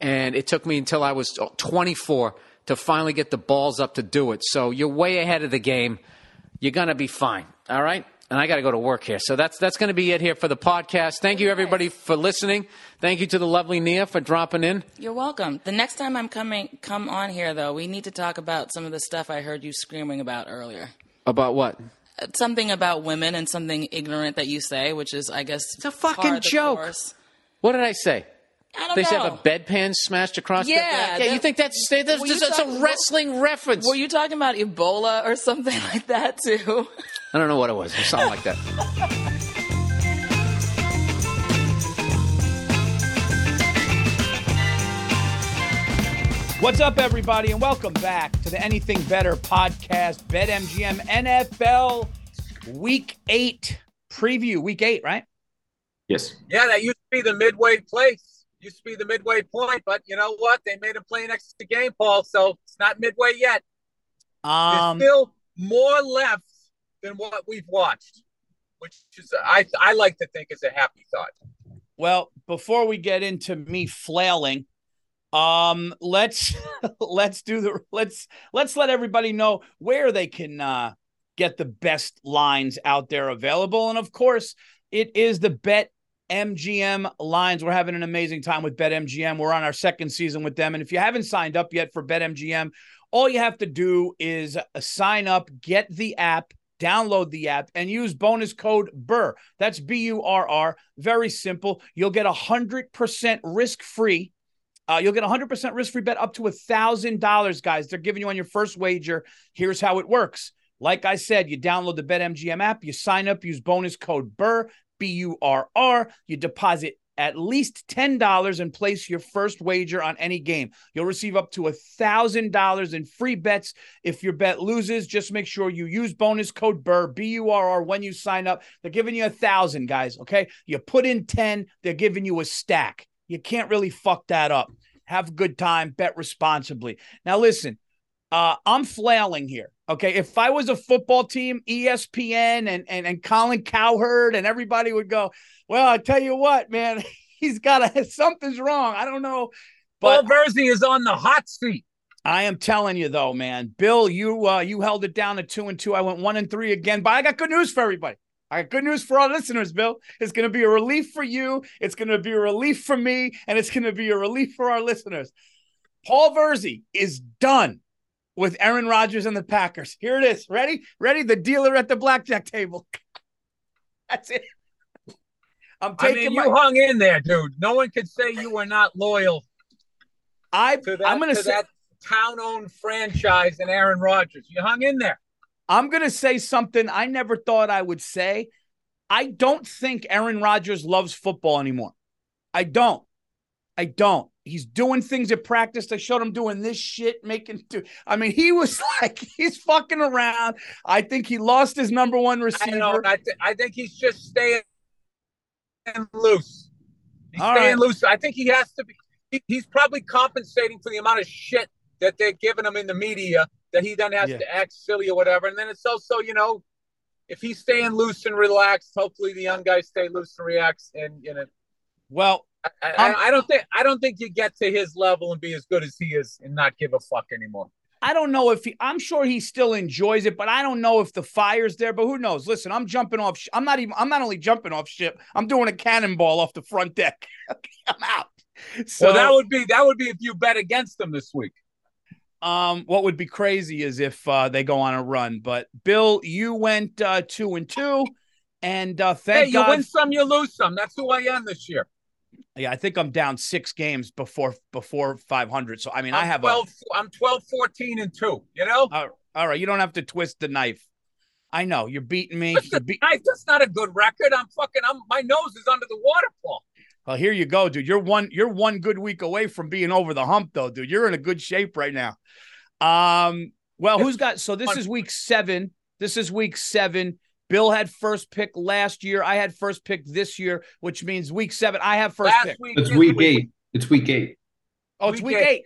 and it took me until I was 24 to finally get the balls up to do it. So you're way ahead of the game. You're gonna be fine. All right. And I got to go to work here. So that's that's going to be it here for the podcast. Thank you everybody for listening. Thank you to the lovely Nia for dropping in. You're welcome. The next time I'm coming, come on here though. We need to talk about some of the stuff I heard you screaming about earlier. About what? Uh, Something about women and something ignorant that you say, which is, I guess, It's a fucking joke. course. What did I say? I don't They know. should have a bedpan smashed across Yeah, their back. Yeah, you think that's that's, Were you that's, a wrestling reference? Were you talking about Ebola or something like that too? I don't know what it was. It was something like that. What's up, everybody, and welcome back to the Anything Better podcast, BetMGM NFL Week 8 preview. Week 8, right? Yes. Yeah, that used to be the midway place. Used to be the midway point, but you know what? They made him play next to the game, Paul. So it's not midway yet. Um, There's still more left than what we've watched, which is I I like to think is a happy thought. well, before we get into me flailing, um, let's let's do the let's let's let everybody know where they can uh get the best lines out there available. And of course, it is the Bet MGM lines. We're having an amazing time with BetMGM. We're on our second season with them. And if you haven't signed up yet for BetMGM, all you have to do is sign up, get the app, download the app, and use bonus code BURR. That's B U R R. Very simple. You'll get a 100% risk free. Uh, you'll get a 100% risk free bet up to $1,000, guys. They're giving you on your first wager. Here's how it works. Like I said, you download the BetMGM app, you sign up, use bonus code BURR, B U R R. You deposit at least $10 and place your first wager on any game. You'll receive up to $1,000 in free bets. If your bet loses, just make sure you use bonus code BURR, B U R R, when you sign up. They're giving you a 1000 guys, okay? You put in 10, they're giving you a stack. You can't really fuck that up. Have a good time, bet responsibly. Now, listen, uh, I'm flailing here. Okay. If I was a football team, ESPN and, and, and Colin Cowherd and everybody would go, well, I tell you what, man, he's got a something's wrong. I don't know. Paul But Verzi is on the hot seat. I am telling you though, man, Bill, you uh, you held it down to two and two. I went one and three again, but I got good news for everybody. I got good news for our listeners, Bill. It's going to be a relief for you. It's going to be a relief for me, and it's going to be a relief for our listeners. Paul Verzi is done with Aaron Rodgers and the Packers. Here it is. Ready? Ready? The dealer at the blackjack table. That's it. I'm I taking mean, my. you hung in there, dude. No one could say you were not loyal I, to that, I'm gonna to say. that town-owned franchise and Aaron Rodgers. You hung in there. I'm going to say something I never thought I would say. I don't think Aaron Rodgers loves football anymore. I don't. I don't. He's doing things at practice. I showed him doing this shit, making. Do- I mean, he was like he's fucking around. I think he lost his number one I receiver. know. I, th- I think he's just staying loose. He's All staying right. loose. I think he has to be. He, he's probably compensating for the amount of shit that they're giving him in the media that he then has Yeah. to act silly or whatever. And then it's also, you know, if he's staying loose and relaxed, hopefully the young guys stay loose and relaxed. And you know, well, I, Um, I, I don't think I don't think you get to his level and be as good as he is and not give a fuck anymore. I don't know if he, I'm sure he still enjoys it, but I don't know if the fire's there. But who knows? Listen, I'm jumping off. sh- I'm not even. I'm not only jumping off ship. I'm doing a cannonball off the front deck. I'm out. So So that would be that would be if you bet against them this week. Um, what would be crazy is if uh, they go on a run. But Bill, you went uh, two and two, and uh, thank hey, you God. win some, you lose some. That's who I am this year. Yeah, I think I'm down six games before before 500. So I mean, I I'm have 12, I'm 12, 14 and two. You know, a. Uh, all right, you don't have to twist the knife. I know you're beating me. You're beat- guys, that's not a good record. I'm fucking. I'm my nose is under the waterfall. well, here you go, dude. You're one. You're one good week away from being over the hump, though, dude. You're in a good shape right now. Um. Well, who's got? So this is week seven. This is week seven. Bill had first pick last year. I had first pick this year, which means week seven. I have first Last pick. week, It's this week eight. It's week eight. Oh, it's week Week eight. eight.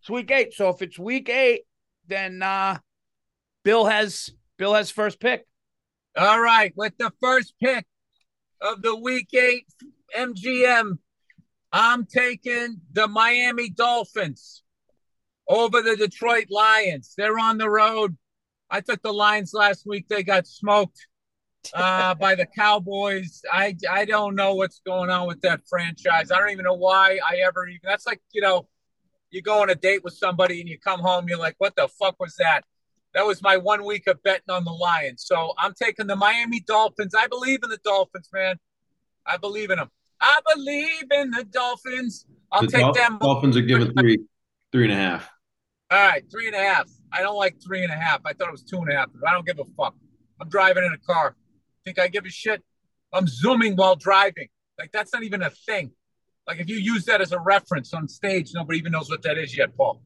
It's week eight. So if it's week eight, then uh Bill has Bill has first pick. All right, with the first pick of the week eight MGM, I'm taking the Miami Dolphins over the Detroit Lions. They're on the road. I took the Lions last week. They got smoked uh, by the Cowboys. I I don't know what's going on with that franchise. I don't even know why I ever even. That's like you know, you go on a date with somebody and you come home, you're like, what the fuck was that? That was my one week of betting on the Lions. So I'm taking the Miami Dolphins. I believe in the Dolphins, man. I believe in them. I believe in the Dolphins. I'll the take Dol- them. Dolphins are giving three, three and a half. All right, three and a half. I don't like three and a half. I thought it was two and a half. but I don't give a fuck. I'm driving in a car. Think I give a shit? I'm zooming while driving. Like that's not even a thing. Like if you use that as a reference on stage, nobody even knows what that is yet, Paul.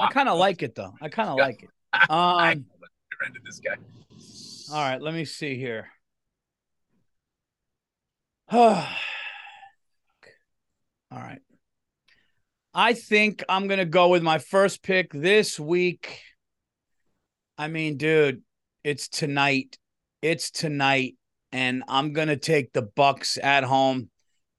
I kind of like it though. I kind of like it. I Um this guy. all right, let me see here. all right. I think I'm gonna go with my first pick this week. I mean, dude, it's tonight. It's tonight, and I'm gonna take the Bucks at home.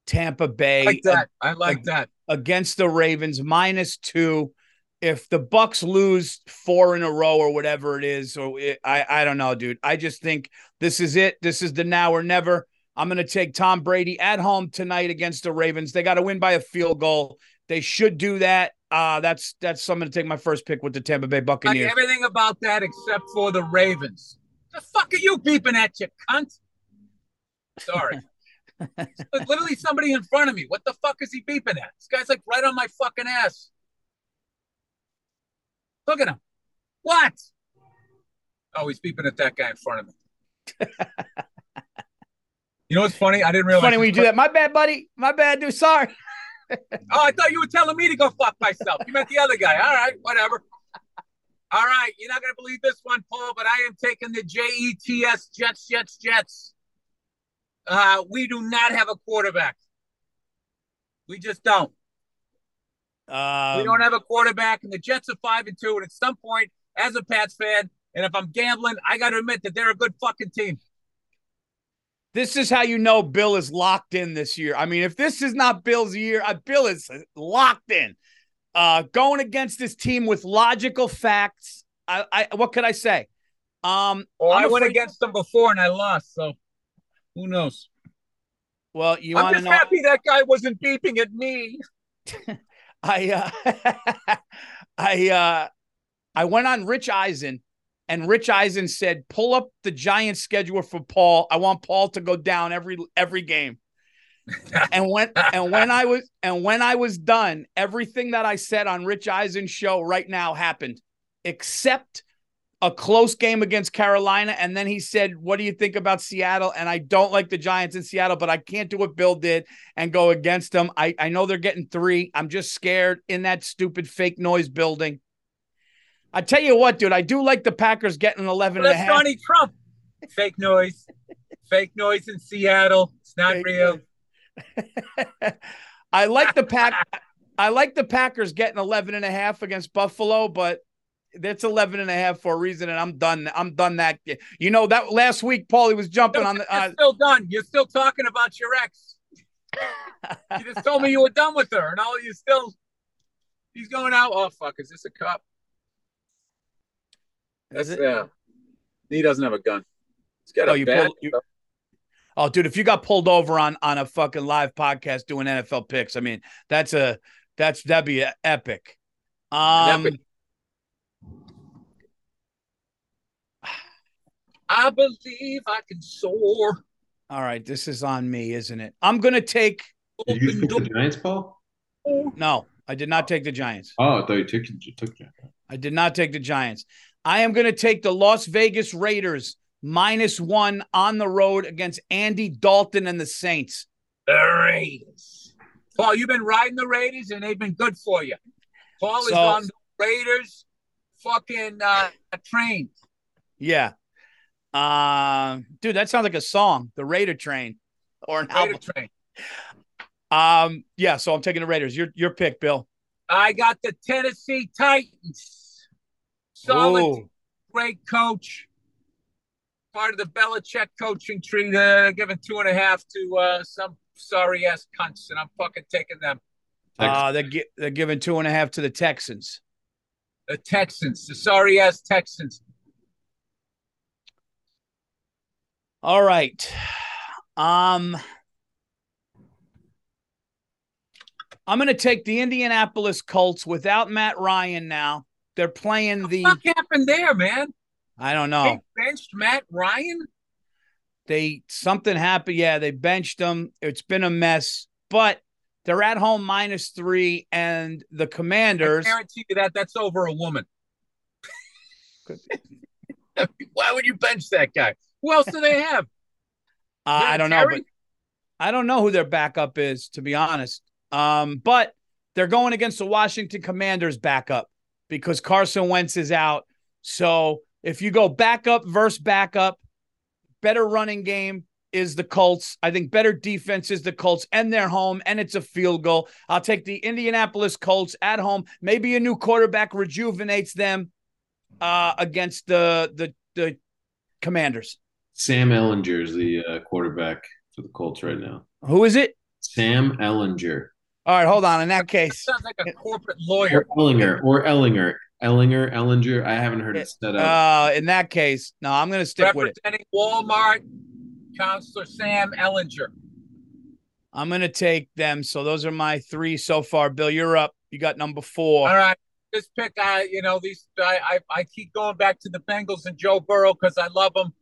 Tampa I Bay like that. I like that. against the Ravens minus two. If the Bucks lose four in a row or whatever it is, or it, I I don't know, dude. I just think this is it. This is the now or never. I'm going to take Tom Brady at home tonight against the Ravens. They got to win by a field goal. They should do that. Uh that's that's I'm going to take my first pick with the Tampa Bay Like Buccaneers. everything about that except for the Ravens. The fuck are you beeping at, you cunt? Sorry. Literally somebody in front of me. What the fuck is he beeping at? This guy's like right on my fucking ass. Look at him. What? Oh, he's beeping at that guy in front of me. you know what's funny? I didn't realize. Funny when you do that. My bad, buddy. My bad, dude. Sorry. Oh, I thought you were telling me to go fuck myself. You meant the other guy. All right, whatever. All right, you're not gonna believe this one, Paul, but I am taking the J E T S Jets, Jets, Jets. Uh, we do not have a quarterback. We just don't. Um, we don't have a quarterback, and the Jets are five and two. And at some point, as a Pats fan, and if I'm gambling, I got to admit that they're a good fucking team. This is how you know Bill is locked in this year. I mean, if this is not Bill's year, uh, Bill is locked in. Uh, going against this team with logical facts. I, I what could I say? Um, Well, I'm went against them before and I lost, so who knows? Well, you I'm just know? happy that guy wasn't beeping at me. I uh, I uh, I went on Rich Eisen, and Rich Eisen said, "Pull up the Giants schedule for Paul. I want Paul to go down every every game." And when and when I was and when I was done, everything that I said on Rich Eisen's show right now happened, except a close game against Carolina. And then he said, What do you think about Seattle? And I don't like the Giants in Seattle, but I can't do what Bill did and go against them. I, I know they're getting three. I'm just scared in that stupid fake noise building. I tell you what, dude, I do like the Packers getting 11 Well, and a that's. Donnie Trump. Fake noise. Fake noise in Seattle. It's not Fake real. I like the pack. I like the Packers getting 11 and a half against Buffalo, but that's 11 and a half for a reason. And I'm done. I'm done that. You know, that last week, Paulie was jumping on the, You're uh, still done. You're still talking about your ex. you just told me you were done with her, and all you still. He's going out. Oh fuck! Is this a cup? That's Is it? yeah. He doesn't have a gun. He's got Oh, a you bad. pulled- you- Oh, dude, if you got pulled over on on a fucking live podcast doing NFL picks, I mean, that's a that's that'd be a- epic. Um, Epic. I believe I can soar. all right, this is on me, isn't it? I'm gonna take. Did you Open pick the. Giants, Paul? No, I did not take the Giants. Oh, I thought you took you took Giants. I did not take the Giants. I am going to take the Las Vegas Raiders minus one on the road against Andy Dalton and the Saints. The Raiders. Paul, you've been riding the Raiders, and they've been good for you. Paul is on the Raiders fucking uh, train. Yeah. Uh, dude, that sounds like a song, the Raider Train, or an Raider album. train. Um, yeah. So I'm taking the Raiders. Your your pick, Bill. I got the Tennessee Titans. Solid, Ooh. great coach. Part of the Belichick coaching tree. They're giving two and a half to uh, some sorry ass cunts, and I'm fucking taking them. Uh, they're gi- they're giving two and a half to the Texans. The Texans, the sorry ass Texans. All right. Um I'm going to take the Indianapolis Colts without Matt Ryan now. They're playing the What happened there, man? I don't know. They benched Matt Ryan. They something happened. Yeah, they benched them. It's been a mess, but they're at home minus 3 and the Commanders. I guarantee you that that's over a woman. Why would you bench that guy? Who else do they have? uh, I don't know, but I don't know who their backup is, to be honest. Um, but they're going against the Washington Commanders backup because Carson Wentz is out. So if you go backup versus backup, better running game is the Colts. I think better defense is the Colts, and they're home, and it's a field goal. I'll take the Indianapolis Colts at home. Maybe a new quarterback rejuvenates them uh, against the the the Commanders. Sam Ehlinger is the uh, quarterback for the Colts right now. Who is it? Sam Ehlinger. All right, hold on. In that case, Sounds like a corporate Or lawyer. Ehlinger. Or Ehlinger. Ehlinger. Ehlinger. I haven't heard it said up. Uh, in that case, no, I'm going to stick with it. Representing Walmart, Counselor Sam Ehlinger. I'm going to take them. So those are my three so far. Bill, you're up. You got number four. All right. This pick, I you know these I I, I keep going back to the Bengals and Joe Burrow because I love them,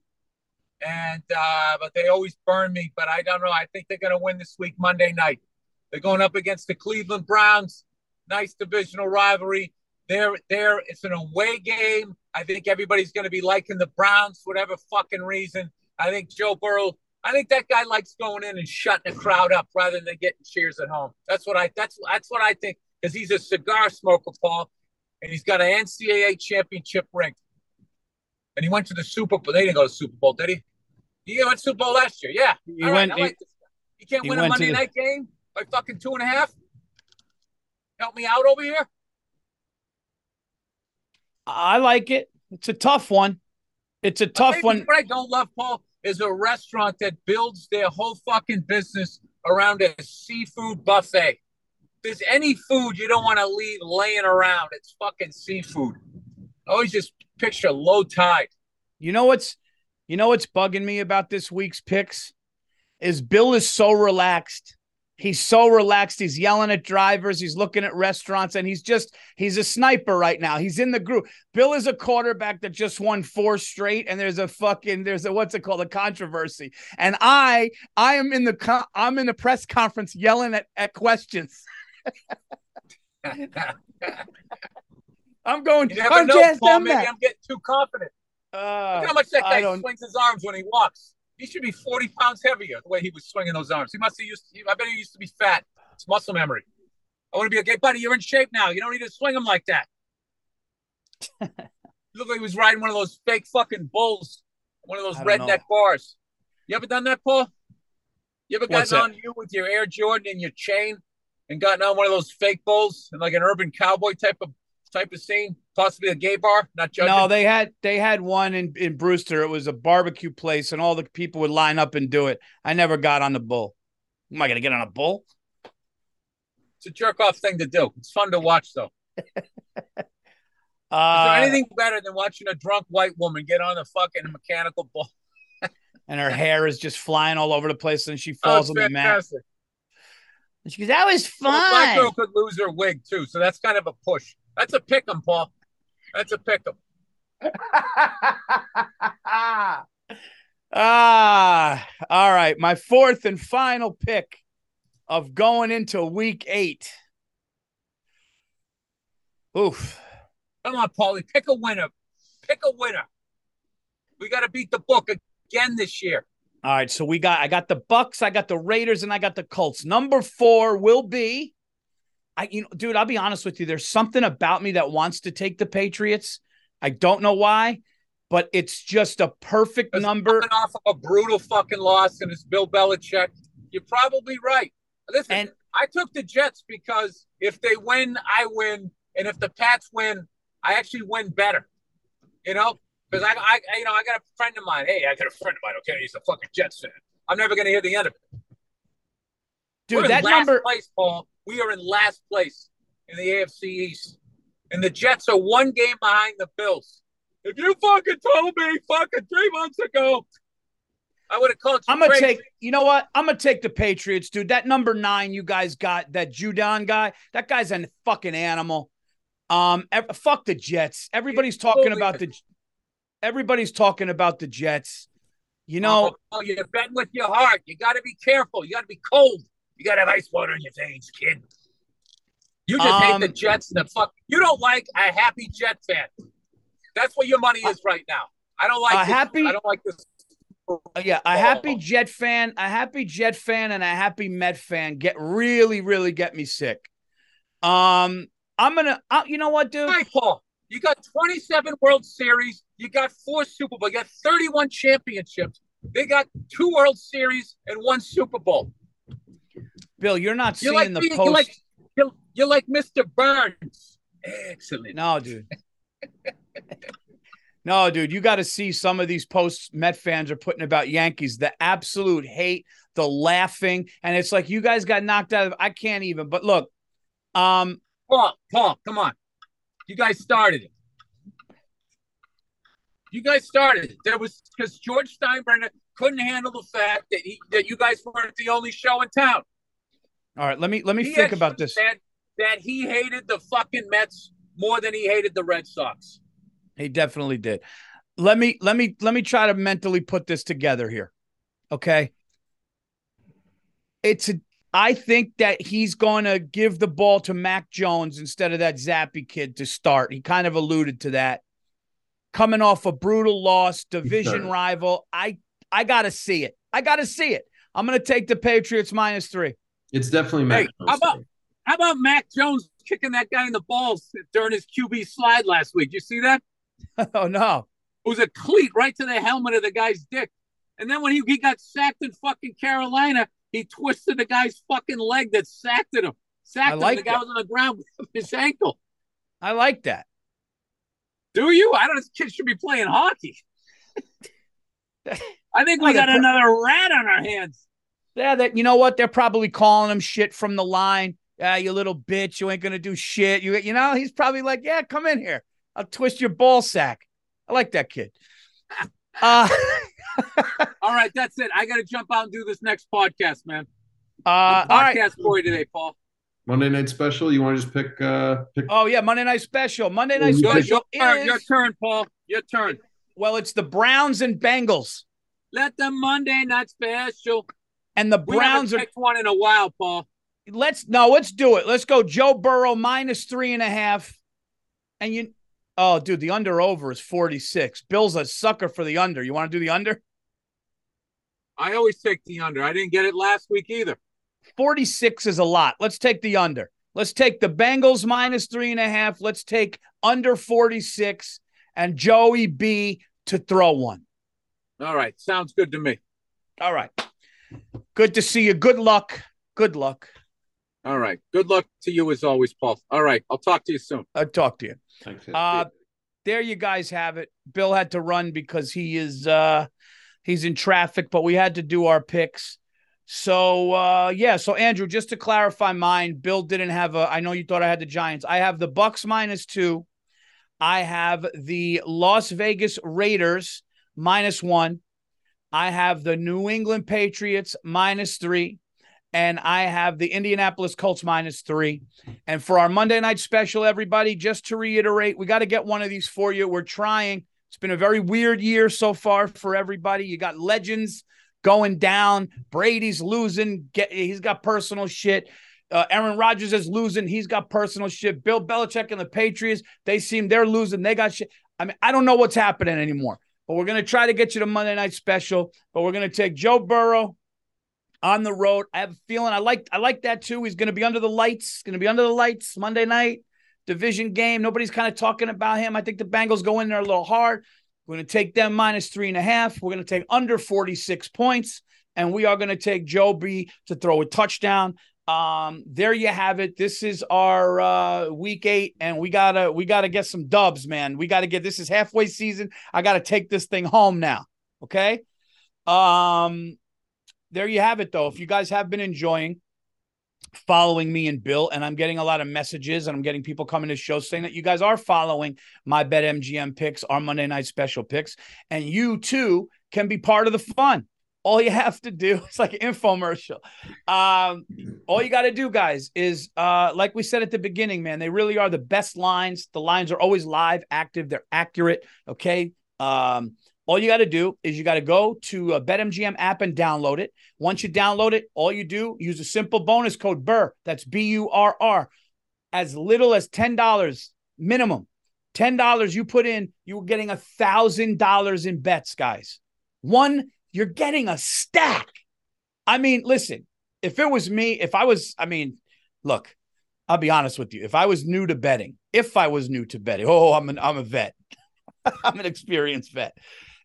and uh, but they always burn me. But I don't know. I think they're going to win this week Monday night. They're going up against the Cleveland Browns. Nice divisional rivalry. They're there. It's an away game. I think everybody's going to be liking the Browns, for whatever fucking reason. I think Joe Burrow. I think that guy likes going in and shutting the crowd up rather than getting cheers at home. That's what I. That's that's what I think because he's a cigar smoker, Paul, and he's got an NCAA championship ring. And he went to the Super Bowl. They didn't go to the Super Bowl, did he? He went to Super Bowl last year. Yeah. He All right, went- I like. He can't he win a Monday the- night game by fucking two and a half. Help me out over here. I like it. It's a tough one. It's a tough Maybe one. What I don't love, Paul, is a restaurant that builds their whole fucking business around a seafood buffet. If there's any food you don't want to leave laying around, it's fucking seafood. I always just picture low tide. You know what's you know what's bugging me about this week's picks is Bill is so relaxed. He's so relaxed. He's yelling at drivers. He's looking at restaurants, and he's just he's a sniper right now. He's in the group. Bill is a quarterback that just won four straight, and there's a fucking there's a what's it called a controversy. And I I am in the I'm in the press conference yelling at, at questions. I'm going. You never know, Paul. Maybe I'm getting too confident. Uh, Look how much that guy swings his arms when he walks. He should be 40 pounds heavier the way he was swinging those arms. He must have used. To, I bet he used to be fat. It's muscle memory. I want to be a gay buddy. You're in shape now. You don't need to swing him like that. look like he was riding one of those fake fucking bulls, one of those redneck know. bars. You ever done that, Paul? You ever gotten on you with your Air Jordan and your chain and gotten on one of those fake bulls and like an urban cowboy type of type of scene? Possibly a gay bar? Not judging. No, they had they had one in, in Brewster. It was a barbecue place, and all the people would line up and do it. I never got on the bull. Am I gonna get on a bull? It's a jerk off thing to do. It's fun to watch though. Uh, Is there anything better than watching a drunk white woman get on a fucking mechanical bull? and her hair is just flying all over the place, and she falls oh, on the mat. She goes, "That was fun." Well, black girl could lose her wig too, so that's kind of a push. That's a pick 'em, Paul. That's a pick 'em. ah, all right. My fourth and final pick of going into week eight. Oof. Come on, Paulie. Pick a winner. Pick a winner. We got to beat the book again this year. All right, so we got I got the Bucks, I got the Raiders, and I got the Colts. Number four will be I you know, dude, I'll be honest with you. There's something about me that wants to take the Patriots. I don't know why, but it's just a perfect number. Off of a brutal fucking loss, and it's Bill Belichick. You're probably right. Listen, and, I took the Jets because if they win, I win, and if the Pats win, I actually win better. You know, because I, I, you know, I got a friend of mine. Hey, I got a friend of mine. Okay, he's a fucking Jets fan. I'm never going to hear the end of it. Dude, that number. Place, Paul. We are in last place in the AFC East, and the Jets are one game behind the Bills. If you fucking told me fucking three months ago, I would have called you. I'm gonna crazy. take. You know what? I'm gonna take the Patriots, dude. That number nine you guys got, that Judon guy. That guy's a fucking animal. Um, fuck the Jets. Everybody's talking about the. Everybody's talking about the Jets. You know, oh, oh you're betting with your heart. You got to be careful. You got to be cold. You got to have ice water in your veins, kid. You just um, hate the Jets and the fuck. You don't like a happy Jet fan. That's what your money is right now. I don't like a this, happy. I don't like this. Yeah, a happy Jet fan, a happy Jet fan, and a happy Met fan get really, really get me sick. Um, I'm gonna. Uh, you know what, dude? Hi, Paul. You got 27 World Series. You got four Super Bowl. You got 31 championships. They got two World Series and one Super Bowl. Bill, you're not you're seeing like, the post. You're like, you're, you're like Mr. Burns. Excellent. No, dude. no, dude, you got to see some of these posts Met fans are putting about Yankees. The absolute hate, the laughing, and it's like you guys got knocked out of. I can't even. But look, um, Paul, Paul, come on, you guys started it. You guys started it. There was because George Steinbrenner couldn't handle the fact that he that you guys weren't the only show in town. All right, let me let me he think about this. Said that he hated the fucking Mets more than he hated the Red Sox. He definitely did. Let me let me let me try to mentally put this together here. Okay? It's a I think that he's going to give the ball to Mac Jones instead of that Zappe kid to start. He kind of alluded to that. Coming off a brutal loss, division rival. I I got to see it. I got to see it. I'm going to take the Patriots minus 3. It's definitely Mac. Hey, how about how about Mac Jones kicking that guy in the balls during his QB slide last week? You see that? oh no! It was a cleat right to the helmet of the guy's dick. And then when he, he got sacked in fucking Carolina, he twisted the guy's fucking leg that sacked him. Sacked like him. The guy was on the ground with his ankle. I like that. Do you? I don't. This kid should be playing hockey. I think we got another rat on our hands. Yeah, that you know what? They're probably calling him shit from the line. Yeah, you little bitch, you ain't gonna do shit. You you know, he's probably like, Yeah, come in here. I'll twist your ball sack. I like that kid. Uh all right, that's it. I gotta jump out and do this next podcast, man. Uh, all right. Podcast boy today, Paul. Monday night special. You want to just pick? uh pick? Oh yeah, Monday night special. Monday night Your- Your, special your turn, is your turn, Paul. Your turn. well, it's the Browns and Bengals, Let the Monday night special. And the Browns haven't are. one in a while, Paul. Let's no, let's do it. Let's go. Joe Burrow minus three and a half, and you. Oh, dude, the under over is forty six. Bill's a sucker for the under. You want to do the under? I always take the under. I didn't get it last week either. 46 is a lot. Let's take the under. Let's take the Bengals minus three and a half. Let's take under 46 and Joey B to throw one. All right. Sounds good to me. All right. Good to see you. Good luck. Good luck. All right. Good luck to you as always, Paul. All right. I'll talk to you soon. I'll talk to you. Thanks. Uh, there you guys have it. Bill had to run because he is uh he's in traffic, but we had to do our picks. So uh yeah, so Andrew, just to clarify mine, Bill didn't have a I know you thought I had the Giants. I have the Bucks minus 2. I have the Las Vegas Raiders minus 1. I have the New England Patriots minus 3 and I have the Indianapolis Colts minus 3. And for our Monday night special, everybody, just to reiterate, we got to get one of these for you. We're trying. It's been a very weird year so far for everybody. You got legends going down. Brady's losing. Get he's got personal shit. Uh, Aaron Rodgers is losing. He's got personal shit. Bill Belichick and the Patriots, they seem they're losing. They got shit. I mean, I don't know what's happening anymore. But we're gonna try to get you the Monday night special. But we're gonna take Joe Burrow on the road. I have a feeling I like I like that too. He's going to be under the lights. Going to be under the lights Monday night division game. Nobody's kind of talking about him. I think the Bengals go in there a little hard. We're going to take them minus three and a half. We're going to take under 46 points, and we are going to take Joe B to throw a touchdown. Um, there you have it. This is our uh week eight, and we gotta we gotta get some dubs, man. We gotta get this is halfway season. I gotta take this thing home now. Okay. Um, there you have it though. If you guys have been enjoying following me and Bill, and I'm getting a lot of messages and I'm getting people coming to show saying that you guys are following my Bet MGM picks, our Monday night special picks, and you too can be part of the fun. All you have to do, it's like an infomercial. Um, all you got to do, guys, is uh, like we said at the beginning, man, they really are the best lines. The lines are always live, active, they're accurate. Okay. Um, all you got to do is you got to go to a BetMGM app and download it. Once you download it, all you do use a simple bonus code BURR. That's B U R R. As little as ten dollars minimum. Ten dollars you put in, you're getting a thousand dollars in bets, guys. One, you're getting a stack. I mean, listen, if it was me, if I was, I mean, look, I'll be honest with you. If I was new to betting, if I was new to betting, oh, I'm an I'm a vet. I'm an experienced vet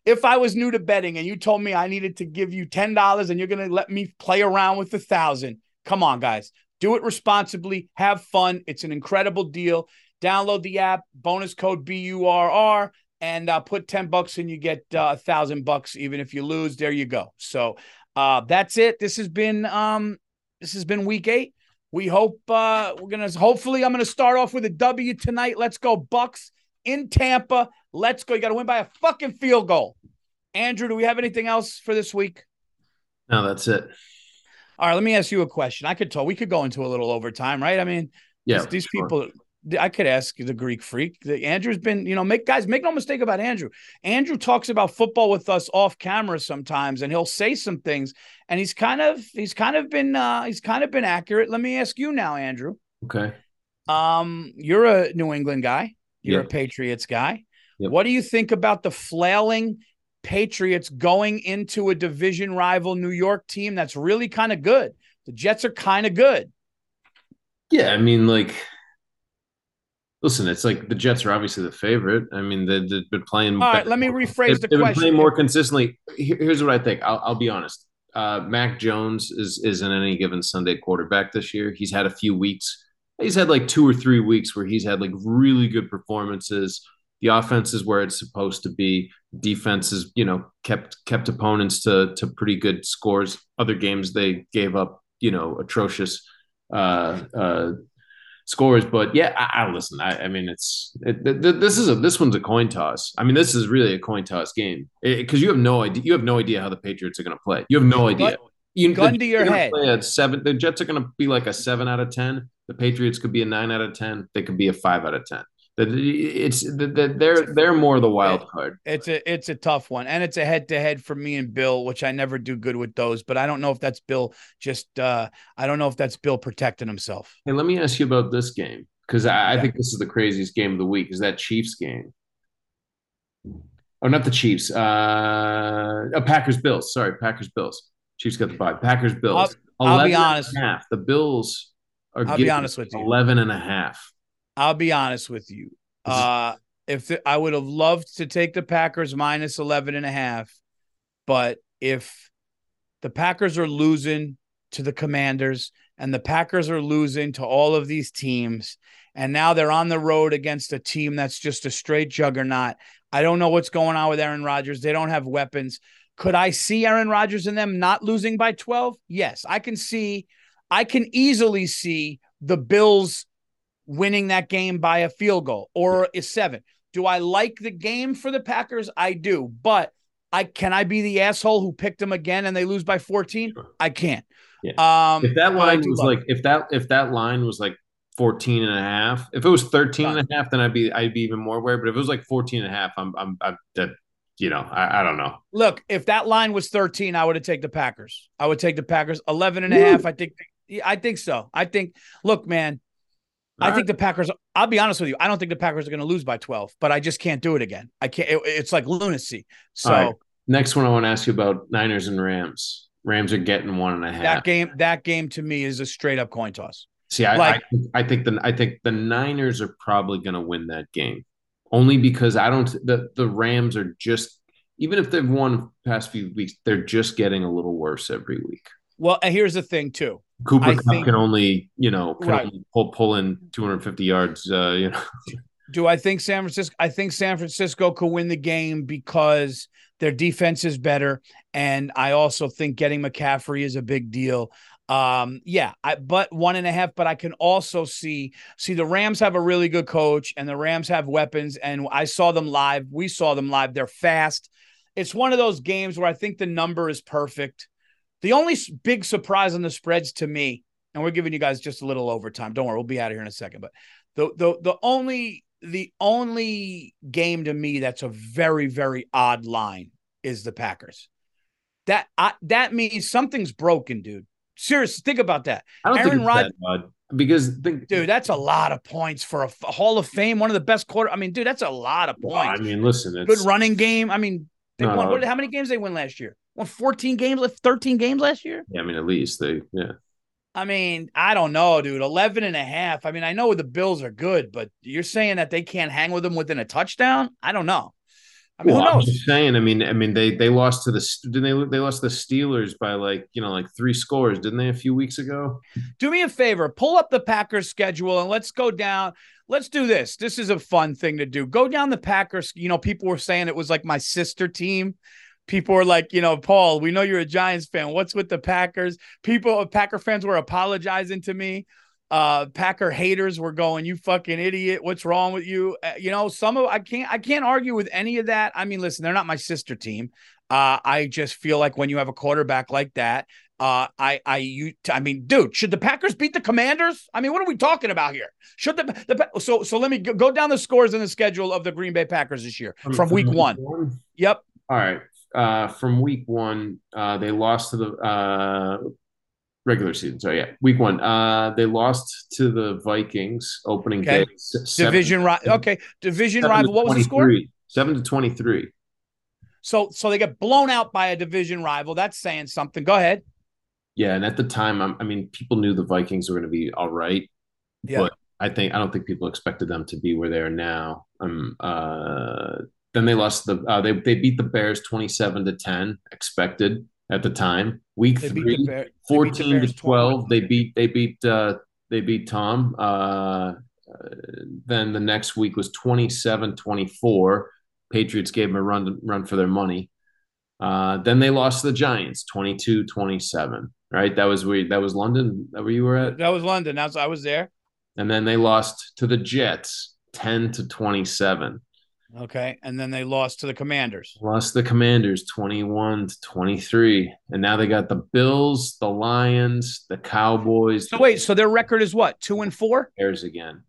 if I was new to betting and you told me I needed to give you ten dollars and you're gonna let me play around with a thousand, come on, guys, do it responsibly, have fun. It's an incredible deal. Download the app, bonus code B U R R, and uh, put ten bucks and you get uh, a uh, thousand bucks even if you lose. There you go. So uh, that's it. This has been um, this has been week eight. We hope uh, we're gonna hopefully I'm gonna start off with a W tonight. Let's go Bucks in Tampa. Let's go. You got to win by a fucking field goal. Andrew, do we have anything else for this week? No, that's it. All right, let me ask you a question. I could tell We could go into a little overtime, right? I mean, yeah, these, these sure. people. I could ask the Greek freak. The, Andrew's been, you know, make guys make no mistake about Andrew. Andrew talks about football with us off camera sometimes, and he'll say some things, and he's kind of he's kind of been uh he's kind of been accurate. Let me ask you now, Andrew. Okay. Um, you're a New England guy. You're Yeah. a Patriots guy. Yep. What do you think about the flailing Patriots going into a division rival New York team that's really kind of good? The Jets are kind of good. Yeah, I mean, like, listen, it's like the Jets are obviously the favorite. I mean, they, they've been playing. All right, let me rephrase they've, the they've been playing more consistently. Here's what I think. I'll, I'll be honest. Uh, Mac Jones is isn't any given Sunday quarterback this year. He's had a few weeks. He's had like two or three weeks where he's had like really good performances. The offense is where it's supposed to be. Defense is, you know, kept kept opponents to to pretty good scores. Other games they gave up, you know, atrocious uh, uh, scores. But yeah, I, I listen. I, I mean, it's it, th- th- this is a this one's a coin toss. I mean, this is really a coin toss game eh, because you have no idea. You have no idea how the Patriots are going to play. You have no idea. But- You, Gun the to your head. play at seven. The Jets are going to be like a seven out of ten. The Patriots could be a nine out of ten. They could be a five out of ten. It's the- the- they're they're more the wild card. It's a it's a tough one, and it's a head to head for me and Bill, which I never do good with those. But I don't know if that's Bill just uh I don't know if that's Bill protecting himself. Hey, let me ask you about this game because I, I think this is the craziest game of the week. Is that Chiefs game? Oh, not the Chiefs. Uh, oh, Packers Bills. Sorry, Packers Bills. Chiefs got the bye. Packers Bills. I'll be 11 and a honest. half. The Bills are. I'll be honest with you. 11 and a half. I'll be honest with you. Uh if the, I would have loved to take the Packers minus 11 and a half, but if the Packers are losing to the Commanders and the Packers are losing to all of these teams and now they're on the road against a team that's just a straight juggernaut. I don't know what's going on with Aaron Rodgers. They don't have weapons. Could I see Aaron Rodgers and them not losing by 12? Yes, I can see I can easily see the Bills winning that game by a field goal or a seven. Do I like the game for the Packers? I do, but I can I be the asshole who picked them again and they lose by 14? Sure. I can't. Yeah. Um If that line was like it. if that if that line was like 14 and a half, if it was 13 and a half, then I'd be I'd be even more aware. But if it was like 14 and a half, I'm I'm, I'm that you know, I, I don't know. look, if that line was 13, I would have taken the Packers. I would take the Packers 11 and a Woo. half. I think I think so. I think look, man, I All think the Packers. I'll be honest with you. I don't think the Packers are going to lose by 12, but I just can't do it again. I can't. it- it's like lunacy. So right. Next one I want to ask you about Niners and Rams. Rams are getting one and a half. that game, that game to me is a straight up coin toss. See, I, Like- I, I think the I think the Niners are probably going to win that game, only because I don't. The the Rams are just even if they've won the past few weeks, they're just getting a little worse every week. Well, and here's the thing too. Cooper Kupp think- can only you know can Right. only pull pull in 250 yards. Uh, you know, Do I think San Francisco? I think San Francisco could win the game because their defense is better, and I also think getting McCaffrey is a big deal. Um, yeah, I, but one and a half. But I can also see see the Rams have a really good coach, and the Rams have weapons. And I saw them live. We saw them live. They're fast. It's one of those games where I think the number is perfect. The only big surprise on the spreads to me, and we're giving you guys just a little overtime. Don't worry, we'll be out of here in a second. But the the the only the only game to me that's a very very odd line is the Packers. That I, that means something's broken, dude. Seriously, think about that, I don't Aaron think it's Rod- that because think, dude. That's a lot of points for a Hall of Fame, one of the best quarter. I mean, dude, that's a lot of Well, I mean, listen, it's Good running game. I mean, they No, won. What, how many games they win last year? Won 14 games, 13 games last year. Yeah, I mean, at least they yeah. I mean, I don't know, dude. 11 and a half. I mean, I know the Bills are good, but you're saying that they can't hang with them within a touchdown? I don't know. I mean, well, who I'm knows? just saying. I mean, I mean, they they lost to the didn't they they lost the Steelers by like you know like three scores, didn't they, a few weeks ago? Do me a favor, pull up the Packers schedule and let's go down. Let's do this. This is a fun thing to do. Go down the Packers. You know, people were saying it was like my sister team. People were like, you know, Paul, we know you're a Giants fan. What's with the Packers? People, Packer fans were apologizing to me. Uh, Packer haters were going, "You fucking idiot! What's wrong with you?" Uh, you know, some of I can't I can't argue with any of that. I mean, listen, they're not my sister team. Uh, I just feel like when you have a quarterback like that, uh, I, I, you, I mean, dude, should the Packers beat the Commanders? I mean, what are we talking about here? Should the, the so, so let me go, go down the scores and the schedule of the Green Bay Packers this year from, week one. Yep. All right. Uh, from week one, uh, they lost to the uh, regular season. So yeah, week one, uh, they lost to the Vikings opening Okay. day. seven- Division rival. Okay. Division rival. What was the score? 23. Seven to twenty-three. So, so they get blown out by a division rival. That's saying something. Go ahead. Yeah, and at the time, I'm, I mean, people knew the Vikings were going to be all right, Yeah. but I think I don't think people expected them to be where they are now. Um, uh, then they lost the uh, they they beat the Bears twenty-seven to ten, expected at the time. Week They three, Bear- they beat the 14 to 12 they beat they beat uh they beat tom uh, uh then the next week was 27-24 patriots gave them a run run for their money uh then they lost to the giants 22-27 right that was where that was london that where you were at That was London. That's I was there. and then they lost to the jets 10 to 27 Okay, and then they lost to the Commanders. Lost the Commanders 21 to 23. And now they got the Bills, the Lions, the Cowboys, So wait, so their record is what? Two and four? Bears again.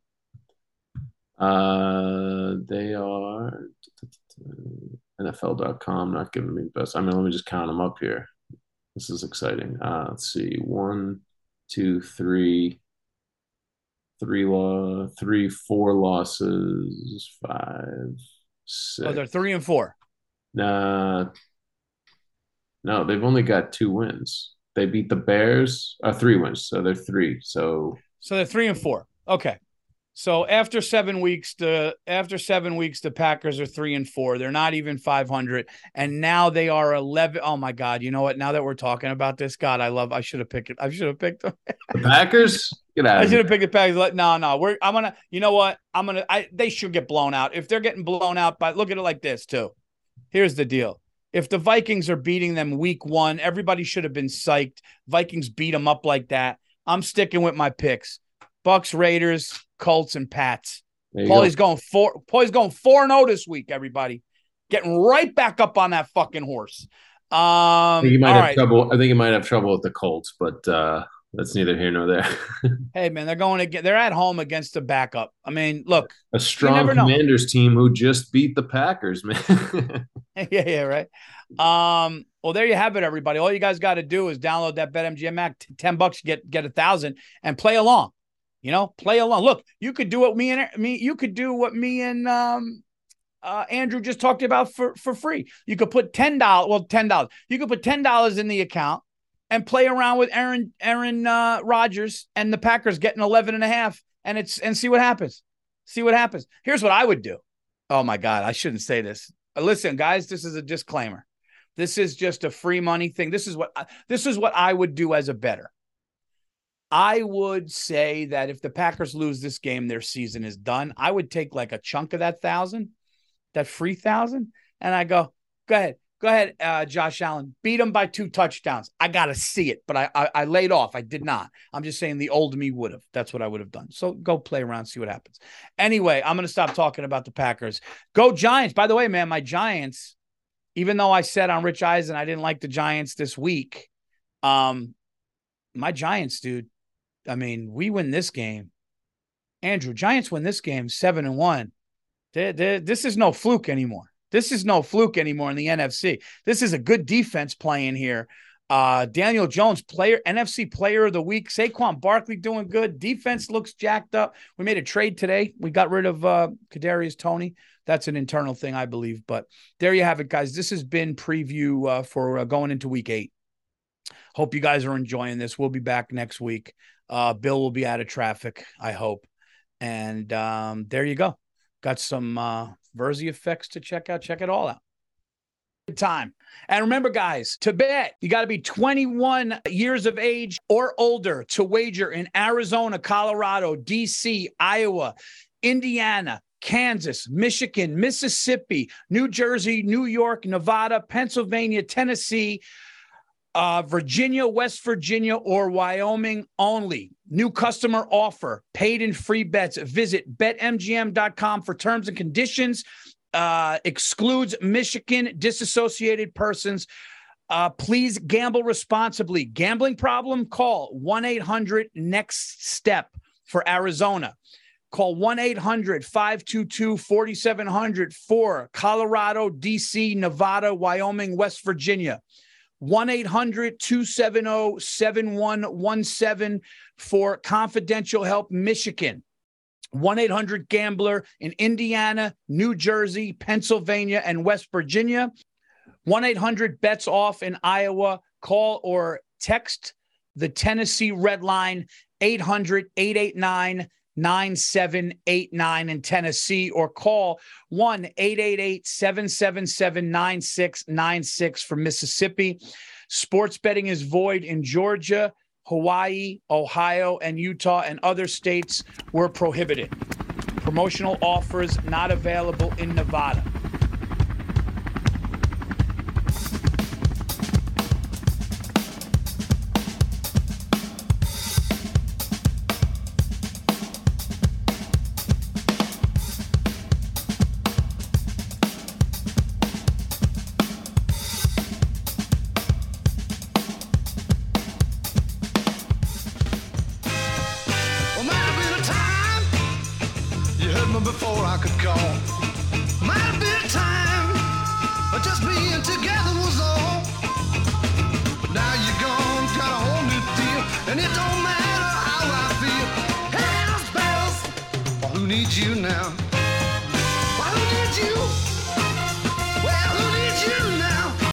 Uh, they are NFL.com not giving me the best. I mean, let me just count them up here. This is exciting. Uh, let's see. One, two, three, three law, three, four losses, five, six. Oh, they're three and four. Nah, no, they've only got two wins. They beat the Bears, uh, three wins, so they're three. So So they're three and four. Okay. So after seven weeks, the after seven weeks, the Packers are three and four. They're not even five hundred, and now they are eleven. Oh my God! You know what? Now that we're talking about this, God, I love. I should have picked it. I should have picked them. the Packers, get out I should have picked the Packers. No, no, we're. I'm gonna. You know what? I'm gonna. I. They should get blown out. If they're getting blown out, but look at it like this too. Here's the deal. If the Vikings are beating them week one, everybody should have been psyched. Vikings beat them up like that. I'm sticking with my picks. Bucks, Raiders, Colts, and Pats. Paulie's go. going four. Paulie's going four and zero this week. Everybody, getting right back up on that fucking horse. Um, I think you might have right. trouble. I think you might have trouble with the Colts, but uh, that's neither here nor there. Hey man, they're going to get. They're at home against the backup. I mean, look, A strong never know. Commanders team who just beat the Packers, man. yeah, yeah, right. Um, well, there you have it, everybody. All you guys got to do is download that BetMGM app. Ten bucks, get get a thousand, and play along. You know, play along. Look, you could do what me and me. You could do what me and um, uh, Andrew just talked about for for free. You could put ten dollars. Well, ten dollars. You could put ten dollars in the account and play around with Aaron Aaron uh, Rodgers and the Packers getting 11 and a half, and it's and see what happens. See what happens. Here's what I would do. Oh my God, I shouldn't say this. Uh, Listen, guys, this is a disclaimer. This is just a free money thing. This is what this is what I would do as a better. I would say that if the Packers lose this game, their season is done. I would take like a chunk of that thousand, that free thousand, and I go, go ahead, go ahead, uh, Josh Allen, beat them by two touchdowns. I gotta see it, but I, I I laid off. I did not. I'm just saying the old me would have. That's what I would have done. So go play around, see what happens. Anyway, I'm gonna stop talking about the Packers. Go Giants. By the way, man, my Giants. Even though I said on Rich Eisen I didn't like the Giants this week, um, my Giants, dude. I mean, we win this game. Andrew, Giants win this game seven and one. They- they- this is no fluke anymore. This is no fluke anymore in the NFC. This is a good defense playing here. Uh, Daniel Jones, player NFC Player of the Week. Saquon Barkley doing good. Defense looks jacked up. We made a trade today. We got rid of uh, Kadarius Toney. That's an internal thing, I believe. But there you have it, guys. This has been preview uh, for uh, going into Week Eight. Hope you guys are enjoying this. We'll be back next week. Uh, Bill will be out of traffic, I hope. And um, there you go. Got some uh, Verzi effects to check out. Check it all out. Good time. And remember, guys, to bet, you got to be 21 years of age or older to wager in Arizona, Colorado, DC, Iowa, Indiana, Kansas, Michigan, Mississippi, New Jersey, New York, Nevada, Pennsylvania, Tennessee, uh, Virginia, West Virginia, or Wyoming only. New customer offer, paid and free bets. Visit betmgm.com for terms and conditions. Uh, excludes Michigan disassociated persons. Uh, please gamble responsibly. Gambling problem? Call 1 800 NEXT STEP for Arizona. Call 1 800 522 4700 for Colorado, DC, Nevada, Wyoming, West Virginia. 1 800 270 7117 for confidential help, Michigan. 1 800 Gambler in Indiana, New Jersey, Pennsylvania, and West Virginia. 1 800 Bets Off in Iowa. Call or text the Tennessee Red Line 800 889 9789 in Tennessee or call 1 888 777 9696 for Mississippi. Sports betting is void in Georgia, Hawaii, Ohio, and Utah, and other states were prohibited. Promotional offers not available in Nevada.